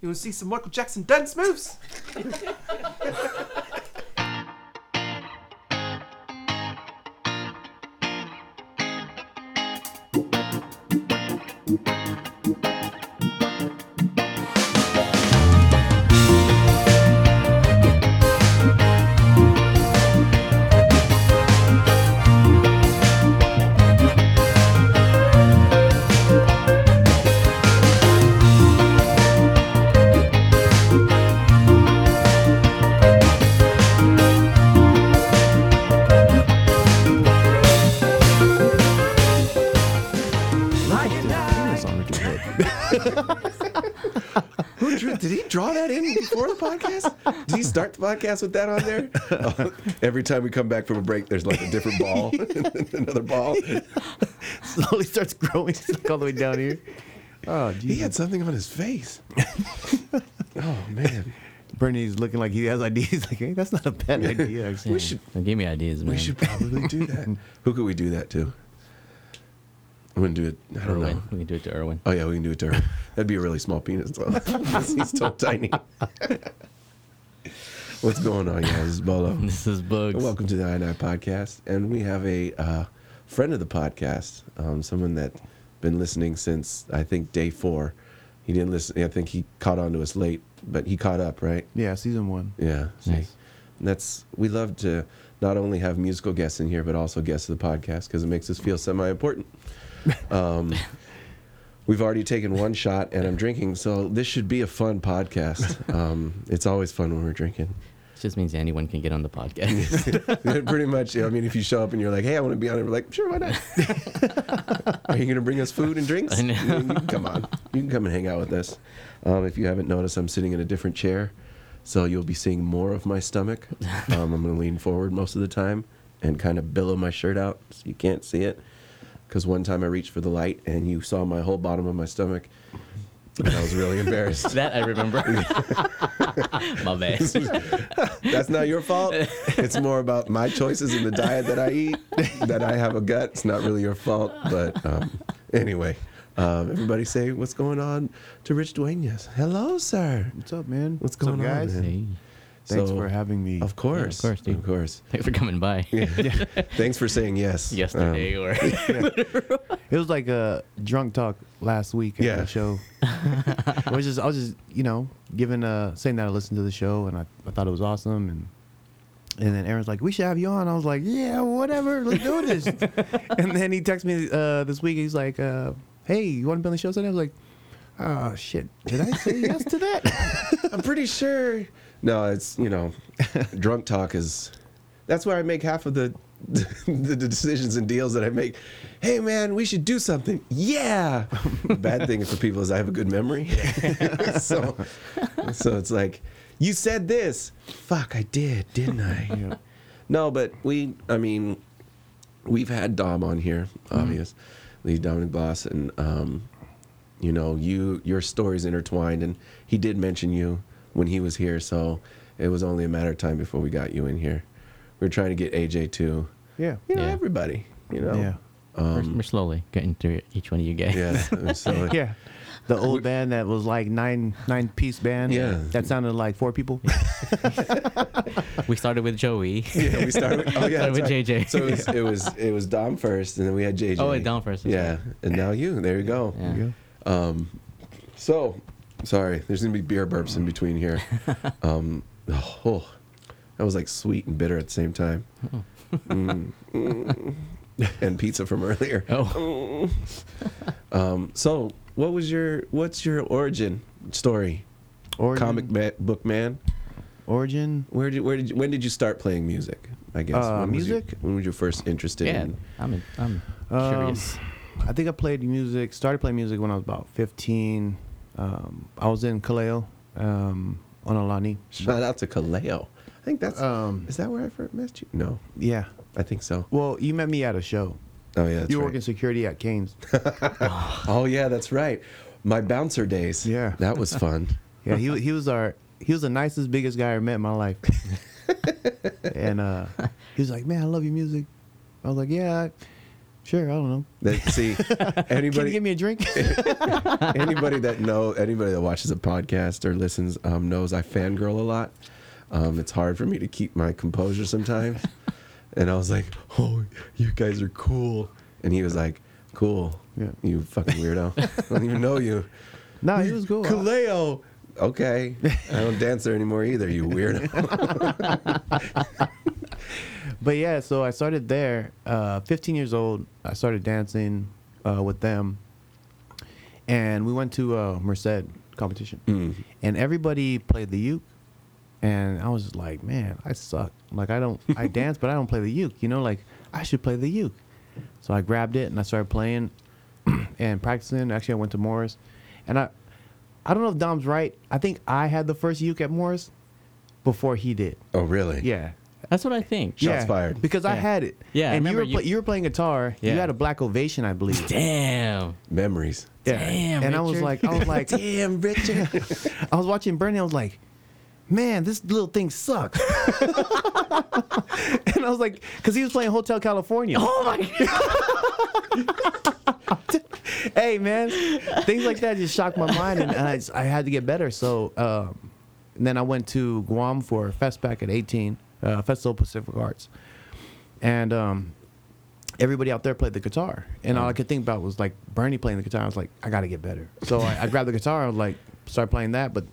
You want to see some Michael Jackson dance moves? in before the podcast? Did he start the podcast with that on there? Oh, every time we come back from a break, there's like a different ball, another ball. Slowly starts growing like all the way down here. Oh, He had something on his face. Oh man, Bernie's looking like he has ideas. He's like, hey, that's not a bad idea. Actually. we should give me ideas, man. we should probably do that. Who could we do that to? I'm gonna do it. I don't Erwin. know. We can do it to Erwin. Oh yeah, we can do it to her. That'd be a really small penis though. He's so tiny. What's going on, guys? This is Bolo. This is Bugs. Welcome to the I Nine Podcast, and we have a uh, friend of the podcast, um, someone that has been listening since I think day four. He didn't listen. I think he caught on to us late, but he caught up, right? Yeah, season one. Yeah. See, Nice. And that's we love to not only have musical guests in here, but also guests of the podcast because it makes us feel semi-important. Um, we've already taken one shot, and I'm drinking, so this should be a fun podcast. Um, it's always fun when we're drinking. It just means anyone can get on the podcast. Pretty much. I mean, if you show up and you're like, "Hey, I want to be on it," we're like, "Sure, why not?" Are you going to bring us food and drinks? I know. You can come on. You can come and hang out with us. Um, if you haven't noticed, I'm sitting in a different chair, so you'll be seeing more of my stomach. Um, I'm going to lean forward most of the time and kind of billow my shirt out so you can't see it. Because one time I reached for the light and you saw my whole bottom of my stomach, and I was really embarrassed. that I remember. My bad. That's not your fault. It's more about my choices in the diet that I eat. That I have a gut. It's not really your fault. But um, anyway, um, everybody say what's going on to Rich Duenas. Hello, sir. What's up, man? What's What's up, going on, guys? man? Hey, Thanks So, for having me. Of course, course, dude. of course. thanks for coming by. Thanks for saying yes. Yesterday Um, or It was like a drunk talk last week at Yeah. the show. I was just, I was just, you know, giving, uh, saying that I listened to the show and I, I thought it was awesome and. And then Aaron's like, "We should have you on." I was like, "Yeah, whatever, let's do this." and then he texted me uh, this week. He's like, uh, "Hey, you want to be on the show today?" I was like, "Oh shit, did I say yes to that?" I'm pretty sure. No, it's you know, drunk talk is. That's where I make half of the the decisions and deals that I make. Hey man, we should do something. Yeah. Bad thing for people is I have a good memory. so, so it's like you said this. Fuck, I did, didn't I? Yeah. No, but we. I mean, we've had Dom on here, obvious, Lee Dominic Boss, and um, you know, you your stories intertwined, and he did mention you when he was here, so it was only a matter of time before we got you in here. We are trying to get AJ too. yeah, You know, Yeah. everybody. You know. yeah, we're, we're slowly getting through each one of you guys. Yeah. So yeah. The old band that was like nine nine piece band. Yeah. that sounded like four people. We started with Joey. Yeah, we started. With, oh yeah, Started with right. JJ. So it was, it was it was Dom first, and then we had JJ. Oh, wait, Dom first, that's Yeah, and now you. There you go. Yeah. Yeah. Um, so sorry, there's gonna be beer burps in between here. Um, oh, that was like sweet and bitter at the same time. Mm, mm. and pizza from earlier. Oh, Um, so what was your what's your origin story? Origin, Comic ma- book man. origin. Where did where did you, when did you start playing music? I guess Uh, when was your- music? when was you first interested yeah. in? I'm, I'm Um, curious. I think I played music. Started playing music when I was about fifteen. Um, I was in Kaleo, um, on Alani. Shout out to Kaleo. I think that's Um, is that where I first met you? No, yeah. I think so. Well, you met me at a show. Oh yeah, you were right. working security at Canes. Oh yeah, that's right. My bouncer days. Yeah. that was fun. Yeah, he he was our he was the nicest, biggest guy I ever met in my life. and uh, he was like, "Man, I love your music." I was like, "Yeah." Sure, I don't know. That see Can you anybody give me a drink? anybody that know anybody that watches a podcast or listens um, knows I fangirl a lot. Um, it's hard for me to keep my composure sometimes. and I was like, "Oh, you guys are cool," and he was like, "Cool, Yeah. you fucking weirdo. I don't even know you." no, he was cool. Kaleo. Okay, I don't dance there anymore either. You weirdo. But yeah, so I started there. Uh, 15 years old. I started dancing uh, with them, and we went to a Merced competition, Mm. and everybody played the uke, and I was just like, man, I suck. Like I don't, I dance, but I don't play the uke. You know, like I should play the uke. So I grabbed it and I started playing and practicing. Actually, I went to Morse, and I, I don't know if Dom's right. I think I had the first uke at Morse before he did. Oh, really? Yeah. That's what I think. Shots fired. Because I Yeah. had it. Yeah, I and you were remember pla- you- you were playing guitar. Yeah. You had a black ovation, I believe. Damn. Memories. Yeah. Damn, And I was Richard. like, I was like, Damn, Richard. I was watching Bernie. I was like, man, this little thing sucks. and I was like, because he was playing Hotel California. Oh my god. hey man, things like that just shocked my mind, and, and I, I had to get better. So um, and then I went to Guam for fest back at 18, uh, Festival Pacific Arts, and um, everybody out there played the guitar, and all I could think about was like Bernie playing the guitar. I was like, I got to get better. So I, I grabbed the guitar. I was like, start playing that. But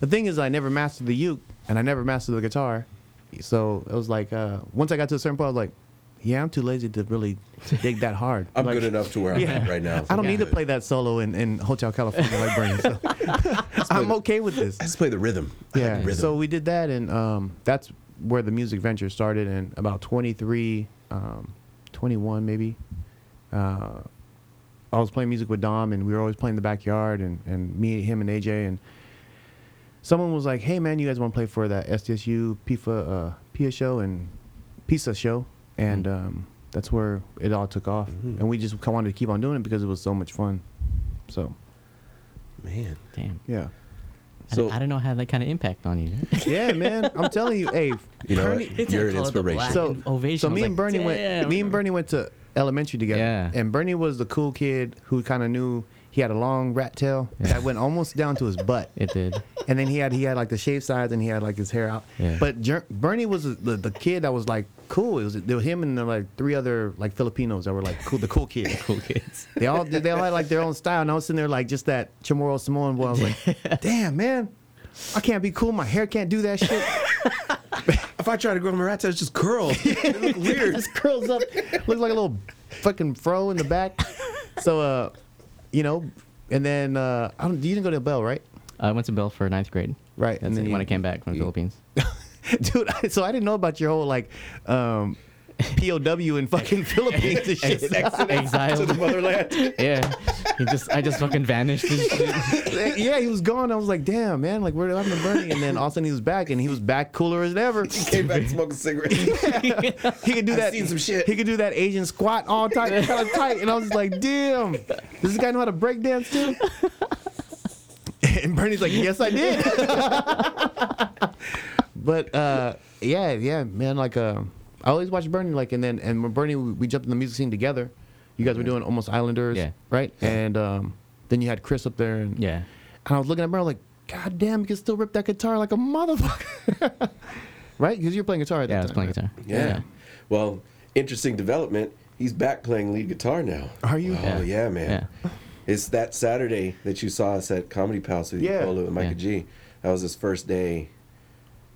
the thing is, I never mastered the uke, and I never mastered the guitar. So it was like uh, once I got to a certain point, I was like, yeah, I'm too lazy to really dig that hard. I'm Like, good enough to where I'm Yeah. at right now. I don't need to play that solo in, in Hotel California like Bernie. So I'm okay with this. I just play the rhythm. Yeah. rhythm. So we did that, and um, that's where the music venture started. And about 23, um, 21 maybe, uh, I was playing music with Dom, and we were always playing in the backyard, and, and me, him, and AJ. And someone was like, "Hey, man, you guys want to play for that SDSU PIFA uh, PIA show and PISA show?" And um, that's where it all took off, Mhm. and we just wanted to keep on doing it because it was so much fun. So man. Damn. yeah. I So d- I, don't know how that kind of impact on you. Yeah, man. I'm telling you, hey, you know Bernie- what? You're an inspiration. so ovation. so me and like, Bernie damn. went. Me and Bernie went to elementary together. Yeah. And Bernie was the cool kid who kind of knew he had a long rat tail Yeah. that went almost down to his butt, It did. and then he had he had like the shaved sides and he had like his hair out. Yeah. But Jer- Bernie was the, the kid that was like cool. It was there was him and there were like three other like Filipinos that were like cool, the cool kid. Cool kids. They all they all had like their own style, and I was sitting there like just that Chamorro Samoan boy. I was like, damn man, I can't be cool. My hair can't do that shit. If I try to grow my rat tail, it's just curled. it look It weird. just curls up, looks like a little fucking fro in the back. So, uh, you know, and then uh, I don't, you didn't go to Bell, right? I went to Bell for ninth grade. Right, That's then when I came back from the you- Philippines. dude. I, so I didn't know about your whole like um, POW in fucking Philippines and shit. Exiled. to the motherland. yeah. He just, I just fucking vanished. and shit. yeah, he was gone. I was like, damn, man, like where happened to Bernie? And then all of a sudden he was back, and he was back cooler as ever. He came back smoking cigarettes. He could do I've that. seen some shit. He could do that Asian squat all tight, kind of tight, and I was just like, "Damn, does this guy know how to break dance too?" And Bernie's like, "Yes, I did." but uh, yeah, yeah, man. Like, uh, I always watched Bernie. Like, and then and when Bernie, we, we jumped in the music scene together. You guys were doing almost Islanders, Yeah. right? And um, then you had Chris up there, and Yeah. and I was looking at Bernie like, "God damn, you can still rip that guitar like a motherfucker." right? Because you're playing guitar at Yeah, I that was time. playing right? guitar. Yeah. Well, interesting development. He's back playing lead guitar now. Are you? Oh Yeah. yeah, man. Yeah. It's that Saturday that you saw us at Comedy Palace with Yeah. Polo and Micah Yeah. G. That was his first day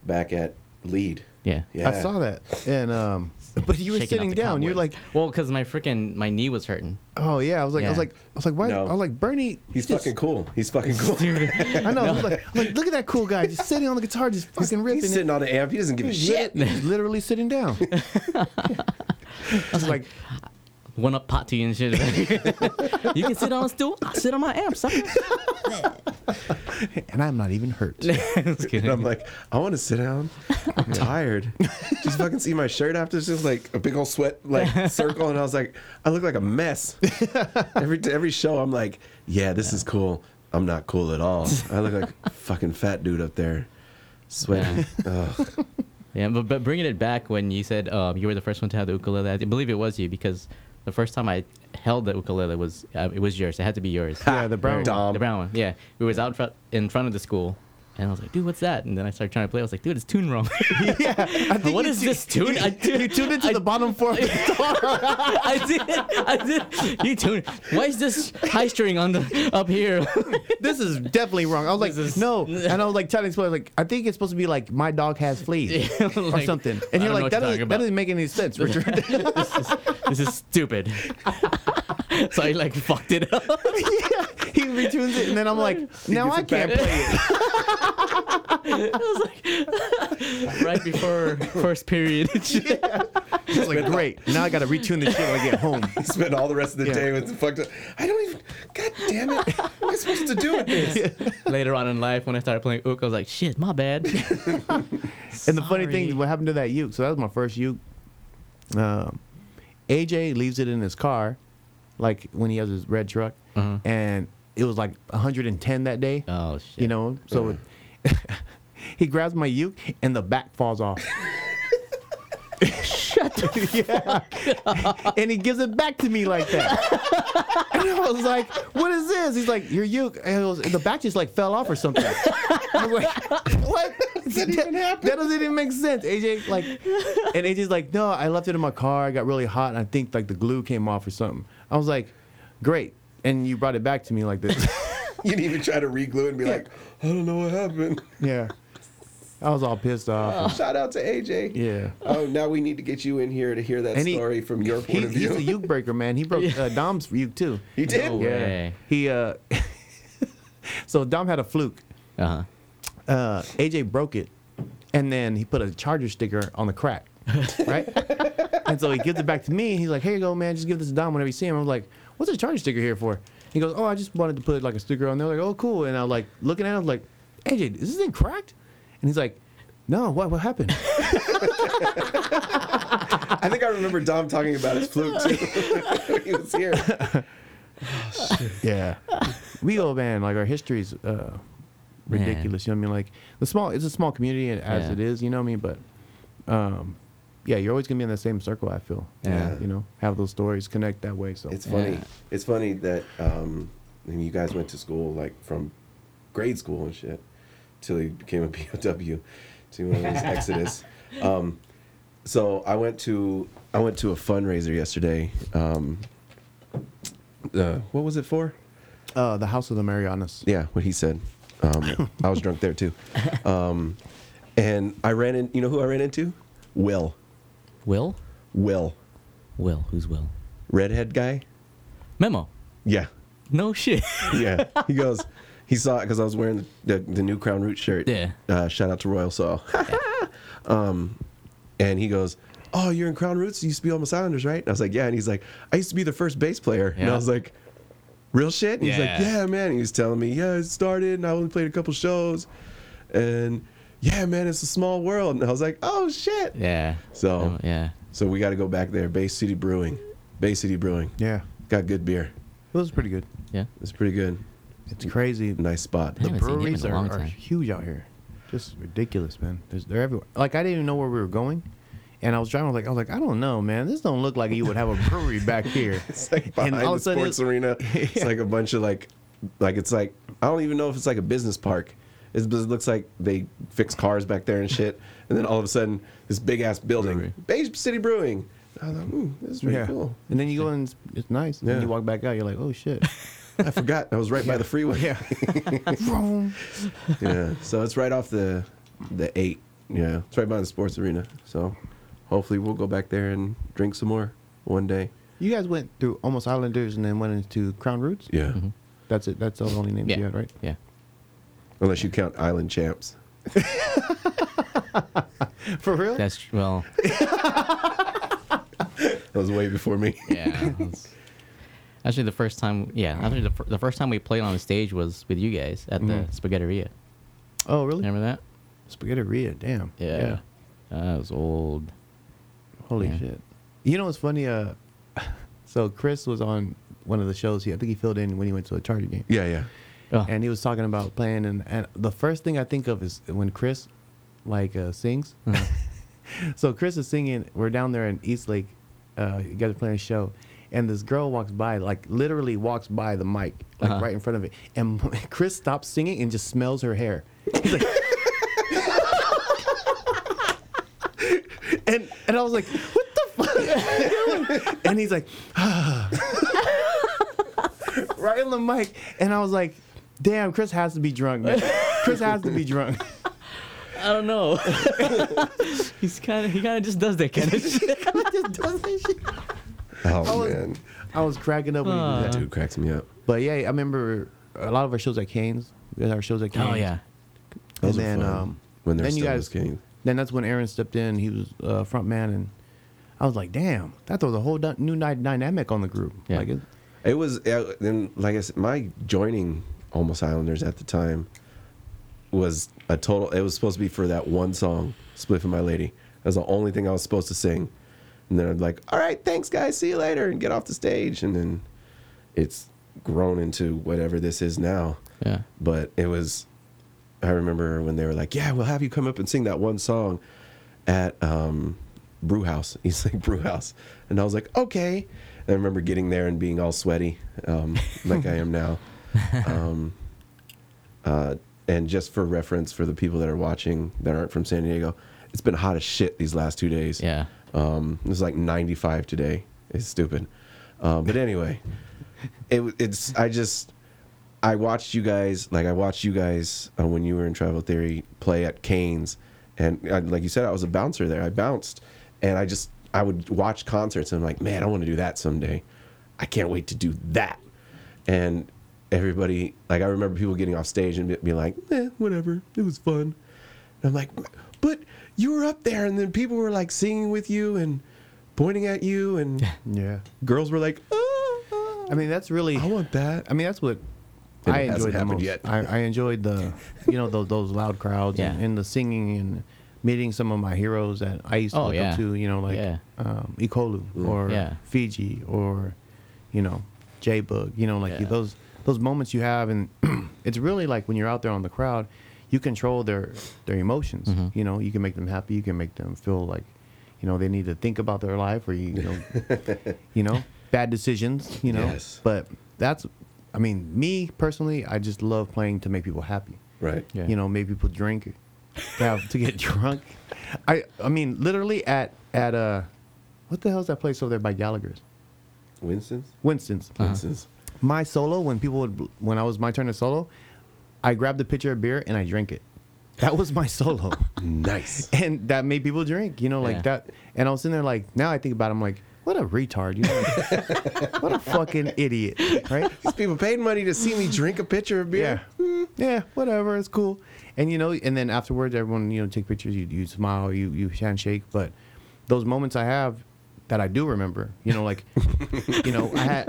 back at lead. Yeah. Yeah. I saw that, and um, but you were Shaking sitting down. You're like, well, because my freaking my knee was hurting. oh yeah. I was like, I was like, I was like, why? No. I was like, Bernie. He's just- fucking cool. He's fucking cool. I know. I was like, I'm like, look at that cool guy just sitting on the guitar, just fucking ripping. He's it. sitting on the amp. He doesn't give a shit. He's literally sitting down. I was like, One up potty and shit. you can sit on a stool. I sit on my amp. Sucker. and I'm not even hurt. And I'm like, I want to sit down. I'm tired. Just fucking see my shirt after. It's just like a big old sweat like circle, and I was like, I look like a mess. every every show, I'm like, yeah, this is cool. I'm not cool at all. I look like a fucking fat dude up there, sweating. Ugh. Yeah, but, but bringing it back when you said um, you were the first one to have the ukulele, I believe it was you because the first time I held the ukulele was uh, it was yours. It had to be yours. Yeah, the brown one. The brown one. Yeah, it was out front in front of the school. And I was like, dude, what's that? And then I started trying to play. I was like, dude, it's tuned wrong. yeah, I think What you is tu- this tune? I tu- you tuned into I- the bottom four. of the guitar. I did. I did. You tuned. Why is this high string on the up here? this is definitely wrong. I was like, is- no, and I was like trying to explain, like, I think it's supposed to be like my dog has fleas Yeah, or something, and you're like, that doesn't, that doesn't make any sense, Richard. this, is, this is stupid. so I like fucked it up. yeah, he retunes it, and then I'm like, now I can't play it. right before first period. It's like, great. Now I got to retune the shit when I get home. Spend all the rest of the Yeah. day with the fucked up. I don't even. God damn it! What am I supposed to do with this? Later on in life, when I started playing ook, I was like, shit, my bad. And the funny thing, is, what happened to that uke? So that was my first uke. Um, AJ leaves it in his car, like when he has his red truck, Uh-huh. and it was like 110 that day. Oh shit. You know, so he grabs my uke and the back falls off. Shut the yeah. And he gives it back to me like that. and I was like, what is this? He's like, your uke. And was, the back just like fell off or something. I'm like, what? That even happen? That doesn't even make sense. AJ, like, and AJ's like, no, I left it in my car. I got really hot and I think like the glue came off or something. I was like, great. And you brought it back to me like this. You didn't even try to re-glue it and be like, I don't know what happened. yeah. I was all pissed off. Shout out to AJ. Yeah. Oh, now we need to get you in here to hear that And he- story from your point He, of he's view. a uke breaker, man. He broke uh, Dom's uke too. He did. No way. He uh so Dom had a fluke. Uh huh. Uh AJ broke it and then he put a charger sticker on the crack. Right? and so he gives it back to me. He's like, Here you go, man, just give this to Dom whenever you see him. I'm like, What's a charger sticker here for? He goes, Oh, I just wanted to put like a sticker on there. Like, oh cool. And I was like looking at him like, AJ, is this thing cracked? And he's like, No, what what happened? I think I remember Dom talking about his fluke too when he was here. Yeah. we go, man, like our history's uh, ridiculous. You know what I mean? Like the small, it's a small community and as Yeah. it is. You know what I mean? But um, yeah, you're always gonna be in the same circle. I feel. Yeah. You know, have those stories connect that way. So It's funny. Yeah. It's funny that um, when you guys went to school, like from grade school and shit, till you became a POW, to one of those Exodus. Um, so I went to I went to a fundraiser yesterday. Um, uh, what was it for? uh, the House of the Marianas. Yeah, what he said. Um, I was drunk there too. Um, and I ran in. You know who I ran into? Will. Will? Will. Will? Who's Will? Redhead guy. Memo. Yeah. No shit. yeah. He goes, he saw it because I was wearing the, the new Crown Root shirt. Yeah. Uh, shout out to Royal Saw. um, and he goes, Oh, you're in Crown Roots? You used to be Almost Islanders, right? And I was like, Yeah. And he's like, I used to be the first bass player. And I was like, Real shit? And he's like, Yeah. Yeah, man. And he was telling me, Yeah, it started and I only played a couple shows. And yeah, man, it's a small world. And I was like, Oh, shit. Yeah. So, Oh, yeah. so we got to go back there. Bay City Brewing. Bay City Brewing. Yeah, Got good beer. it was pretty good. Yeah. It's pretty good. It's crazy. Nice spot. The haven't seen him in breweries are, are huge out here. Just ridiculous, man. There's, they're everywhere. Like I didn't even know where we were going, and I was driving. I was like, I was like, I don't know, man. This don't look like you would have a brewery back here. It's like And behind all the of a sudden sports it- arena. It's like a bunch of like, like it's like I don't even know if it's like a business park. It's, it looks like they fix cars back there and shit. And then all of a sudden, this big ass building, Brewery. Bay City Brewing. I thought, ooh, this is pretty yeah. cool. And then you go in, it's, it's nice. And Yeah. then you walk back out, you're like, oh shit. I forgot I was right by the freeway. yeah. Vroom. yeah. So it's right off the the eight. Yeah, it's right by the sports arena. So hopefully we'll go back there and drink some more one day. you guys went through almost Islanders and then went into Crown Roots. Yeah. Mm-hmm. That's it. That's the only name Yeah. you had, right? Yeah. Unless you count Island Champs. For real? That's tr- well. That was way before me. Yeah. that's- Actually, the first time, yeah, actually the, fir- the first time we played on the stage was with you guys at the Mhm. Spaghetteria. oh, really? Remember that? Spaghetteria. Damn. Yeah. That was old. Holy Yeah. shit. You know what's funny? Uh, so Chris was on one of the shows. He, I think he filled in when he went to a Charger game. Yeah, yeah. Oh, and he was talking about playing and, and the first thing i think of is when chris like uh, sings Uh-huh. so chris is singing we're down there in east lake uh, you guys are playing a show and this girl walks by, like literally walks by the mic, like Uh-huh. right in front of it, and Chris stops singing and just smells her hair. He's like, and and I was like, what the fuck? are you doing?" and he's like, right on the mic, and I was like, damn, Chris has to be drunk, man. Chris has to be drunk. I don't know. He's kind of he kind of just does that kind of shit. just does that shit. Oh was- man, I was cracking up when he did that. that dude cracks me up. But yeah, I remember a lot of our shows at Canes. We had our shows at Canes. Oh yeah. Those and then fun. um, when they're then you guys- as then that's when Aaron stepped in. He was uh, front man, and I was like, damn, that throws a whole dy- new dy- dynamic on the group. Yeah. Like, it, It was uh, then, like I said, my joining Almost Islanders at the time was a total. It was supposed to be for that one song, "Split for My Lady." That was the only thing I was supposed to sing, and then I'd like, "All right, thanks, guys, see you later," and get off the stage, and then it's grown into whatever this is now. Yeah. But it was. I remember when they were like, "Yeah, we'll have you come up and sing that one song at um, Brew House, East Lake Brew House," and I was like, "Okay." And I remember getting there and being all sweaty, um, like I am now. Um, uh, and just for reference, for the people that are watching that aren't from San Diego, it's been hot as shit these last two days. Yeah. Um, it was like 95 today. It's stupid. Uh, but anyway, it, it's I just I watched you guys like I watched you guys uh, when you were in Tribal Theory play at Canes, and I, like you said, I was a bouncer there. I bounced, and I just I would watch concerts and I'm like, man, I want to do that someday. I can't wait to do that. And everybody like I remember people getting off stage and be, be like, eh, whatever, it was fun. And I'm like, but you were up there, and then people were like singing with you and pointing at you, and yeah. girls were like, ah, ah, I mean, that's really. I want that. I mean, that's what And I it hasn't enjoyed the happened most. yet. I, I enjoyed the, you know, those, those loud crowds and, Yeah. and the singing and meeting some of my heroes that I used to Oh, look yeah. up to. You know, like Yeah. um, Ekolu or Yeah. Fiji or, you know, J Boog. You know, like Yeah. those those moments you have, and it's really like when you're out there on the crowd, you control their their emotions. Mhm. You know, you can make them happy. You can make them feel like, you know, they need to think about their life or you, you know, you know, bad decisions. You know, Yes. but that's, I mean, me personally, I just love playing to make people happy. Right. Yeah. You know, make people drink, to have to get drunk. I I mean, literally at at uh, what the hell's that place over there by Gallagher's? Winston's. Winston's. Uh-huh. Winston's. My solo when people would when I was my turn to solo, I grabbed a pitcher of beer and I drank it. That was my solo. Nice. and that made people drink, you know, like Yeah. that. And I was sitting there like, now I think about it, I'm like, what a retard, you know, what a fucking idiot, right? These people paid money to see me drink a pitcher of beer. Yeah, yeah, whatever, it's cool. And you know, and then afterwards, everyone you know take pictures, you you smile, you you handshake. But those moments I have that I do remember, you know, like, you know, I had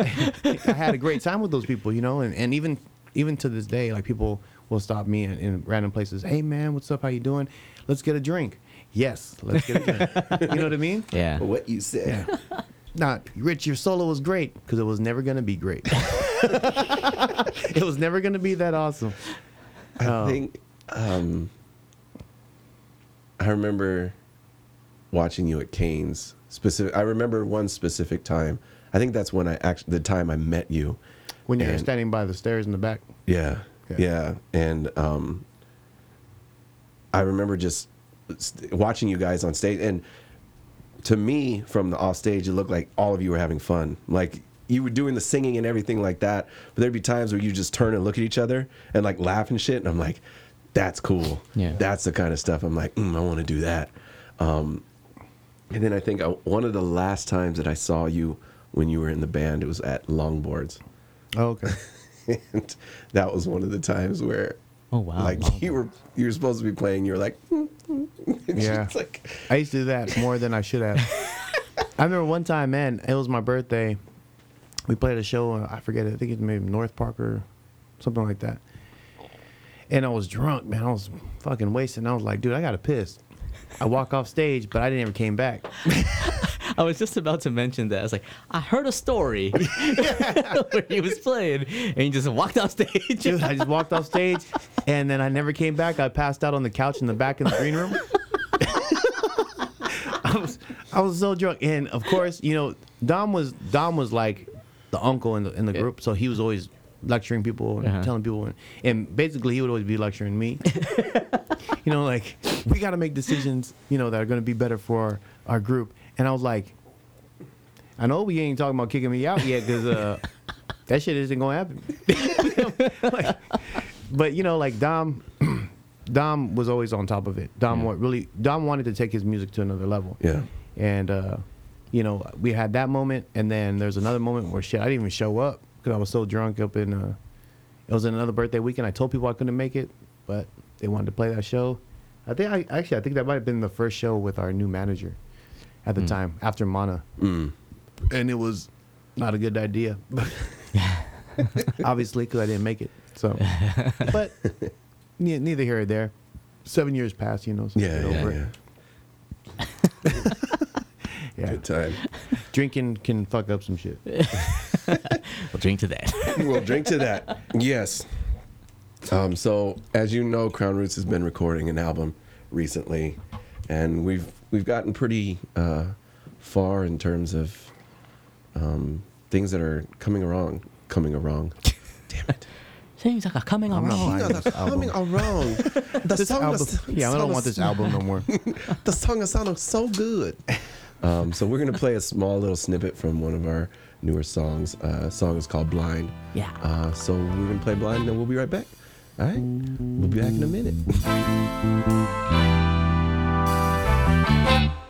I had a great time with those people, you know, and, and even even to this day, like people will stop me in, in random places. Hey man, what's up? How you doing? Let's get a drink. Yes, let's get a drink. you know what I mean? Yeah. What you said. Not Rich, your solo was great because it was never gonna be great. it was never gonna be that awesome. I Oh. think um, I remember watching you at Canes. Specific. I remember one specific time. I think that's when I actually the time I met you. When you're And- standing by the stairs in the back. Yeah, Yeah. yeah, and um, I remember just st- watching you guys on stage, and to me, from the off stage, it looked like all of you were having fun. Like you were doing the singing and everything like that, but there'd be times where you just turn and look at each other and like laugh and shit, and I'm like, that's cool. Yeah. that's the kind of stuff I'm like, mm, I want to do that. Um, and then I think I, one of the last times that I saw you when you were in the band, it was at Longboards Oh, okay. and that was one of the times where Oh wow. like Wow. you were you were supposed to be playing you were like Yeah. like I used to do that more than I should have. I remember one time, man, it was my birthday. We played a show, uh, I forget it, I think it's maybe North Park or something like that. And I was drunk, man. I was fucking wasted. And I was like, dude, I got to piss. I walk off stage, but I didn't ever came back. I was just about to mention that. I was like, I heard a story where he was playing and he just walked off stage. Dude, I just walked off stage, and then I never came back. I passed out on the couch in the back in the green room. I was I was so drunk, and of course, you know, Dom was Dom was like the uncle in the in the group, so he was always lecturing people and Uh-huh. telling people, and, and basically he would always be lecturing me. you know, like we got to make decisions, you know, that are going to be better for our, our group. And I was like, I know we ain't talking about kicking me out yet because uh, that shit isn't going to happen. Like, but you know, like Dom, Dom was always on top of it. Dom Yeah. really, Dom wanted to take his music to another level. Yeah. And uh, you know, we had that moment, and then there's another moment where shit, I didn't even show up because I was so drunk up in. Uh, it was in another birthday weekend. I told people I couldn't make it, but they wanted to play that show. I think I actually I think that might have been the first show with our new manager at the time after Mana, Mm. and it was not a good idea. Obviously, because I didn't make it. So, but ne- neither here or there. Seven years passed, you know. So Yeah, yeah, over yeah. yeah. Good time. Drinking can fuck up some shit. We'll drink to that. we'll drink to that. Yes. Um, so as you know, Crown Roots has been recording an album recently, and we've we've gotten pretty uh, far in terms of um, things that are coming wrong. Coming wrong. Damn it. Things are coming I'm not around. buying this album. wrong. The This album, yeah, I don't want this album no more. the song is sounding so good. Um, so we're gonna play a small little snippet from one of our newer songs. Uh, song is called "Blind." Yeah. Uh, so we're gonna play "Blind" and we'll be right back. All right. We'll be back in a minute.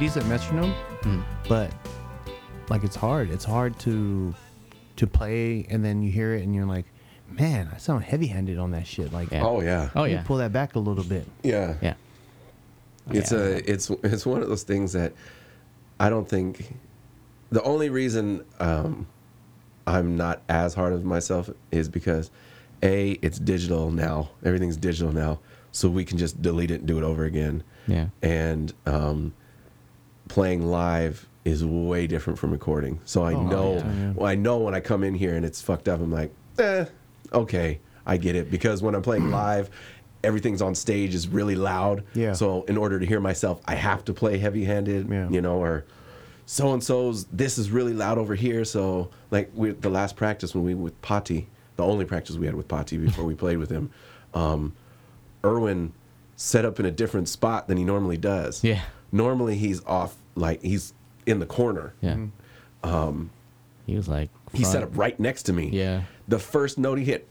decent metronome, Mm. but like it's hard. It's hard to to play, and then you hear it, and you're like, man, I sound heavy handed on that shit. Like, Yeah. Oh yeah. Oh let me yeah. pull that back a little bit. Yeah. Yeah. It's Yeah. a it's it's one of those things that I don't think the only reason um, I'm not as hard of myself is because a it's digital now. Everything's digital now, so we can just delete it and do it over again. Yeah. And um, playing live is way different from recording. So I Oh, know yeah. Well, I know when I come in here and it's fucked up. I'm like, eh, okay, I get it because when I'm playing live. Everything's on stage is really loud. Yeah. So in order to hear myself, I have to play heavy-handed. Yeah. You know, or so and so's. This is really loud over here. So like we, the last practice when we with Pati, the only practice we had with Pati before we played with him, um, Erwin set up in a different spot than he normally does. Yeah. Normally he's off like he's in the corner. Yeah. Um, he was like. He set front. up right next to me. Yeah. The first note he hit,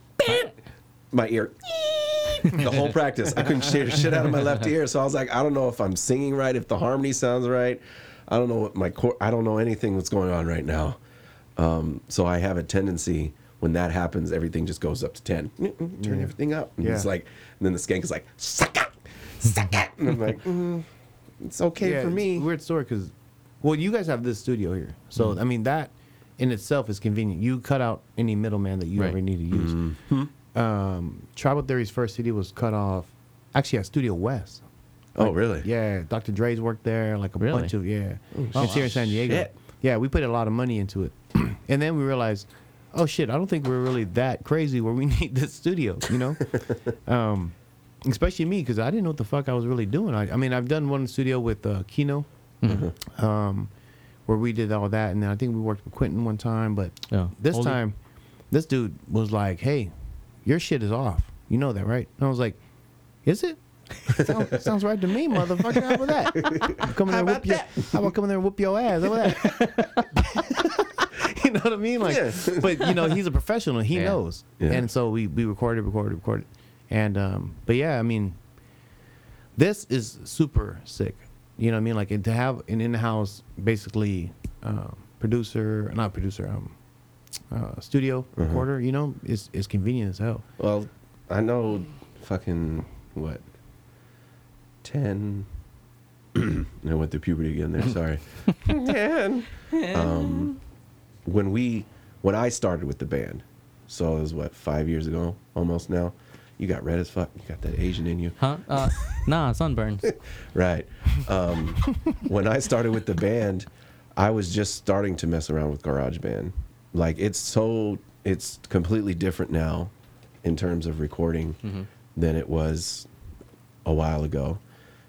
my ear. the whole practice, I couldn't hear shit out of my left ear. So I was like, I don't know if I'm singing right, if the harmony sounds right. I don't know what my core. I don't know anything that's going on right now. Um, so I have a tendency when that happens, everything just goes up to ten. Turn everything up. And it's like, and then the skank is like, suck it, suck it. And I'm like, mm, it's okay Yeah, for it's me. a weird story because, well, you guys have this studio here, so Mm. I mean that in itself is convenient. You cut out any middleman that you Right. ever need to use. Mm-hmm. Um, Tribal Theory's first CD was cut off, actually at Studio West. oh, really? Yeah, Dr. Dre's worked there, like a Really? bunch of yeah. Oh, it's here in San Diego. Shit. yeah, we put a lot of money into it, and then we realized, oh shit, I don't think we're really that crazy where we need this studio, you know. um, especially me because I didn't know what the fuck I was really doing. I, I mean, I've done one studio with uh, Quino, um, where we did all that, and then I think we worked with Quentin one time, but Yeah. this time, this dude was like, "Hey, your shit is off. You know that, right?" And I was like, "Is it?" sounds, sounds right to me, motherfucker. How about that? Come in there, whoop your, how about coming there and whoop your ass? How about that? you know what I mean? Like, Yeah. but you know, he's a professional. He Yeah. knows, and so we we recorded, recorded, recorded, and um, but yeah, I mean, this is super sick. You know what I mean? Like, and to have an in-house, basically, um, producer, not producer, um, uh, studio recorder, you know, is is convenient as hell. Well, I know fucking what? 10 I went through puberty again there, sorry. 10. Um, when we when I started with the band, so it was what, 5 years ago almost now. You got red as fuck. You got that Asian in you. Huh? Uh, nah, sunburns. Right. Um, when I started with the band, I was just starting to mess around with GarageBand. Like it's so it's completely different now in terms of recording than it was a while ago.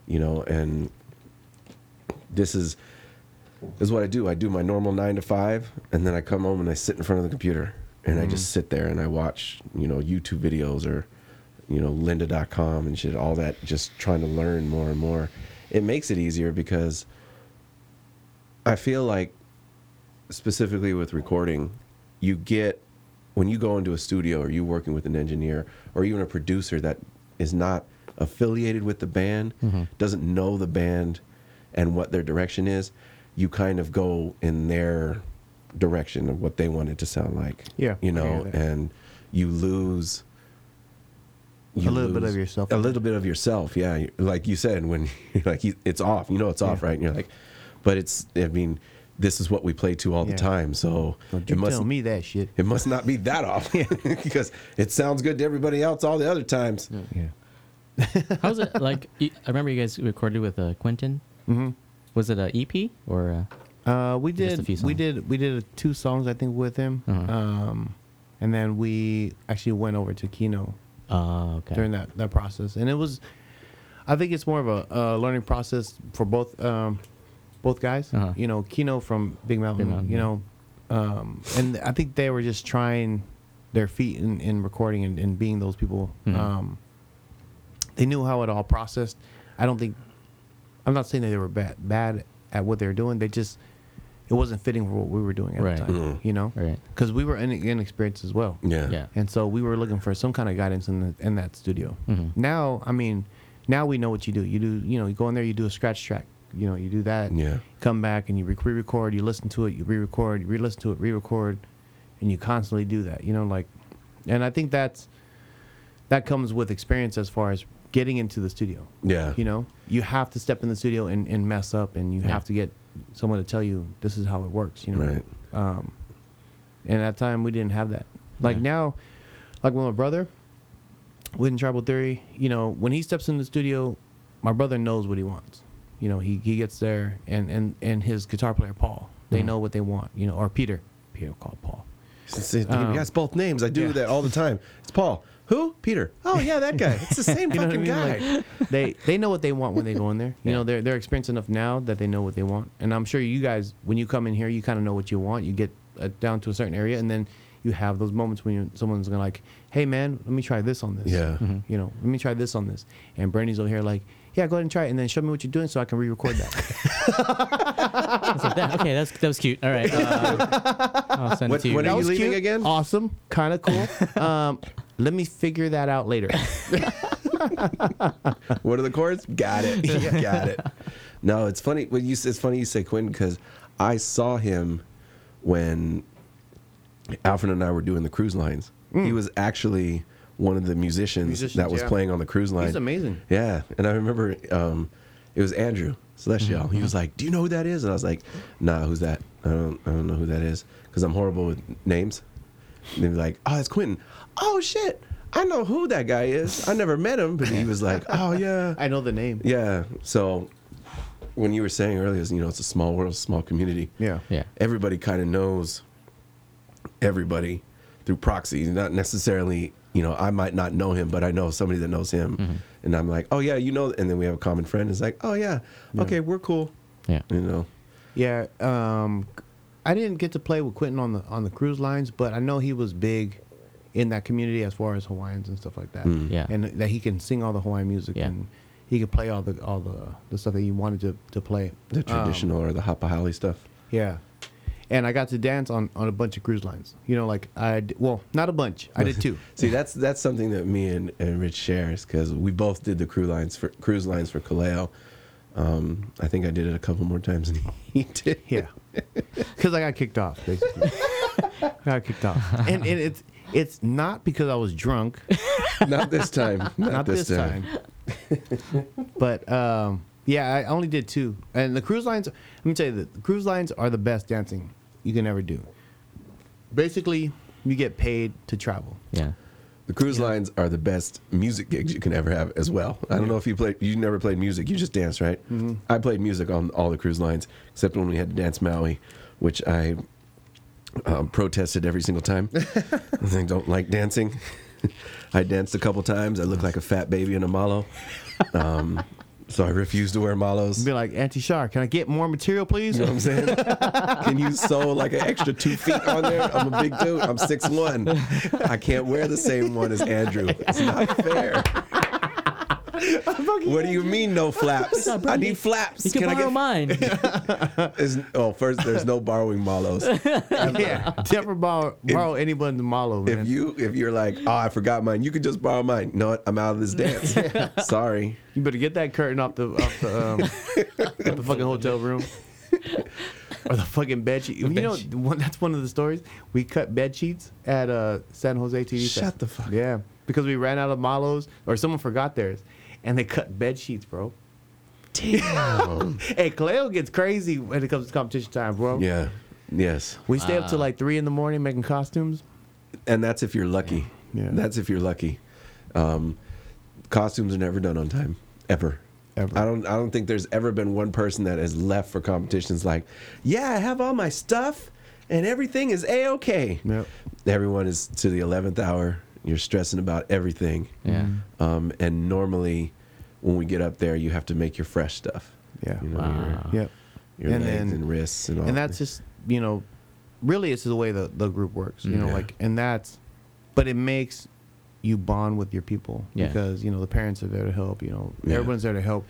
You know, and this is this is what I do. I do my normal nine to five, and then I come home and I sit in front of the computer and I just sit there and I watch, you know, YouTube videos or, you know, lynda.com and shit, all that, just trying to learn more and more. It makes it easier because I feel like, specifically with recording, you get, when you go into a studio or you working with an engineer or even a producer that is not affiliated with the band, doesn't know the band and what their direction is, you kind of go in their direction of what they want it to sound like. Yeah, You know, and you lose A little bit of yourself. A little bit of yourself, yeah. Like you said, when you're like you- it's off, you know it's off, Yeah. right? And you're like, but it's. I mean, this is what we play to all the time, so Don't it you must tell me that shit. it must not be that off because it sounds good to everybody else all the other times. Yeah. How's it like? I remember you guys recorded with uh, Quentin. Mm-hmm. Was it a EP or? Uh, Uh, we Just a did. few We did. We did two songs, I think, with him. Uh-huh. Um, and then we actually went over to Quino uh, okay. during that that process, and it was. I think it's more of a, a learning process for both um, both guys. Uh-huh. You know, Quino from Big Mountain. Mountain, you know, um, and I think they were just trying their feet in, in recording and, and being those people. Mhm. Um, they knew how it all processed. I don't think. I'm not saying that they were bad bad at what they were doing. They just it wasn't fitting for what we were doing at Right. the time. Mhm. You know, Right. because we were in, inexperienced as well. Yeah. Yeah. And so we were looking for some kind of guidance in the, in that studio. Mhm. Now, I mean, now we know what you do. You do, you know, you go in there, you do a scratch track. You know, you do that. Yeah. Come back and you re- re-record. You listen to it. You re-record. You re-listen to it. Re-record, and you constantly do that. You know, like, and I think that's that comes with experience as far as getting into the studio. Yeah. You know, you have to step in the studio and, and mess up, and you Yeah. have to get someone to tell you this is how it works. You know, Right. um, and at that time we didn't have that. Like Yeah. now, like with my brother, with Tribal Theory, you know, when he steps in the studio, my brother knows what he wants. You know, he, he gets there, and, and, and his guitar player Paul, they Mhm. know what they want. You know, or Peter, Peter called Paul. Um, has both names. I do yeah. that all the time. It's Paul. Who? Peter. Oh yeah, that guy. It's the same You know what I fucking mean? guy. Like, they they know what they want when they go in there. You Yeah. know, they're they're experienced enough now that they know what they want. And I'm sure you guys, when you come in here, you kind of know what you want. You get uh, down to a certain area, and then you have those moments when you, someone's gonna like, "Hey, man, let me try this on this." Yeah. Mhm. You know, let me try this on this. And Bernie's over here like, "Yeah, go ahead and try it, and then show me what you're doing so I can re-record that." I like, that, okay, that's that was cute. All right. Uh, I'll send When- it to you. when are you leaving cute, again? Awesome, kind of cool. um, let me figure that out later. What are the chords? Got it. Got it. No, it's funny. When you it's funny you say Quentin because I saw him when Alfred and I were doing the cruise lines. He was actually one of the musicians, Musicians, that was yeah. playing on the cruise line. He's amazing. Yeah, and I remember um, it was Andrew Celestial. He was like, "Do you know who that is?" And I was like, "Nah, who's that? I don't, I don't know who that is because I'm horrible with names." And they'd be like, "Oh, it's Quentin." Oh shit, I know who that guy is. I never met him, but he was like, "Oh yeah, I know the name. yeah." So when you were saying earlier, is, you know, it's a small world, small community. Yeah. Yeah. Everybody kind of knows everybody through proxy, not necessarily. You know, I might not know him, but I know somebody that knows him, Mm-hmm. and I'm like, oh yeah, you know, and then we have a common friend. It's like, oh yeah, okay, we're cool. Yeah. You know, Yeah, um, I didn't get to play with Quentin on the on the cruise lines, but I know he was big in that community as far as Hawaiians and stuff like that. Yeah. and that he can sing all the Hawaiian music Yeah. and he could play all the all the the stuff that he wanted to to play. the Um, traditional or the hapa haole stuff. yeah, and I got to dance on on a bunch of cruise lines. You know, like I well, not a bunch. I did two. See, that's that's something that me and, and Rich shares because we both did the cruise lines for cruise lines for Kaleo. Um, I think I did it a couple more times than he did. Yeah, because I got kicked off basically. I got kicked off, and, and it's it's not because I was drunk. Not this time. Not, not this time. but um, yeah, I only did two. And the cruise lines, let me tell you, that the cruise lines are the best dancing you can ever do. Basically, you get paid to travel. Yeah. The cruise lines are the best music gigs you can ever have as well. I don't know if you played. You never played music. You just danced, right? Mm-hmm. I played music on all the cruise lines except when we had to dance Maui, which I um, protested every single time. I don't like dancing. I danced a couple times. I looked like a fat baby in a malo. Um, so I refuse to wear malos. Be like, Auntie Shar, can I get more material, please? You know what I'm saying? Can you sew like an extra two feet on there? I'm a big dude. I'm six one. I can't wear the same one as Andrew. It's not fair. What do you mean no flaps? I need flaps. You can, I borrow mine. Is, oh, first, there's no borrowing malos. yeah. Never borrow, borrow anyone's malo, man. If you if you're like, oh, I forgot mine, you could just borrow mine. No. I'm out of this dance. Sorry. You better get that curtain off the off the, um, off the fucking hotel room. Or the fucking bed sheet. You know, one, that's one of the stories. We cut bed sheets at uh, San Jose TV. Shut the fuck. Yeah, because we ran out of malos, or someone forgot theirs, and they cut bed sheets, bro. Damn. Hey, Kaleo gets crazy when it comes to competition time, bro. yeah. Yes. We stay up till like three in the morning making costumes. and that's if you're lucky. Yeah. That's if you're lucky. Um, costumes are never done on time, ever. Ever. I don't. I don't think there's ever been one person that has left for competitions like, yeah, I have all my stuff and everything is a okay. Yep. Everyone is to the eleventh hour. You're stressing about everything. Yeah. Um, and normally, when we get up there, you have to make your fresh stuff. Yeah. You know, Wow. Yep. your, your And legs then- and wrists and all. and that's just you know really it's the way the, the group works you know like and that's but it makes you bond with your people Yeah. because you know the parents are there to help you know Yeah. everyone's there to help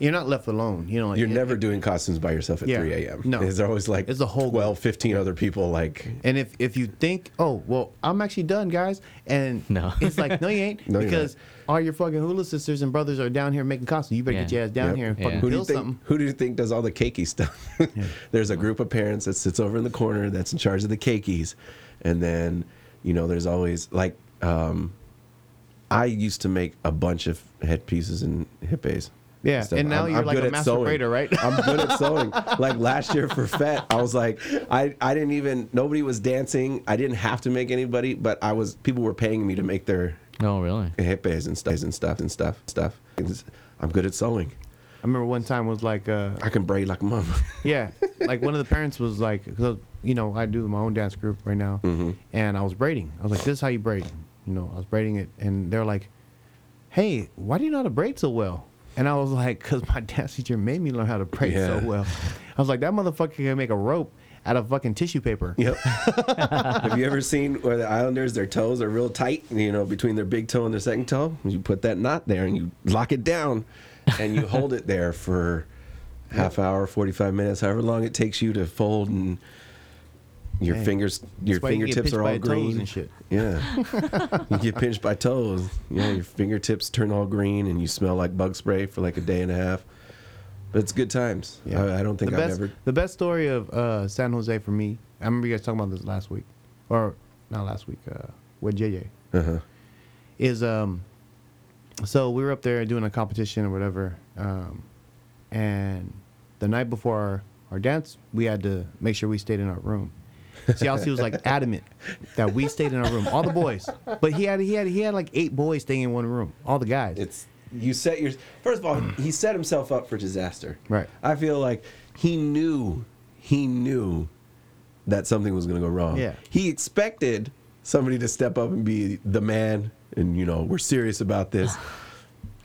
you're not left alone you know like You're it- never it- doing costumes by yourself at Yeah. 3 a.m. No. There's always like It's a whole 12, 15 other people like and if if you think oh well i'm actually done guys and No. it's like no you ain't No, you're because all your fucking hula sisters and brothers are down here making costumes you better get Yeah. your ass down Yep. here and Yeah. fucking Who do you build think? something Who do you think does all the cakey stuff? there's a group of parents that sits over in the corner that's in charge of the cakeys, and then you know there's always like um, I used to make a bunch of headpieces and hippies. Yeah, stuff. and now I'm- you're I'm like good a at master sewing. braider, right? I'm good at sewing. Like last year for FET, I was like, I, I didn't even nobody was dancing. I didn't have to make anybody, but I was people were paying me to make their Oh, really? hippies and stuff and stuff and stuff stuff. I'm good at sewing. i remember one time was like uh I can braid like a mom. Yeah, like one of the parents was like, cause, you know, I do my own dance group right now, Mm-hmm. and I was braiding. I was like, "This is how you braid." You know, I was braiding it, and they're like, "Hey, why do you know how to braid so well?" And I was like, "Cause my dance teacher made me learn how to pray Yeah. so well." I was like, "That motherfucker can make a rope out of fucking tissue paper." Yep. Have you ever seen where the Islanders, their toes are real tight, you know, between their big toe and their second toe? You put that knot there and you lock it down and you hold it there for half hour, 45 minutes, however long it takes you to fold and your Dang. fingers, your why you get fingertips pinched are by all toes green. and shit. Yeah. you get pinched by toes. Yeah, your fingertips turn all green and you smell like bug spray for like a day and a half. But it's good times. I, I don't think the I've best, ever. The best story of uh, San Jose for me, I remember you guys talking about this last week, or not last week, uh, with JJ. Uh-huh. is um so we were up there doing a competition or whatever um and the night before our, our dance we had to make sure we stayed in our room CLC was like adamant that we stayed in our room all the boys but he had he had he had like eight boys staying in one room all the guys It's you set your first of all he set himself up for disaster Right. i feel like he knew he knew that something was going to go wrong Yeah. he expected somebody to step up and be the man and you know we're serious about this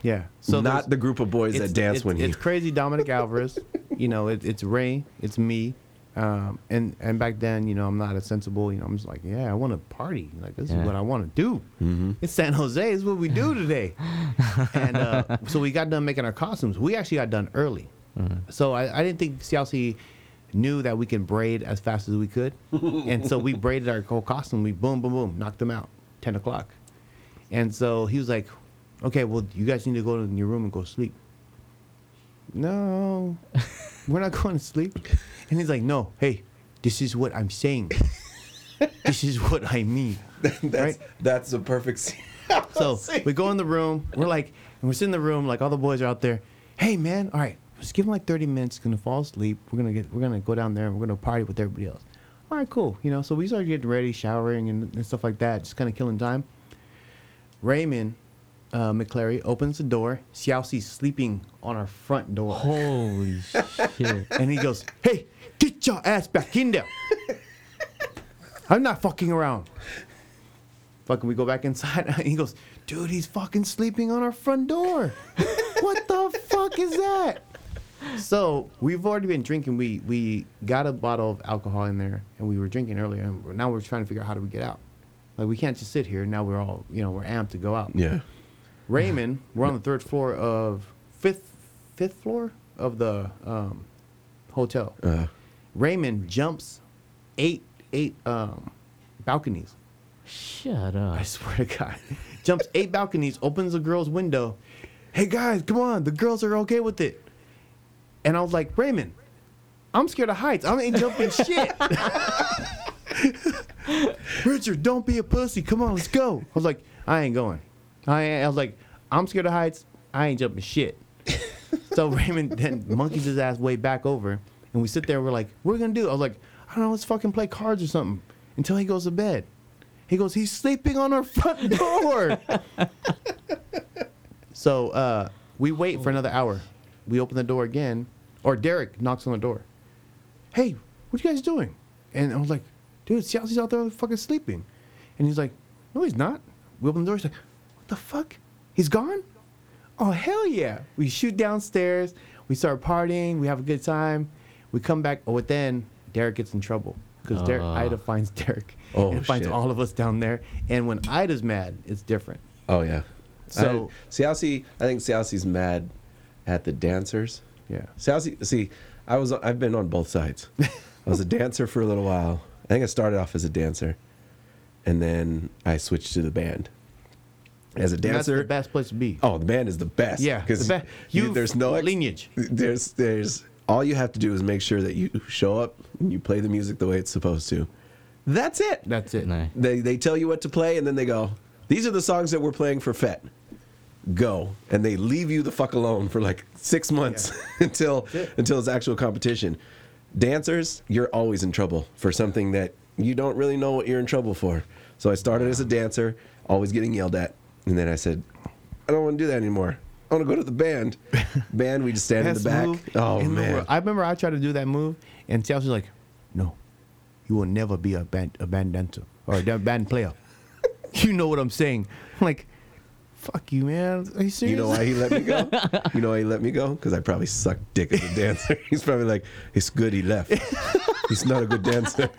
Yeah. So not the group of boys that dance it's, when he it's crazy Dominic Alvarez. you know, it, it's Ray, it's me. Um, and and back then, you know, I'm not as sensible. You know, I'm just like, yeah, I want to party. Like this Yeah. is what I want to do. Mm-hmm. It's San Jose. It's what we do today. and uh, so we got done making our costumes. We actually got done early. So I, I didn't think CLC knew that we can braid as fast as we could, and so we braided our whole costume. We boom, boom, boom, knocked them out. Ten o'clock. And so he was like, okay, well, you guys need to go to your room and go sleep. No, we're not going to sleep. And he's like, no, hey, this is what I'm saying. this is what I mean. that's right? that's the perfect scene So we go in the room. We're like, and we're sitting in the room, like all the boys are out there. Hey, man, all right, just give him like 30 minutes. Gonna fall asleep. We're gonna get, we're gonna go down there and we're gonna party with everybody else. All right, cool. You know, so we started getting ready, showering and, and stuff like that, just kind of killing time. Raymond uh, McClary opens the door. Siaosi's sleeping on our front door. Holy shit. And he goes, Hey, get your ass back in there. I'm not fucking around. Fucking, we go back inside. And he goes, Dude, he's fucking sleeping on our front door. what the fuck is that? So we've already been drinking. We we got a bottle of alcohol in there, and we were drinking earlier. And now we're trying to figure out how do we get out. Like we can't just sit here. Now we're all you know we're amped to go out. yeah Raymond, we're on the third floor of fifth fifth floor of the um, hotel. uh, Raymond jumps eight eight um, balconies. Shut up. I swear to God, jumps eight balconies, opens the girl's window. Hey guys, come on, the girls are okay with it. And I was like, Raymond, I'm scared of heights. I ain't jumping shit. Richard, don't be a pussy. Come on, let's go. I was like, I ain't going. I, I was like, I'm scared of heights. I ain't jumping shit. so Raymond then monkeys his ass way back over, and we sit there. We're like, what are we gonna do? I was like, I don't know. Let's fucking play cards or something until he goes to bed. He goes, he's sleeping on our front door. so uh, we wait for another hour. We open the door again, or Derek knocks on the door. Hey, what you guys doing? And I was like, dude, Siaosi's out there fucking sleeping. And he's like, no, he's not. We open the door. He's like, the fuck? He's gone? Oh, hell yeah. We shoot downstairs. We start partying. We have a good time. We come back. Oh, but then Derek gets in trouble because Derek Oh. Ida finds Derek Oh, and finds shit. all of us down there. And when Ida's mad, it's different. oh yeah So- I, Siaosi, I think Siaosi's mad at the dancers Yeah. Siaosi, see, I was I've been on both sides. I was a dancer for a little while. I think I started off as a dancer, and then I switched to the band. As a And That's dancer, the best place to be. oh, the band is the best. Yeah, because the be- you- there's no ex- lineage. There's there's all you have to do is make sure that you show up and you play the music the way it's supposed to. That's it. That's it. No. They they tell you what to play and then they go, these are the songs that we're playing for FET. Go and they leave you the fuck alone for like six months until it. until it's actual competition. Dancers, you're always in trouble for something that you don't really know what you're in trouble for. So I started as a dancer, always getting yelled at, and then I said, I don't want to do that anymore. I want to go to the band. band, we just stand in the back. move Oh man. I remember I tried to do that move, and Chelsea was like, "No, you will never be a band a band dancer or a band player. you know what I'm saying?" I'm like, "Fuck you, man. Are you serious?" You know why he let me go? You know why he let me go? Because I probably sucked dick as a dancer. He's probably like, it's good he left. He's not a good dancer.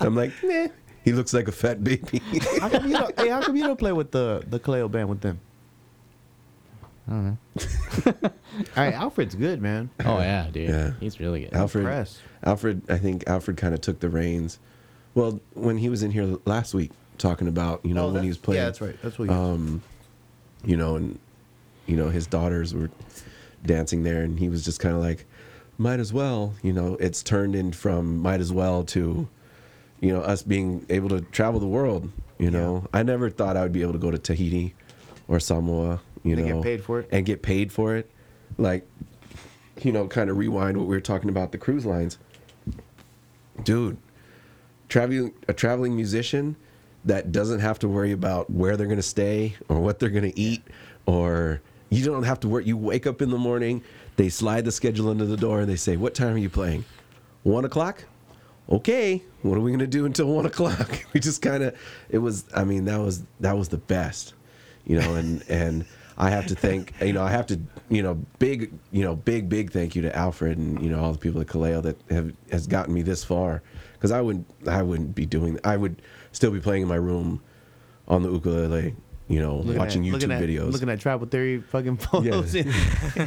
I'm like, nah. He looks like a fat baby. how come you don't? Hey, how come you don't play with the the Kaleo band with them? I don't know. All right, Alfred's good, man. Oh yeah, dude. Yeah. He's really good. Alfred, impressed. Alfred, I think Alfred kind of took the reins. Well, when he was in here last week talking about, you know, Oh, when he was playing, Yeah, that's right. That's what. You um, you know, and you know his daughters were dancing there, and he was just kind of like, might as well. You know, it's turned in from might as well to, you know, us being able to travel the world. You know, I never thought I would be able to go to Tahiti or Samoa. You And know, get paid for it? and get paid for it. Like, you know, kind of rewind what we were talking about the cruise lines, dude. Traveling a traveling musician that doesn't have to worry about where they're going to stay or what they're going to eat or You don't have to work. You wake up in the morning, they slide the schedule under the door, and they say, "What time are you playing? One o'clock." Okay, what are we gonna do until one o'clock? We just kind of. It was. I mean, that was that was the best, you know. And and I have to thank. You know, I have to. You know, big. You know, big big thank you to Alfred and you know all the people at Kaleo that have has gotten me this far. Because I wouldn't. I wouldn't be doing. I would still be playing in my room on the ukulele. You know, Looking watching at, YouTube looking at, videos. looking at tribal theory fucking photos and,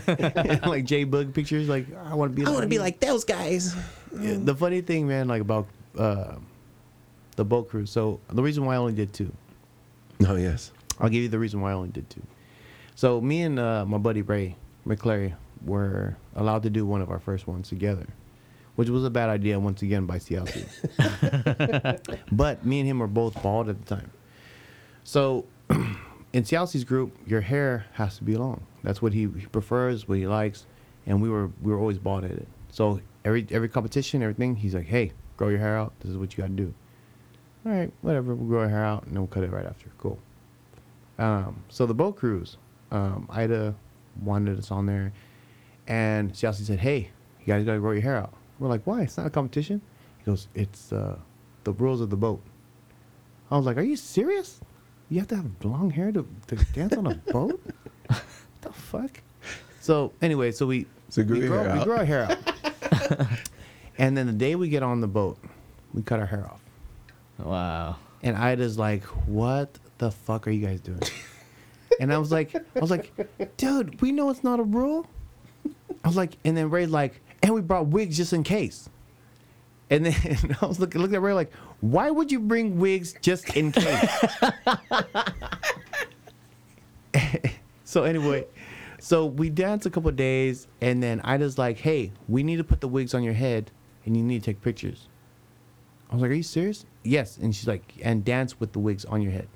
and, like J Boog pictures. Like I want to be. I want to be like those guys. Yeah, the funny thing, man, like about uh, the boat cruise. So the reason why I only did two. Oh yes. I'll give you the reason why I only did two. So me and uh, my buddy Ray McClary were allowed to do one of our first ones together, which was a bad idea once again by CLC. but me and him were both bald at the time. So in CLC's group, your hair has to be long. That's what he, he prefers, what he likes, and we were we were always bald headed. So every every competition, everything, he's like, "Hey, grow your hair out. This is what you got to do." All right, whatever. We'll grow our hair out and then we'll cut it right after. Cool. Um, so the boat cruise, um, Ida wanted us on there, and Chelsea said, "Hey, you guys gotta grow your hair out." We're like, "Why? It's not a competition." He goes, "It's uh, the rules of the boat." I was like, "Are you serious? You have to have long hair to, to dance on a boat? what the fuck?" So anyway, so we So we, grow, we grow our hair out, and then the day we get on the boat, we cut our hair off. Wow. And Ida's like, "What the fuck are you guys doing?" and I was like, "I was like, dude, we know it's not a rule." I was like, and then Ray's like, "And we brought wigs just in case." And then I was looking, looking at Ray like, "Why would you bring wigs just in case?" so anyway, so we danced a couple days, and then Ida's like, "Hey, we need to put the wigs on your head, and you need to take pictures." I was like, "Are you serious?" Yes, and she's like, "And dance with the wigs on your head."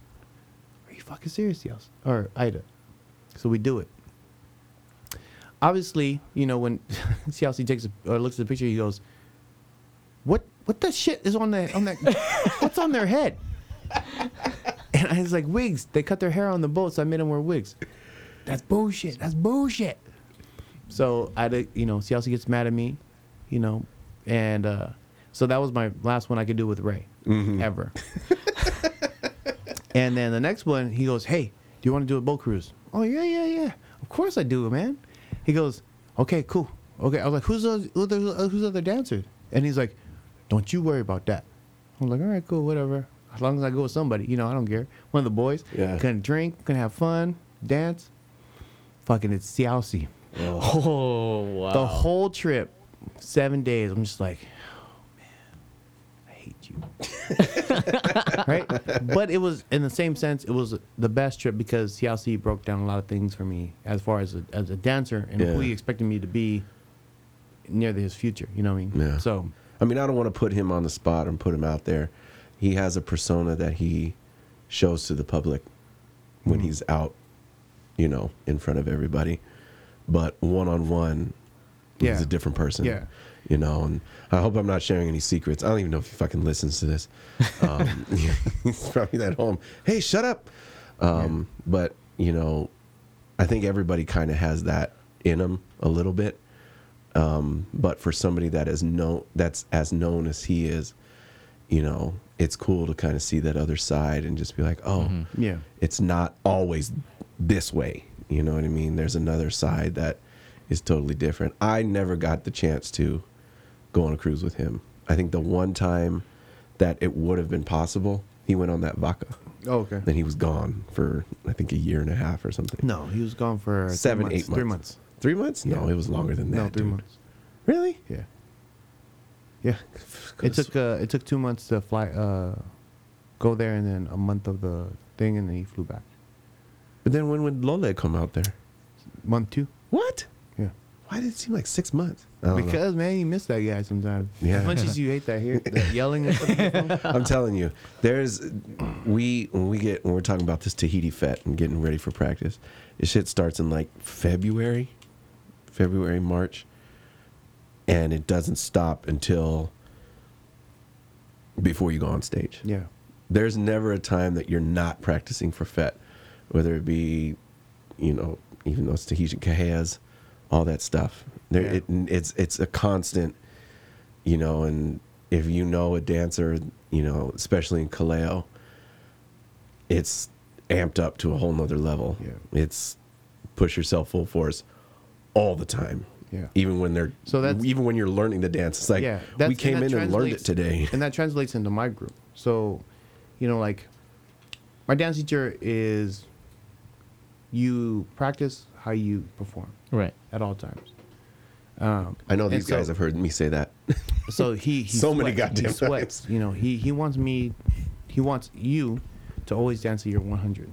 Are you fucking serious, Yels? Or Ida? So we do it. Obviously, you know when CLC takes a, or looks at the picture, he goes, "What? What the shit is on that? On that? what's on their head?" And I was like, "Wigs. They cut their hair on the boat, so I made them wear wigs." That's bullshit. That's bullshit. So I, you know, CLC gets mad at me, you know, and uh, so that was my last one I could do with Ray ever. and then the next one, he goes, "Hey, do you want to do a boat cruise?" Oh yeah, yeah, yeah. Of course I do, man. He goes, "Okay, cool. Okay." I was like, "Who's those? Who's other, who's other dancers?" And he's like, "Don't you worry about that." I'm like, "All right, cool, whatever. As long as I go with somebody, you know, I don't care. One of the boys, Yeah. can drink, can have fun, dance. Fucking, it's CLC. Oh wow. The whole trip, seven days. I'm just like, oh man, I hate you. right? But it was in the same sense. It was the best trip because CLC broke down a lot of things for me as far as a, as a dancer and who he expected me to be near his future. You know what I mean? Yeah. So I mean, I don't want to put him on the spot and put him out there. He has a persona that he shows to the public when Mm-hmm. he's out, you know, in front of everybody. But one on one, Yeah. he's a different person. Yeah. You know, and I hope I'm not sharing any secrets. I don't even know if he fucking listens to this. Um, he's probably at home. Hey, shut up. Um, But you know, I think everybody kind of has that in them a little bit. Um, but for somebody that is known, that's as known as he is, you know, it's cool to kind of see that other side and just be like, oh, yeah, it's not always this way. You know what I mean? There's another side that is totally different. I never got the chance to go on a cruise with him. I think the one time that it would have been possible, he went on that Vaca. oh, okay. Then he was gone for I think a year and a half or something. No, he was gone for three Seven, months, eight months. Three months. Three months? No, Yeah. it was longer than that. no, three dude. months. Really? Yeah. Yeah. It took uh, it took two months to fly, uh, go there, and then a month of the thing, and then he flew back. But then when would Lole come out there? Month two. What? Why did it seem like six months? Don't know. Because man, you miss that guy sometimes. Yeah. As much as you hate that here, that yelling. I'm telling you, there's we when we get when we're talking about this Tahiti Fet and getting ready for practice, this shit starts in like February, February March, and it doesn't stop until before you go on stage. yeah. There's never a time that you're not practicing for Fet, whether it be, you know, even those Tahitian Kaheas, all that stuff. There, Yeah. it, it's it's a constant, you know. And if you know a dancer, you know, especially in Kaleo, it's amped up to a whole nother level. Yeah. It's push yourself full force all the time. Yeah. Even when they're So that's- even when you're learning the dance, it's like yeah, we came that in and learned it today. and that translates into my group. So, you know, like my dance teacher is you practice how you perform Right. at all times. Um, I know these so- guys have heard me say that. so he, he So many sweats, goddamn he sweats. times. You know, he he wants me, he wants you to always dance at your 100.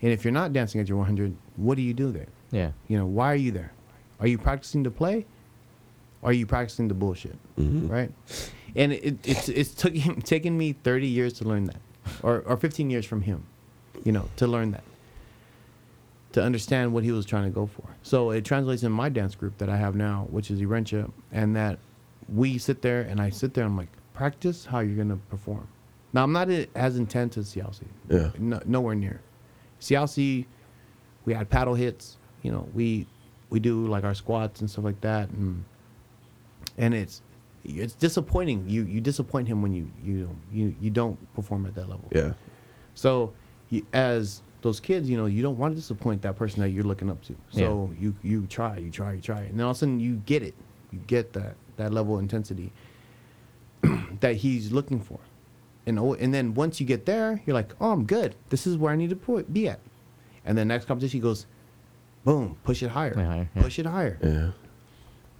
And if you're not dancing at your 100, what do you do there? Yeah. You know, why are you there? Are you practicing to play? Or are you practicing the bullshit? Mm-hmm. Right? And it, it's it's took him taken me 30 years to learn that, or or 15 years from him, you know, to learn that, to understand what he was trying to go for. So it translates in my dance group that I have now, which is Irentia, and that we sit there and I sit there. And I'm like, practice how you're gonna perform. Now I'm not as intense as Siaosi. Yeah. No, nowhere near. Siaosi, we had paddle hits. You know, we we do like our squats and stuff like that, and and it's it's disappointing. You you disappoint him when you you you you don't perform at that level. Yeah. So, you, as those kids, you know, you don't want to disappoint that person that you're looking up to. So you you try, you try, you try, and then all of a sudden you get it. You get that that level of intensity that he's looking for, and oh, and then once you get there, you're like, oh, I'm good. This is where I need to put, be at. And then next competition he goes, boom, push it higher, higher, yeah. push it higher Yeah.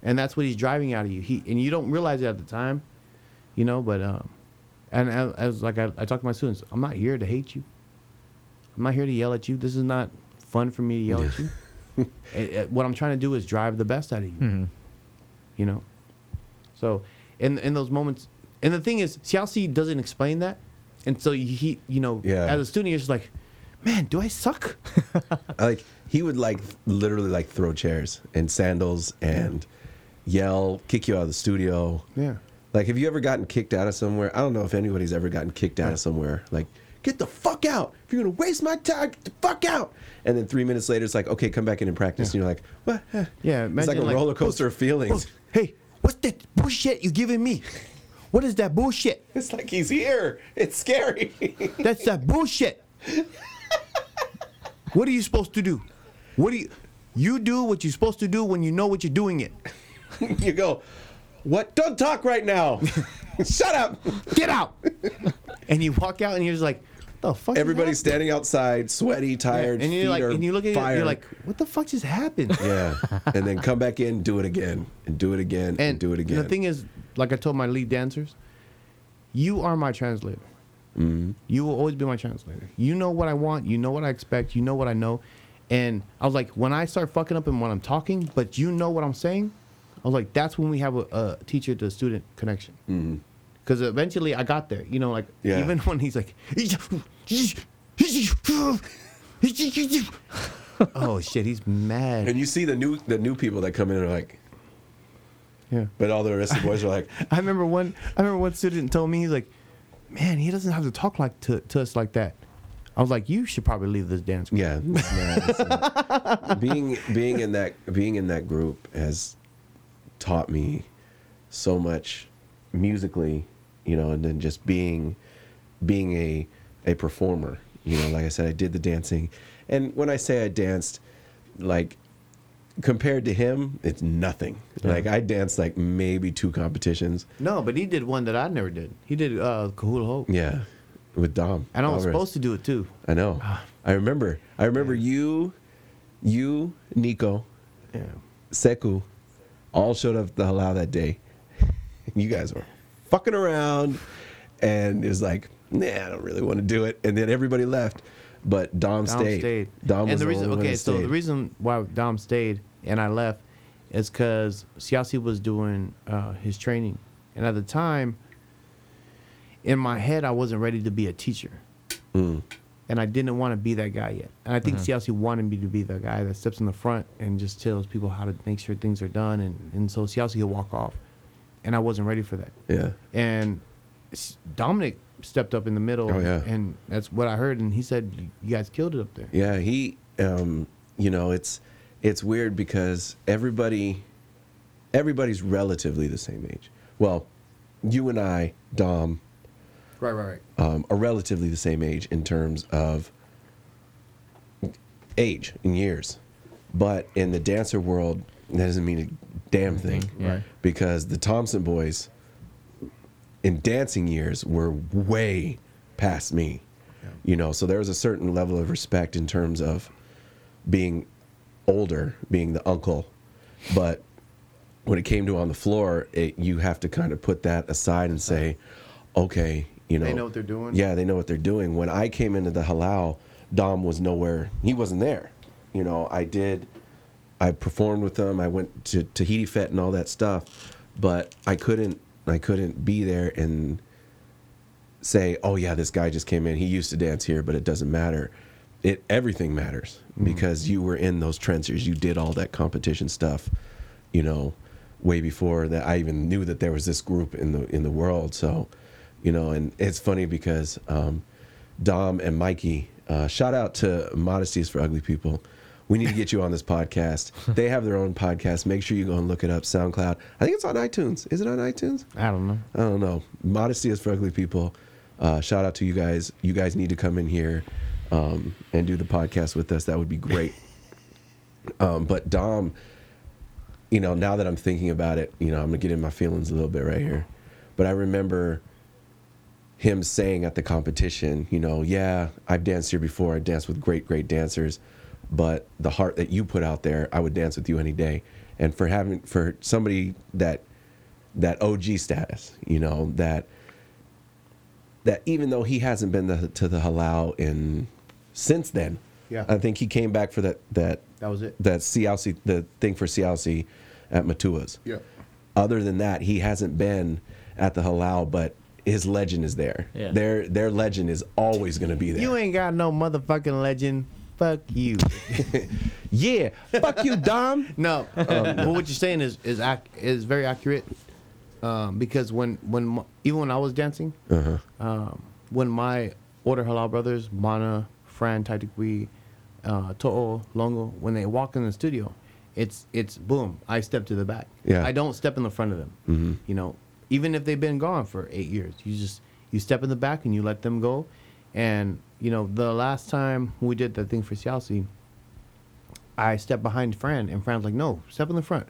and that's what he's driving out of you. He and you don't realize it at the time, you know. But um, and as, as like I, I talk to my students, I'm not here to hate you. I'm not here to yell at you. This is not fun for me to yell at you. Eh, eh, what I'm trying to do is drive the best out of you. hmm You know. So in in those moments, and the thing is, Siaosi doesn't explain that, and so he, you know, Yeah. as a student, you're just like, man, do I suck? like he would like literally like throw chairs and sandals and yell, kick you out of the studio. Yeah. Like, have you ever gotten kicked out of somewhere? I don't know if anybody's ever gotten kicked out of somewhere. Like, get the fuck out! If you're gonna waste my time, get the fuck out! And then three minutes later, it's like, okay, come back in and practice. And you're like, what? Yeah, it's like a like, roller coaster of feelings. Hey, what's that bullshit you giving me? What is that bullshit? It's like he's here. It's scary. That's that bullshit. what are you supposed to do? What do you you do what you're supposed to do when you know what you're doing it. you go, what? Don't talk right now. Shut up. Get out. and you walk out and you're just like, the fuck? Everybody's happened?" standing outside, sweaty, tired, and you're feet like, are and you look at it, fired. you're like, what the fuck just happened? Yeah, and then come back in, do it again, and do it again, and, and do it again. The thing is, like I told my lead dancers, you are my translator. Mm-hmm. You will always be my translator. You know what I want. You know what I expect. You know what I know. And I was like, when I start fucking up and when I'm talking, but you know what I'm saying, I was like, that's when we have a, a teacher to student connection. Because eventually I got there. You know, like. Yeah. even when he's like, oh shit, he's mad. and you see the new the new people that come in are like, yeah. but all the rest of the boys are like, I remember one. I remember one student told me he's like, "Man, he doesn't have to talk like to, to us like that." I was like, "You should probably leave this dance." group." yeah. being being in that being in that group has taught me so much musically, you know, and then just being being a a performer. You know, like I said, I did the dancing, and when I say I danced, like compared to him, it's nothing. Like I danced like maybe two competitions. No, but he did one that I never did. He did uh, Kahula Hope, Yeah, with Dom. and I was Alvarez. supposed to do it too. I know. Ah. I remember. I remember you, you, Nico, Yeah. Seku, all showed up at the halau that day. you guys were fucking around, and it was like, nah, I don't really want to do it. And then everybody left, but Dom, Dom stayed. stayed. Dom was and the the reason, only okay, so the reason why Dom stayed and I left is because Siaosi was doing uh, his training, and at the time, in my head, I wasn't ready to be a teacher, Mm. and I didn't want to be that guy yet. And I think Siaosi wanted me to be the guy that steps in the front and just tells people how to make sure things are done, and and so Siaosi will walk off, and I wasn't ready for that. Yeah. And Dominic stepped up in the middle, Oh, yeah. and that's what I heard, and he said, "You guys killed it up there." Yeah, he um you know, it's it's weird because everybody everybody's relatively the same age. Well, you and I, Dom, Right, right, right. um, are relatively the same age in terms of age in years. But in the dancer world, that doesn't mean damn mm-hmm. thing. yeah. Because the Thompson boys in dancing years were way past me. You know, so there was a certain level of respect in terms of being older, being the uncle. But when it came to on the floor, it, you have to kind of put that aside and say, okay, you know, They know what they're doing? Yeah, they know what they're doing. When I came into the halau, Dom was nowhere. He wasn't there. You know, I did. I performed with them. I went to Tahiti Fet and all that stuff, but I couldn't. I couldn't be there and say, "Oh yeah, this guy just came in. He used to dance here, but it doesn't matter." It everything matters because you were in those trenches. You did all that competition stuff, you know, way before that I even knew that there was this group in the in the world. So, you know, and it's funny because um, Dom and Mikey, uh, shout out to Modesty is for Ugly People. We need to get you on this podcast. They have their own podcast. Make sure you go and look it up. SoundCloud. I think it's on iTunes. Is it on iTunes? I don't know. I don't know. Modesty is for ugly people. Uh, shout out to you guys. You guys need to come in here um, and do the podcast with us. That would be great. um, but Dom, you know, now that I'm thinking about it, you know, I'm gonna get in my feelings a little bit right here. But I remember him saying at the competition, you know, yeah, I've danced here before. I danced with great, great dancers, but the heart that you put out there, I would dance with you any day. And for having for somebody that that OG status, you know, that that even though he hasn't been the, to the halau in since then, Yeah. I think he came back for that that That was it. that CLC the thing for CLC at Matua's. Yeah. Other than that, he hasn't been at the halau, but his legend is there. Yeah. Their their legend is always going to be there. You ain't got no motherfucking legend. Fuck you. yeah, fuck you, Dom. No, um, but what you're saying is is ac- is very accurate. Um, because when when m- even when I was dancing, Uh-huh. um, when my order halau brothers, Mana, Fran, Taitukwi, uh, To'o, Longo, when they walk in the studio, it's it's boom. I step to the back. Yeah. I don't step in the front of them. Mm-hmm. You know, even if they've been gone for eight years, you just you step in the back and you let them go. And you know, the last time we did that thing for Siaosi, I stepped behind Fran, and Fran's like, "No, step in the front."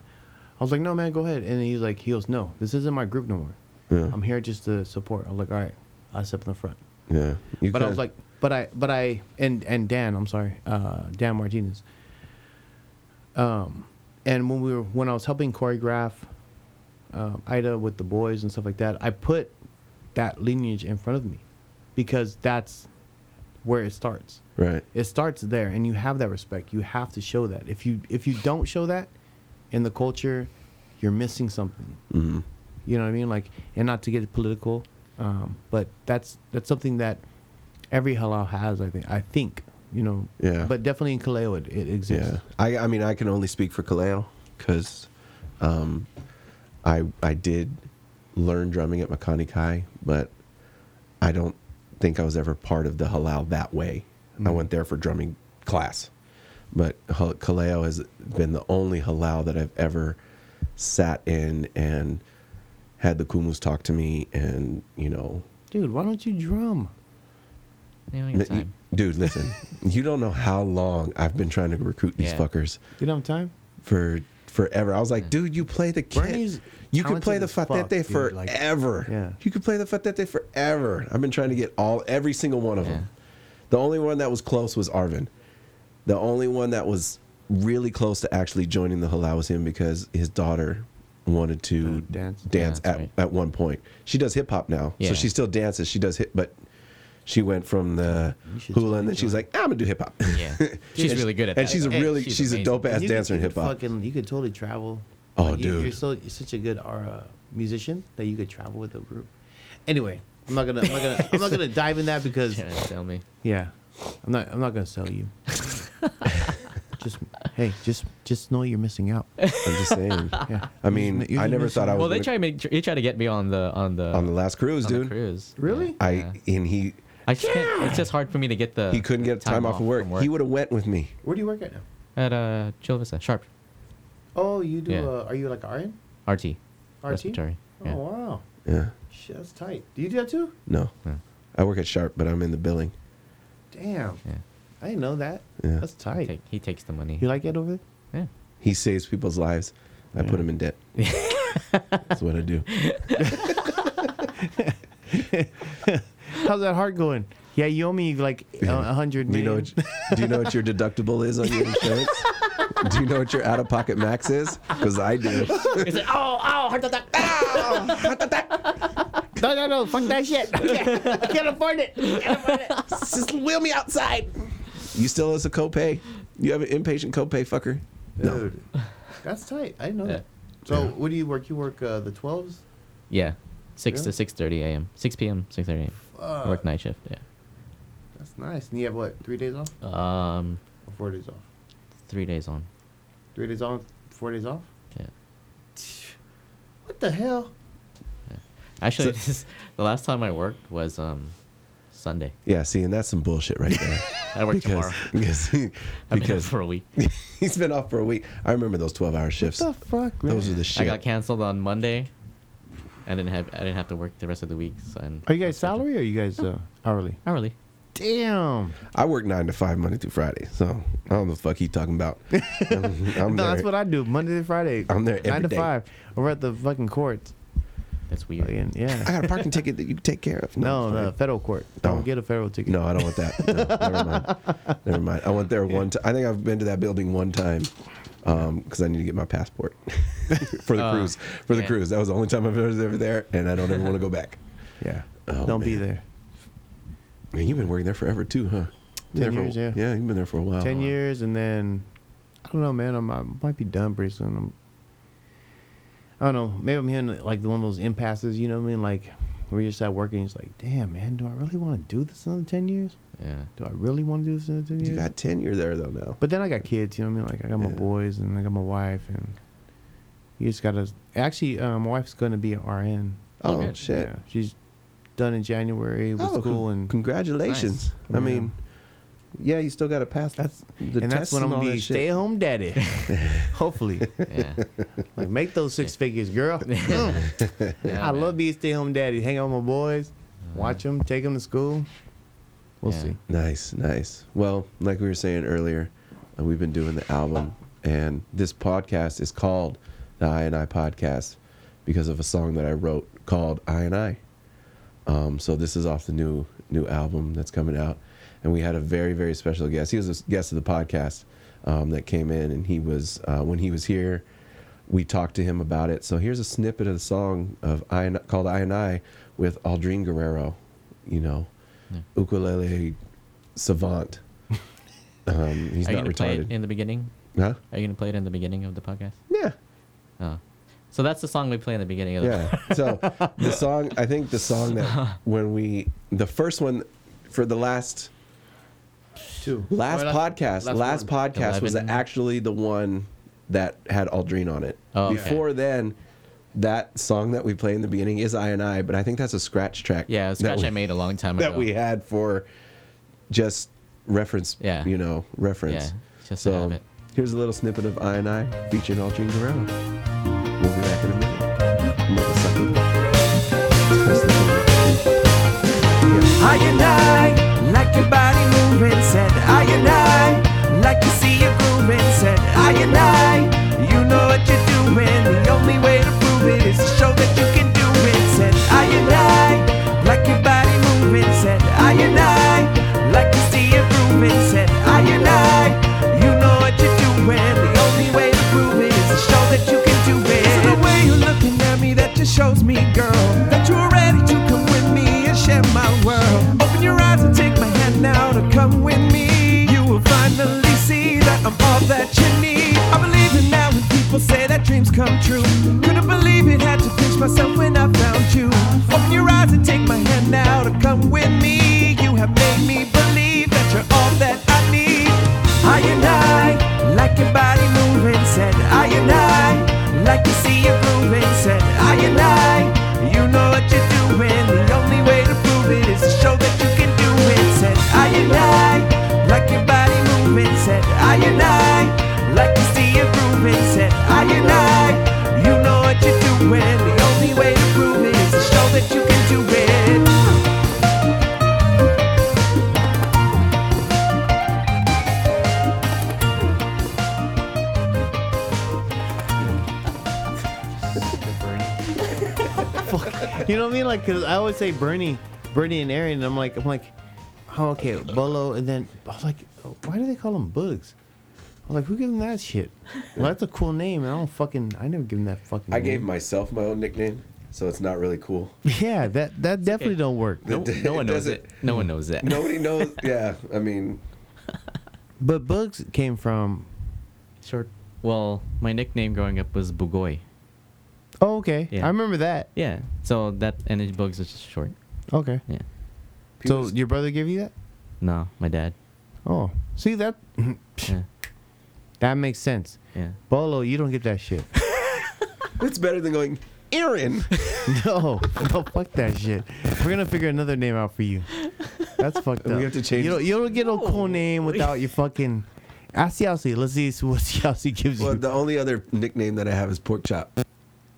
I was like, "No, man, go ahead." And he's like, "He goes, no, this isn't my group no more. Yeah. I'm here just to support." I'm like, "All right, I step in the front." Yeah. You but I was like, but I, but I, and and Dan, I'm sorry, uh, Dan Martinez. Um, and when we were when I was helping choreograph um, Ida with the boys and stuff like that, I put that lineage in front of me because that's where it starts. right. It starts there, and you have that respect. You have to show that. If you if you don't show that in the culture, you're missing something. hmm You know what I mean? Like, and not to get political, um, but that's that's something that every halau has. I think. I think. You know. Yeah. But definitely in Kaleo, it, it exists. Yeah, I, I mean, I can only speak for Kaleo because um, I I did learn drumming at Makani Kai, but I don't think I was ever part of the halau that way. I Mm. went there for drumming class, but Hal- Kaleo has been the only halau that I've ever sat in and had the kumus talk to me, and you know, Dude, why don't you drum? You don't n- time. dude, listen, you don't know how long I've been trying to recruit these Yeah. fuckers. You don't have time. for forever. I was like, dude, you play the kid. Bernie's You could play the as fuck, fatete dude, like- forever. Yeah. You could play the fatete forever. I've been trying to get all every single one of Yeah. them. The only one that was close was Arvin. The only one that was really close to actually joining the halau was him because his daughter wanted to Uh, dance? dance Yeah, at, right. at one point. She does hip hop now, Yeah. so she still dances. She does hip, but she went from the hula, and then she was join. like, "I'm gonna do hip hop." Yeah. She's really good at and that. And she's a really she's, a dope ass dancer in hip hop. Fucking, you could totally travel. Oh, Like, dude. you're so you're such a good uh, musician that you could travel with a group. Anyway, I'm not gonna I'm not gonna I'm not gonna dive in that because Trying to tell me. yeah, I'm not I'm not gonna sell you. just hey, just just know you're missing out. I'm just saying. Yeah. I mean, You're I never missing thought I was Well, they gonna- try to make they try to get me on the on the on the last cruise, on the dude. cruise. Really? I Yeah. and he I just can't. It's just hard for me to get the. he couldn't get time, off of work. from He would have went with me. Where do you work at now? at uh, Chula Vista, Sharp, Oh, you do. Yeah. Uh, are you like RN? RT, RT? respiratory. Oh Yeah. wow, Yeah. shit, that's tight. Do you do that too? No. Yeah. I work at Sharp, but I'm in the billing. Damn, Yeah. I didn't know that. Yeah. That's He, tight. take, he takes the money. You like it over there? yeah. He saves people's lives. I put him in debt. That's what I do. How's that heart going? Yeah, you owe me like a Yeah. a hundred Do you know what, do you know what your deductible is on your insurance? Do you know what your out of pocket max is? Because I do. He's like, oh, oh, heart attack. no, no, no, fuck that shit. I can't afford it. Just wheel me outside. You still owe us a copay? You have an inpatient copay, fucker? No. That's tight. I know Yeah. that. So, Yeah. what do you work? You work uh, the twelves? Yeah, six Really? to six thirty a.m. Six p.m. Six thirty a.m. Fuck. Work night shift. Yeah. That's nice. And you have what? Three days off Um, or four days off? Three days on. Three days on, four days off. Yeah. What the hell? Yeah. Actually, So- this, the last time I worked was um, Sunday. Yeah, see, and that's some bullshit right there. I work because, tomorrow. Because, he- I've been because out for a week. he's been off for a week. I remember those 12 hour shifts. What the fuck, man? Those are the shit. I got canceled on Monday. I didn't have I didn't have to work the rest of the week. So and Are you guys salary or are you guys uh, hourly? hourly? Damn. I work nine to five Monday through Friday, so I don't know what the fuck he talking about. I'm, I'm no, there. that's what I do. Monday to Friday. I'm there Nine every to day. five. We're at the fucking courts. That's weird. Fucking- I yeah. got a parking ticket that you can take care of. No, it's no, fine. federal court. Don't Oh. get a federal ticket. No, I don't want that. No, never mind. Never mind. I went there one time. I think I've been to that building one time because I need to get my passport for the Uh, cruise. For the yeah. cruise. That was the only time I've ever ever there, and I don't ever want to go back. Yeah. Oh, Don't be man. there. Man, you've been working there forever too, huh? 10 there for- years, yeah. Yeah, you've been there for a while. Ten years, and then I don't know, man. I'm, I might be done pretty soon. I'm, I don't know. Maybe I'm hitting like the one of those impasses. You know what I mean? Like where you're just at work and it's like, damn, man, do I really want to do this another ten years? Yeah. Do I really want to do this another ten years? You got tenure there though now. But then I got kids, you know what I mean? Like I got my boys and I got my wife, and you just gotta. Actually, uh, my wife's gonna be an RN. Oh good. shit! Yeah, she's done in January with Oh, school, and congratulations. Nice. I mean, yeah, you still got to pass that's the and that's when I'm gonna be stay home daddy. Hopefully, Yeah. like make those six figures, girl. Yeah, I man. love being stay home daddy. Hang out with my boys, watch them, take them to school. We'll Yeah. see. Nice, nice. Well, like we were saying earlier, uh, we've been doing the album, and this podcast is called the I and I Podcast because of a song that I wrote called I and I. Um, so this is off the new new album that's coming out, and we had a very very special guest. He was a guest of the podcast um, that came in, and he was uh, when he was here. We talked to him about it. So here's a snippet of the song of I and, called I and I with Aldrin Guerrero. You know, Yeah. ukulele savant. Um, he's Are you not gonna play it retarded. in the beginning? Huh? Are you gonna play it in the beginning of the podcast? Yeah. Oh. So that's the song we play in the beginning of the Yeah. So the song, I think the song that when we, the first one for the last Two. last podcast, last, last one. podcast was Eleven. actually the one that had Aldrin on it. Oh, okay. Before then, that song that we play in the beginning is I and I, but I think that's a scratch track. Yeah, a that scratch we- I made a long time ago. that we had for just reference. Yeah. You know, reference. Yeah, just to So have it. here's a little snippet of I and I featuring Aldrin Guerrero. Motherfucker. Button. I and I say Bernie, Bernie and Aaron. And I'm like, I'm like, oh okay, Bolo, and then I was like, oh, why do they call them Bugs? I was like, who gave them that shit? Well, that's a cool name. and I don't fucking. I never give them that fucking. I name. gave myself my own nickname, so it's not really cool. Yeah, that that definitely don't work. No, It no one knows doesn't- it. No one knows that. Nobody knows. Yeah, I mean, But Bugs came from. Short. Well, my nickname growing up was Bugoy. Oh, okay. Yeah. I remember that. Yeah. So that energy bugs is just short. Okay. Yeah. So People's- your brother gave you that? No, my dad. Oh, see that? Yeah. that makes sense. Yeah. Bolo, you don't get that shit. it's better than going Aaron. no, no, fuck that shit. We're gonna figure another name out for you. That's fucked We up. have to change- You don't, you don't get a cool name without your fucking. Ask Yossi. Let's see what Yossi gives Well, you. the only other nickname that I have is Pork Chop.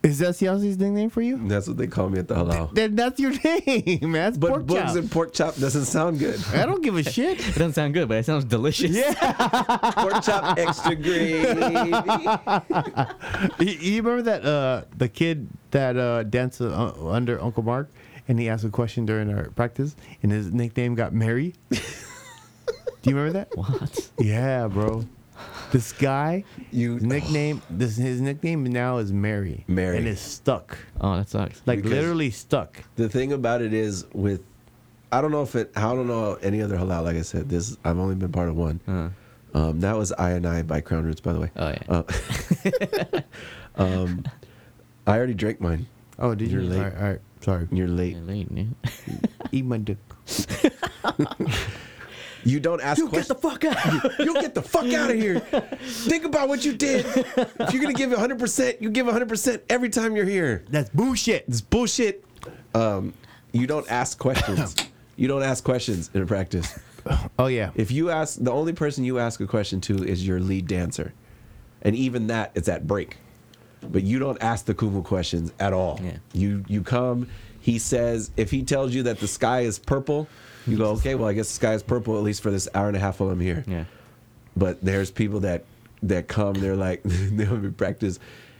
Is that Yossi's nickname for you? That's what they call me at the halau. Then that's your name, man. That's But pork bugs chop. and pork chop doesn't sound good. I don't give a shit. It doesn't sound good, but it sounds delicious. Yeah. pork chop extra gravy. you, you remember that uh the kid that uh danced uh, under Uncle Mark and he asked a question during our practice and his nickname got Mary? Do you remember that? What? Yeah, bro. This guy, You his nickname, this his nickname now is Mary. Mary. and it's stuck, Oh, that sucks. like Because- literally stuck. The thing about it is with, I don't know if it, I don't know any other halau. Like I said, this I've only been part of one. Uh, Um, that was I and I by Crown Roots, by the way. oh yeah. Uh, um, I already drank mine. Oh, did You're you? late. All right, all right. Sorry. You're late. You're late, man. Eat my dick. You don't ask questions. get the fuck out. you get the fuck out of here. Think about what you did. If you're gonna give 100, percent you give 100 percent every time you're here. That's bullshit. It's bullshit. Um, you don't ask questions. You don't ask questions in a practice. Oh yeah. If you ask, the only person you ask a question to is your lead dancer, and even that it's at break. But you don't ask the kumu questions at all. Yeah. You you come. He says if he tells you that the sky is purple, you go okay. Well, I guess the sky is purple at least for this hour and a half while I'm here. Yeah. But there's people that that come. They're like they'll be practice.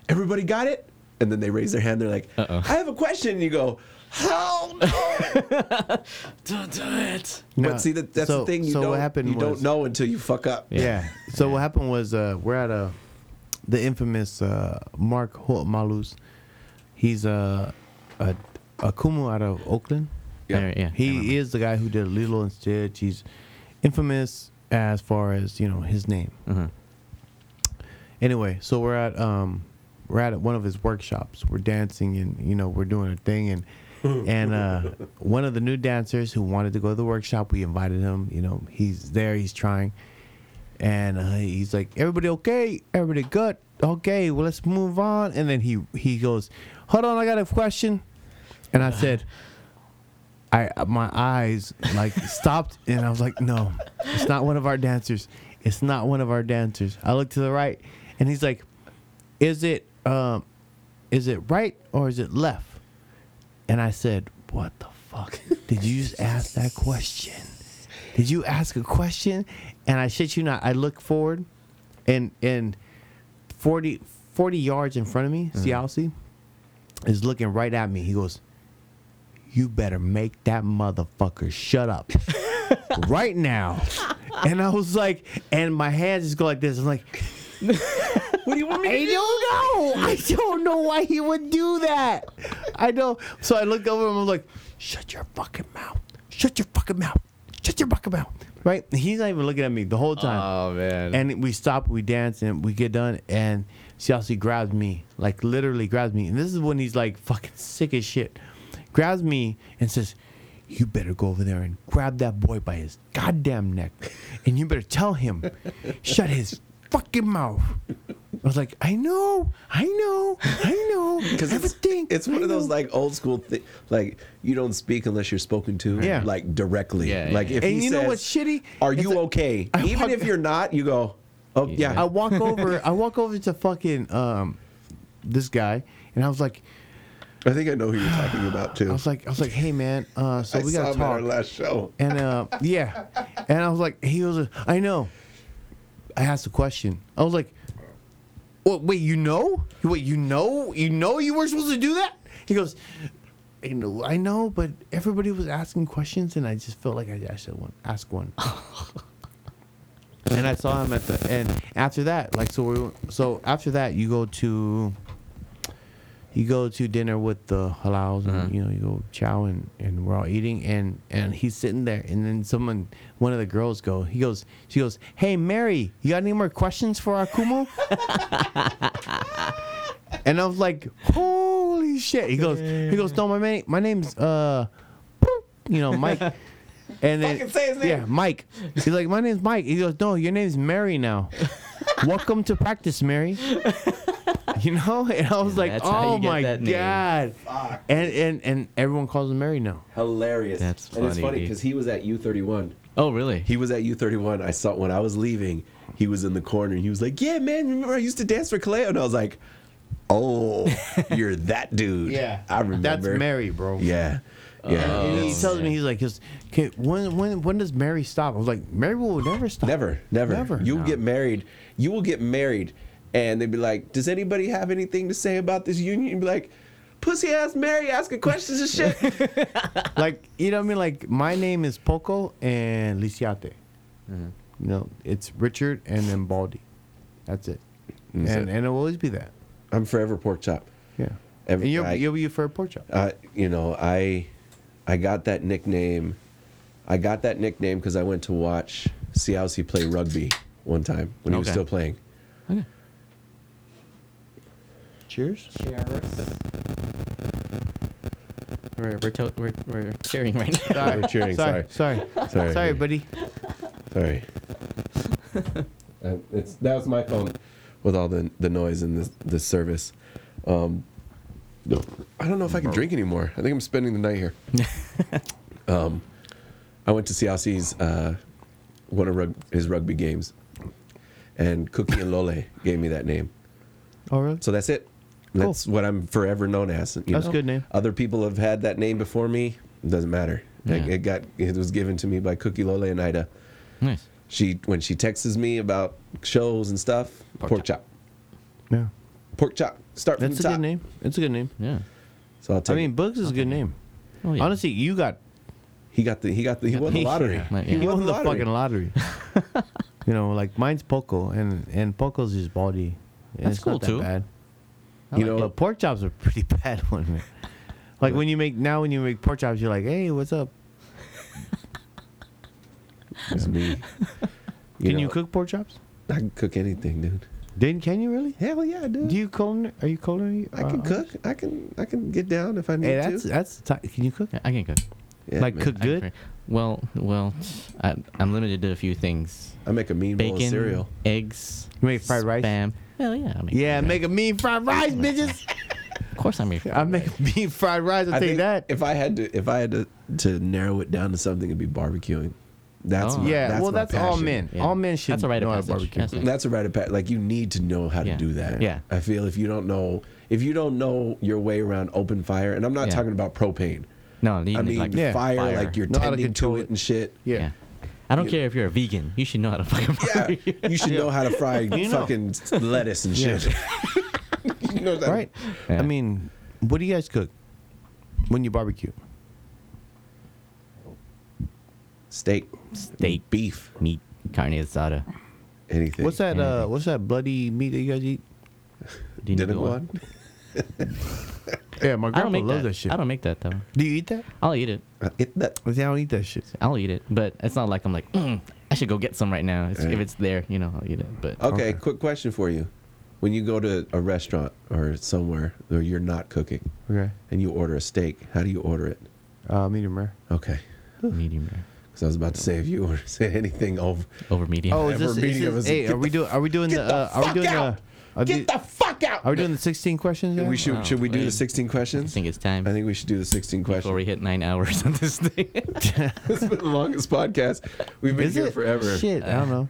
Everybody got it, and then they raise their hand. They're like, Uh-oh. I have a question. And you go, Hell no. Don't do it. No, but see that that's so- the thing. You so don't what happened you was- don't know until you fuck up. Yeah. So what happened was uh, we're at a the infamous uh, Mark Ho'omalu. He's a, a a kumu out of Oakland. Yeah. Yeah. yeah He is the guy who did Lilo and Stitch. He's infamous as far as you know his name. Uh-huh. Anyway, so we're at um we're at one of his workshops. We're dancing and you know we're doing a thing and and uh one of the new dancers who wanted to go to the workshop, we invited him. You know he's there, he's trying, and uh, he's like, "Everybody okay? Everybody good? Okay, well let's move on." And then he he goes, "Hold on, I got a question," and I said. I my eyes like stopped and I was like, no, it's not one of our dancers. It's not one of our dancers. I looked to the right and he's like, is it um is it right or is it left? And I said, what the fuck? Did you just ask that question? Did you ask a question? And I shit you not, I look forward and and 40, 40 yards in front of me, Siaosi, is looking right at me. He goes, you better make that motherfucker shut up right now. And I was like, and my hands just go like this. I'm like, What do you want me I don't know. I don't know why he would do that. I know. So I look over and I'm like, shut your fucking mouth. Shut your fucking mouth. Shut your fucking mouth. Right? He's not even looking at me the whole time. Oh man. And we stop, we dance, and we get done. And Siaosi grabs me, like literally grabs me. And this is when he's like fucking sick as shit. Grabs me and says, You better go over there and grab that boy by his goddamn neck. And you better tell him, shut his fucking mouth. I was like, I know, I know, I know. Because it's, everything. it's one I of those know." like old school thing. Like you don't speak unless you're spoken to. Yeah. Like directly. Yeah, yeah, like yeah. if And he you know says, what's shitty? Are It's you like- okay? I Even walk- if you're not, you go. Oh yeah. I walk over, I walk over to fucking um, this guy, and I was like, I think I know who you're talking about too. I was like, I was like, hey man, uh, so I we gotta him at our last show. And uh, yeah, and I was like, he was, I know. I asked a question. I was like, what? Wait, you know? Wait, you know? You know you were supposed to do that? He goes, you know, I know, but everybody was asking questions, and I just felt like I, I should one, ask one. and I saw him at the and after that, like so, we, so after that, you go to you go to dinner with the halaus, and Uh-huh. you know you go chow, and, and we're all eating, and and he's sitting there, and then someone, one of the girls go, he goes, she goes, hey Mary, you got any more questions for our kumu? And I was like, "Holy shit!" He goes, "He goes, no, my name, my name's uh, you know, Mike." And then, Fucking say his name. yeah, Mike. He's like, "My name's Mike." He goes, "No, your name's Mary now. Welcome to practice, Mary." You know, and I was like, That's how "Oh get my that name. god!" And and and everyone calls him Mary now. Hilarious. That's And it's funny, funny dude. because he was at U31. Oh, really? He was at U31. I saw when I was leaving, he was in the corner and he was like, Yeah, man, remember I used to dance for Kaleo? And I was like, Oh, you're that dude. Yeah. I remember. That's Mary, bro. Yeah. Yeah. Oh, and he It's- tells me he's like, he's, "Okay, when when when does Mary stop?" I was like, "Mary will never stop." Never, never. Never. You'll No. get married. You will get married, and they'd be like, "Does anybody have anything to say about this union?" You'd be like, "Pussy ass Mary asking questions and shit." like you know what I mean? Like my name is Poco and Lisiate. Mm-hmm. You know, it's Richard and then Baldy. That's it. That's and it. and it'll always be that. I'm forever pork chop. Yeah. Every- and you'll I- you'll be for a pork chop. uh, you know, I I got that nickname. I got that nickname because I went to watch Siaosi play rugby one time when he was still playing. Okay. Cheers. We're we're, to- we're we're cheering right now. Sorry, We're cheering, Sorry, sorry, Sorry. sorry, buddy. Sorry. uh, it's that was my phone with all the the noise and the this service. Um, I don't know if I can drink anymore. I think I'm spending the night here. um, I went to Siaosi's uh, one of rug- his rugby games, and Cookie and Lole gave me that name. Oh really? So that's it. That's what I'm forever known as. you That's a good name. Other people have had that name before me. It doesn't matter. Yeah. it got it was given to me by Cookie Lole and Ida. Nice. She when she texts me about shows and stuff, pork, chop. Yeah. pork chop. Start from That's the a top. good name. It's a good name. Yeah. So I'll I take. mean, Bugs is a good name. Oh yeah. Honestly, you got he got the he got the he won the lottery. Yeah. he Yeah. won the fucking lottery. you know, like mine's Poco, and and Poco's just Baldy. And That's it's cool, that too. Bad. I You like know- it. But pork chops are pretty bad one, man. Like when you make now when you make pork chops, you're like, hey, what's up? It's me. Can you know, cook pork chops? I can cook anything, dude. Then can you really? Hell yeah, dude. Do you culinary? Are you culinary? I can uh, cook. I can I can get down if I need Hey, that's to. that's ti- can you cook? Yeah, I can cook. Yeah, like man. cook I can good? cook. Well, well, I, I'm limited to a few things. I make a mean bowl of Bacon, cereal. eggs. You make fried rice? Spam. Hell yeah. I make Yeah, fried make a mean fried rice, bitches. Of course, I make. I make rice. a mean fried rice. I'll I tell you that. if I had to if I had to to narrow it down to something, it'd be barbecuing. That's Oh. my, yeah, that's well, my that's all passion. men. Yeah. All men should That's a rite of know how to passage. barbecue. That's it. That's a right of pat. Like you need to know how Yeah. to do that. Yeah. I feel if you don't know if you don't know your way around open fire, and I'm not Yeah. talking about propane. No, you I need, mean like Yeah. fire, fire. like you're Know how to tending to control it it. and shit. Yeah. Yeah. I don't care if you're a vegan. You should know how to fucking Yeah, you should know how to fry You know. fucking lettuce and shit. you know that, Right. Yeah. I mean, what do you guys cook when you barbecue? Steak, Steak. beef, Meat, carne asada. anything. What's that? Uh, what's that bloody meat that you guys eat? Do you need Didn't to go go on? on? Yeah, my I don't make loves that. that. shit. I don't make that though. Do you eat that? I'll eat it. Uh, it, that, I don't eat that shit. I'll eat it, but it's not like I'm like, mm, I should go get some right now. It's, Right. If it's there, you know, I'll eat it. But okay, Okay. quick question for you. When you go to a restaurant or somewhere where you're not cooking Okay. and you order a steak, how do you order it? Uh, medium rare. Okay. medium rare Because I was about to say if you order say anything over. over medium. Oh, Yeah, is this? we're meeting Is of us. this hey, are we doing? Are we doing the? the Uh, are we doing out! the? Are, Get the, the fuck out! are we doing the 16 questions? we should Oh, should we do the wait. 16 I questions? think it's time I think we should do the 16 before questions. we hit nine hours on this thing. it's been the longest podcast. We've been Is here it? forever. Shit, I don't know.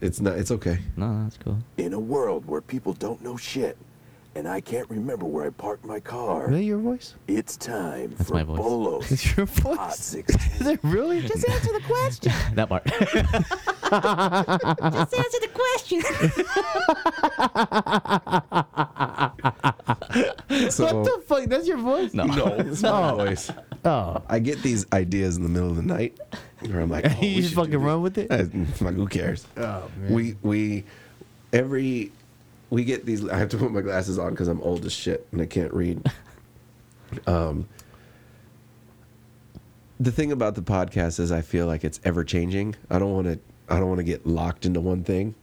It's not. It's okay. no, that's cool. In a world where people don't know shit, and I can't remember where I parked my car. Is that your voice? It's time That's for my voice. Bolos It's your Hot voice. 16. Is it really? Just answer the question. That part. Just answer the question. So, what the fuck? That's your voice? No. no, it's my voice. Oh. I get these ideas in the middle of the night where I'm like, oh, we you just fucking do this. run with it? Uh, I'm like, who cares? Oh, man. We we every we get these. I have to put my glasses on because I'm old as shit and I can't read. Um, the thing about the podcast is I feel like it's ever changing. I don't want to. I don't want to get locked into one thing.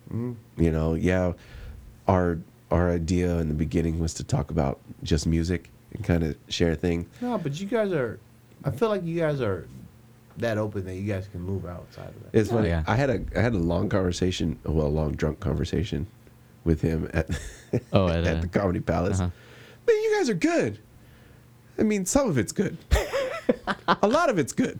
You know, yeah, our our idea in the beginning was to talk about just music and kind of share things. No, but you guys are. I feel like you guys are that open that you guys can move outside of that. It's Oh, funny. yeah. I had a I had a long conversation, well, a long drunk conversation with him at Oh, at, at uh, the Comedy Palace. uh-huh. Man, you guys are good. I mean, some of it's good. a lot of it's good.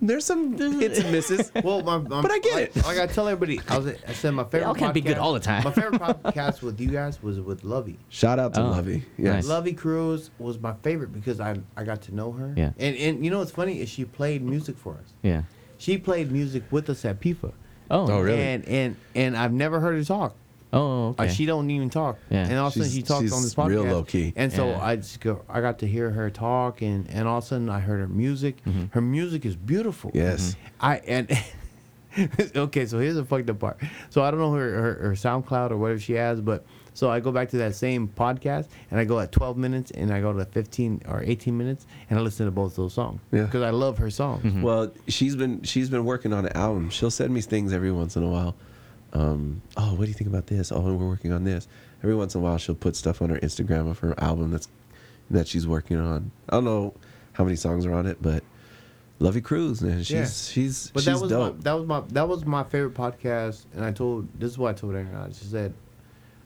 There's some hits and misses. Well, my, my, But I get like, it. Like I tell everybody, I was. I said my favorite. all can't be good podcast- all the time. My favorite podcast with you guys was with Lovey. Shout out to Oh, Lovey. Yes. nice. Lovey Cruz was my favorite because I I got to know her. Yeah. And and you know what's funny is she played music for us. Yeah. She played music with us at PIFA. Oh. Oh, really? And and and I've never heard her talk. Oh, okay. Like she don't even talk. Yeah. And all of a sudden She's- she talks on this podcast. real low-key. And so Yeah. I just go I got to hear her talk and and all of a sudden I heard her music. Mm-hmm. Her music is beautiful. Yes. I and okay, so here's the fucked up part. So I don't know her, her her SoundCloud or whatever she has, but so I go back to that same podcast and I go at 12 minutes and I go to 15 or 18 minutes and I listen to both those songs Yeah. because I love her songs. Mm-hmm. Well, she's been she's been working on an album. She'll send me things every once in a while. Um, oh, what do you think about this? Oh, we're working on this. Every once in a while, she'll put stuff on her Instagram of her album that's that she's working on. I don't know how many songs are on it, but Lovey Cruz, man, she's Yeah. she's But she's that was dope. my, that was my that was my favorite podcast, and I told this is what I told her. I just said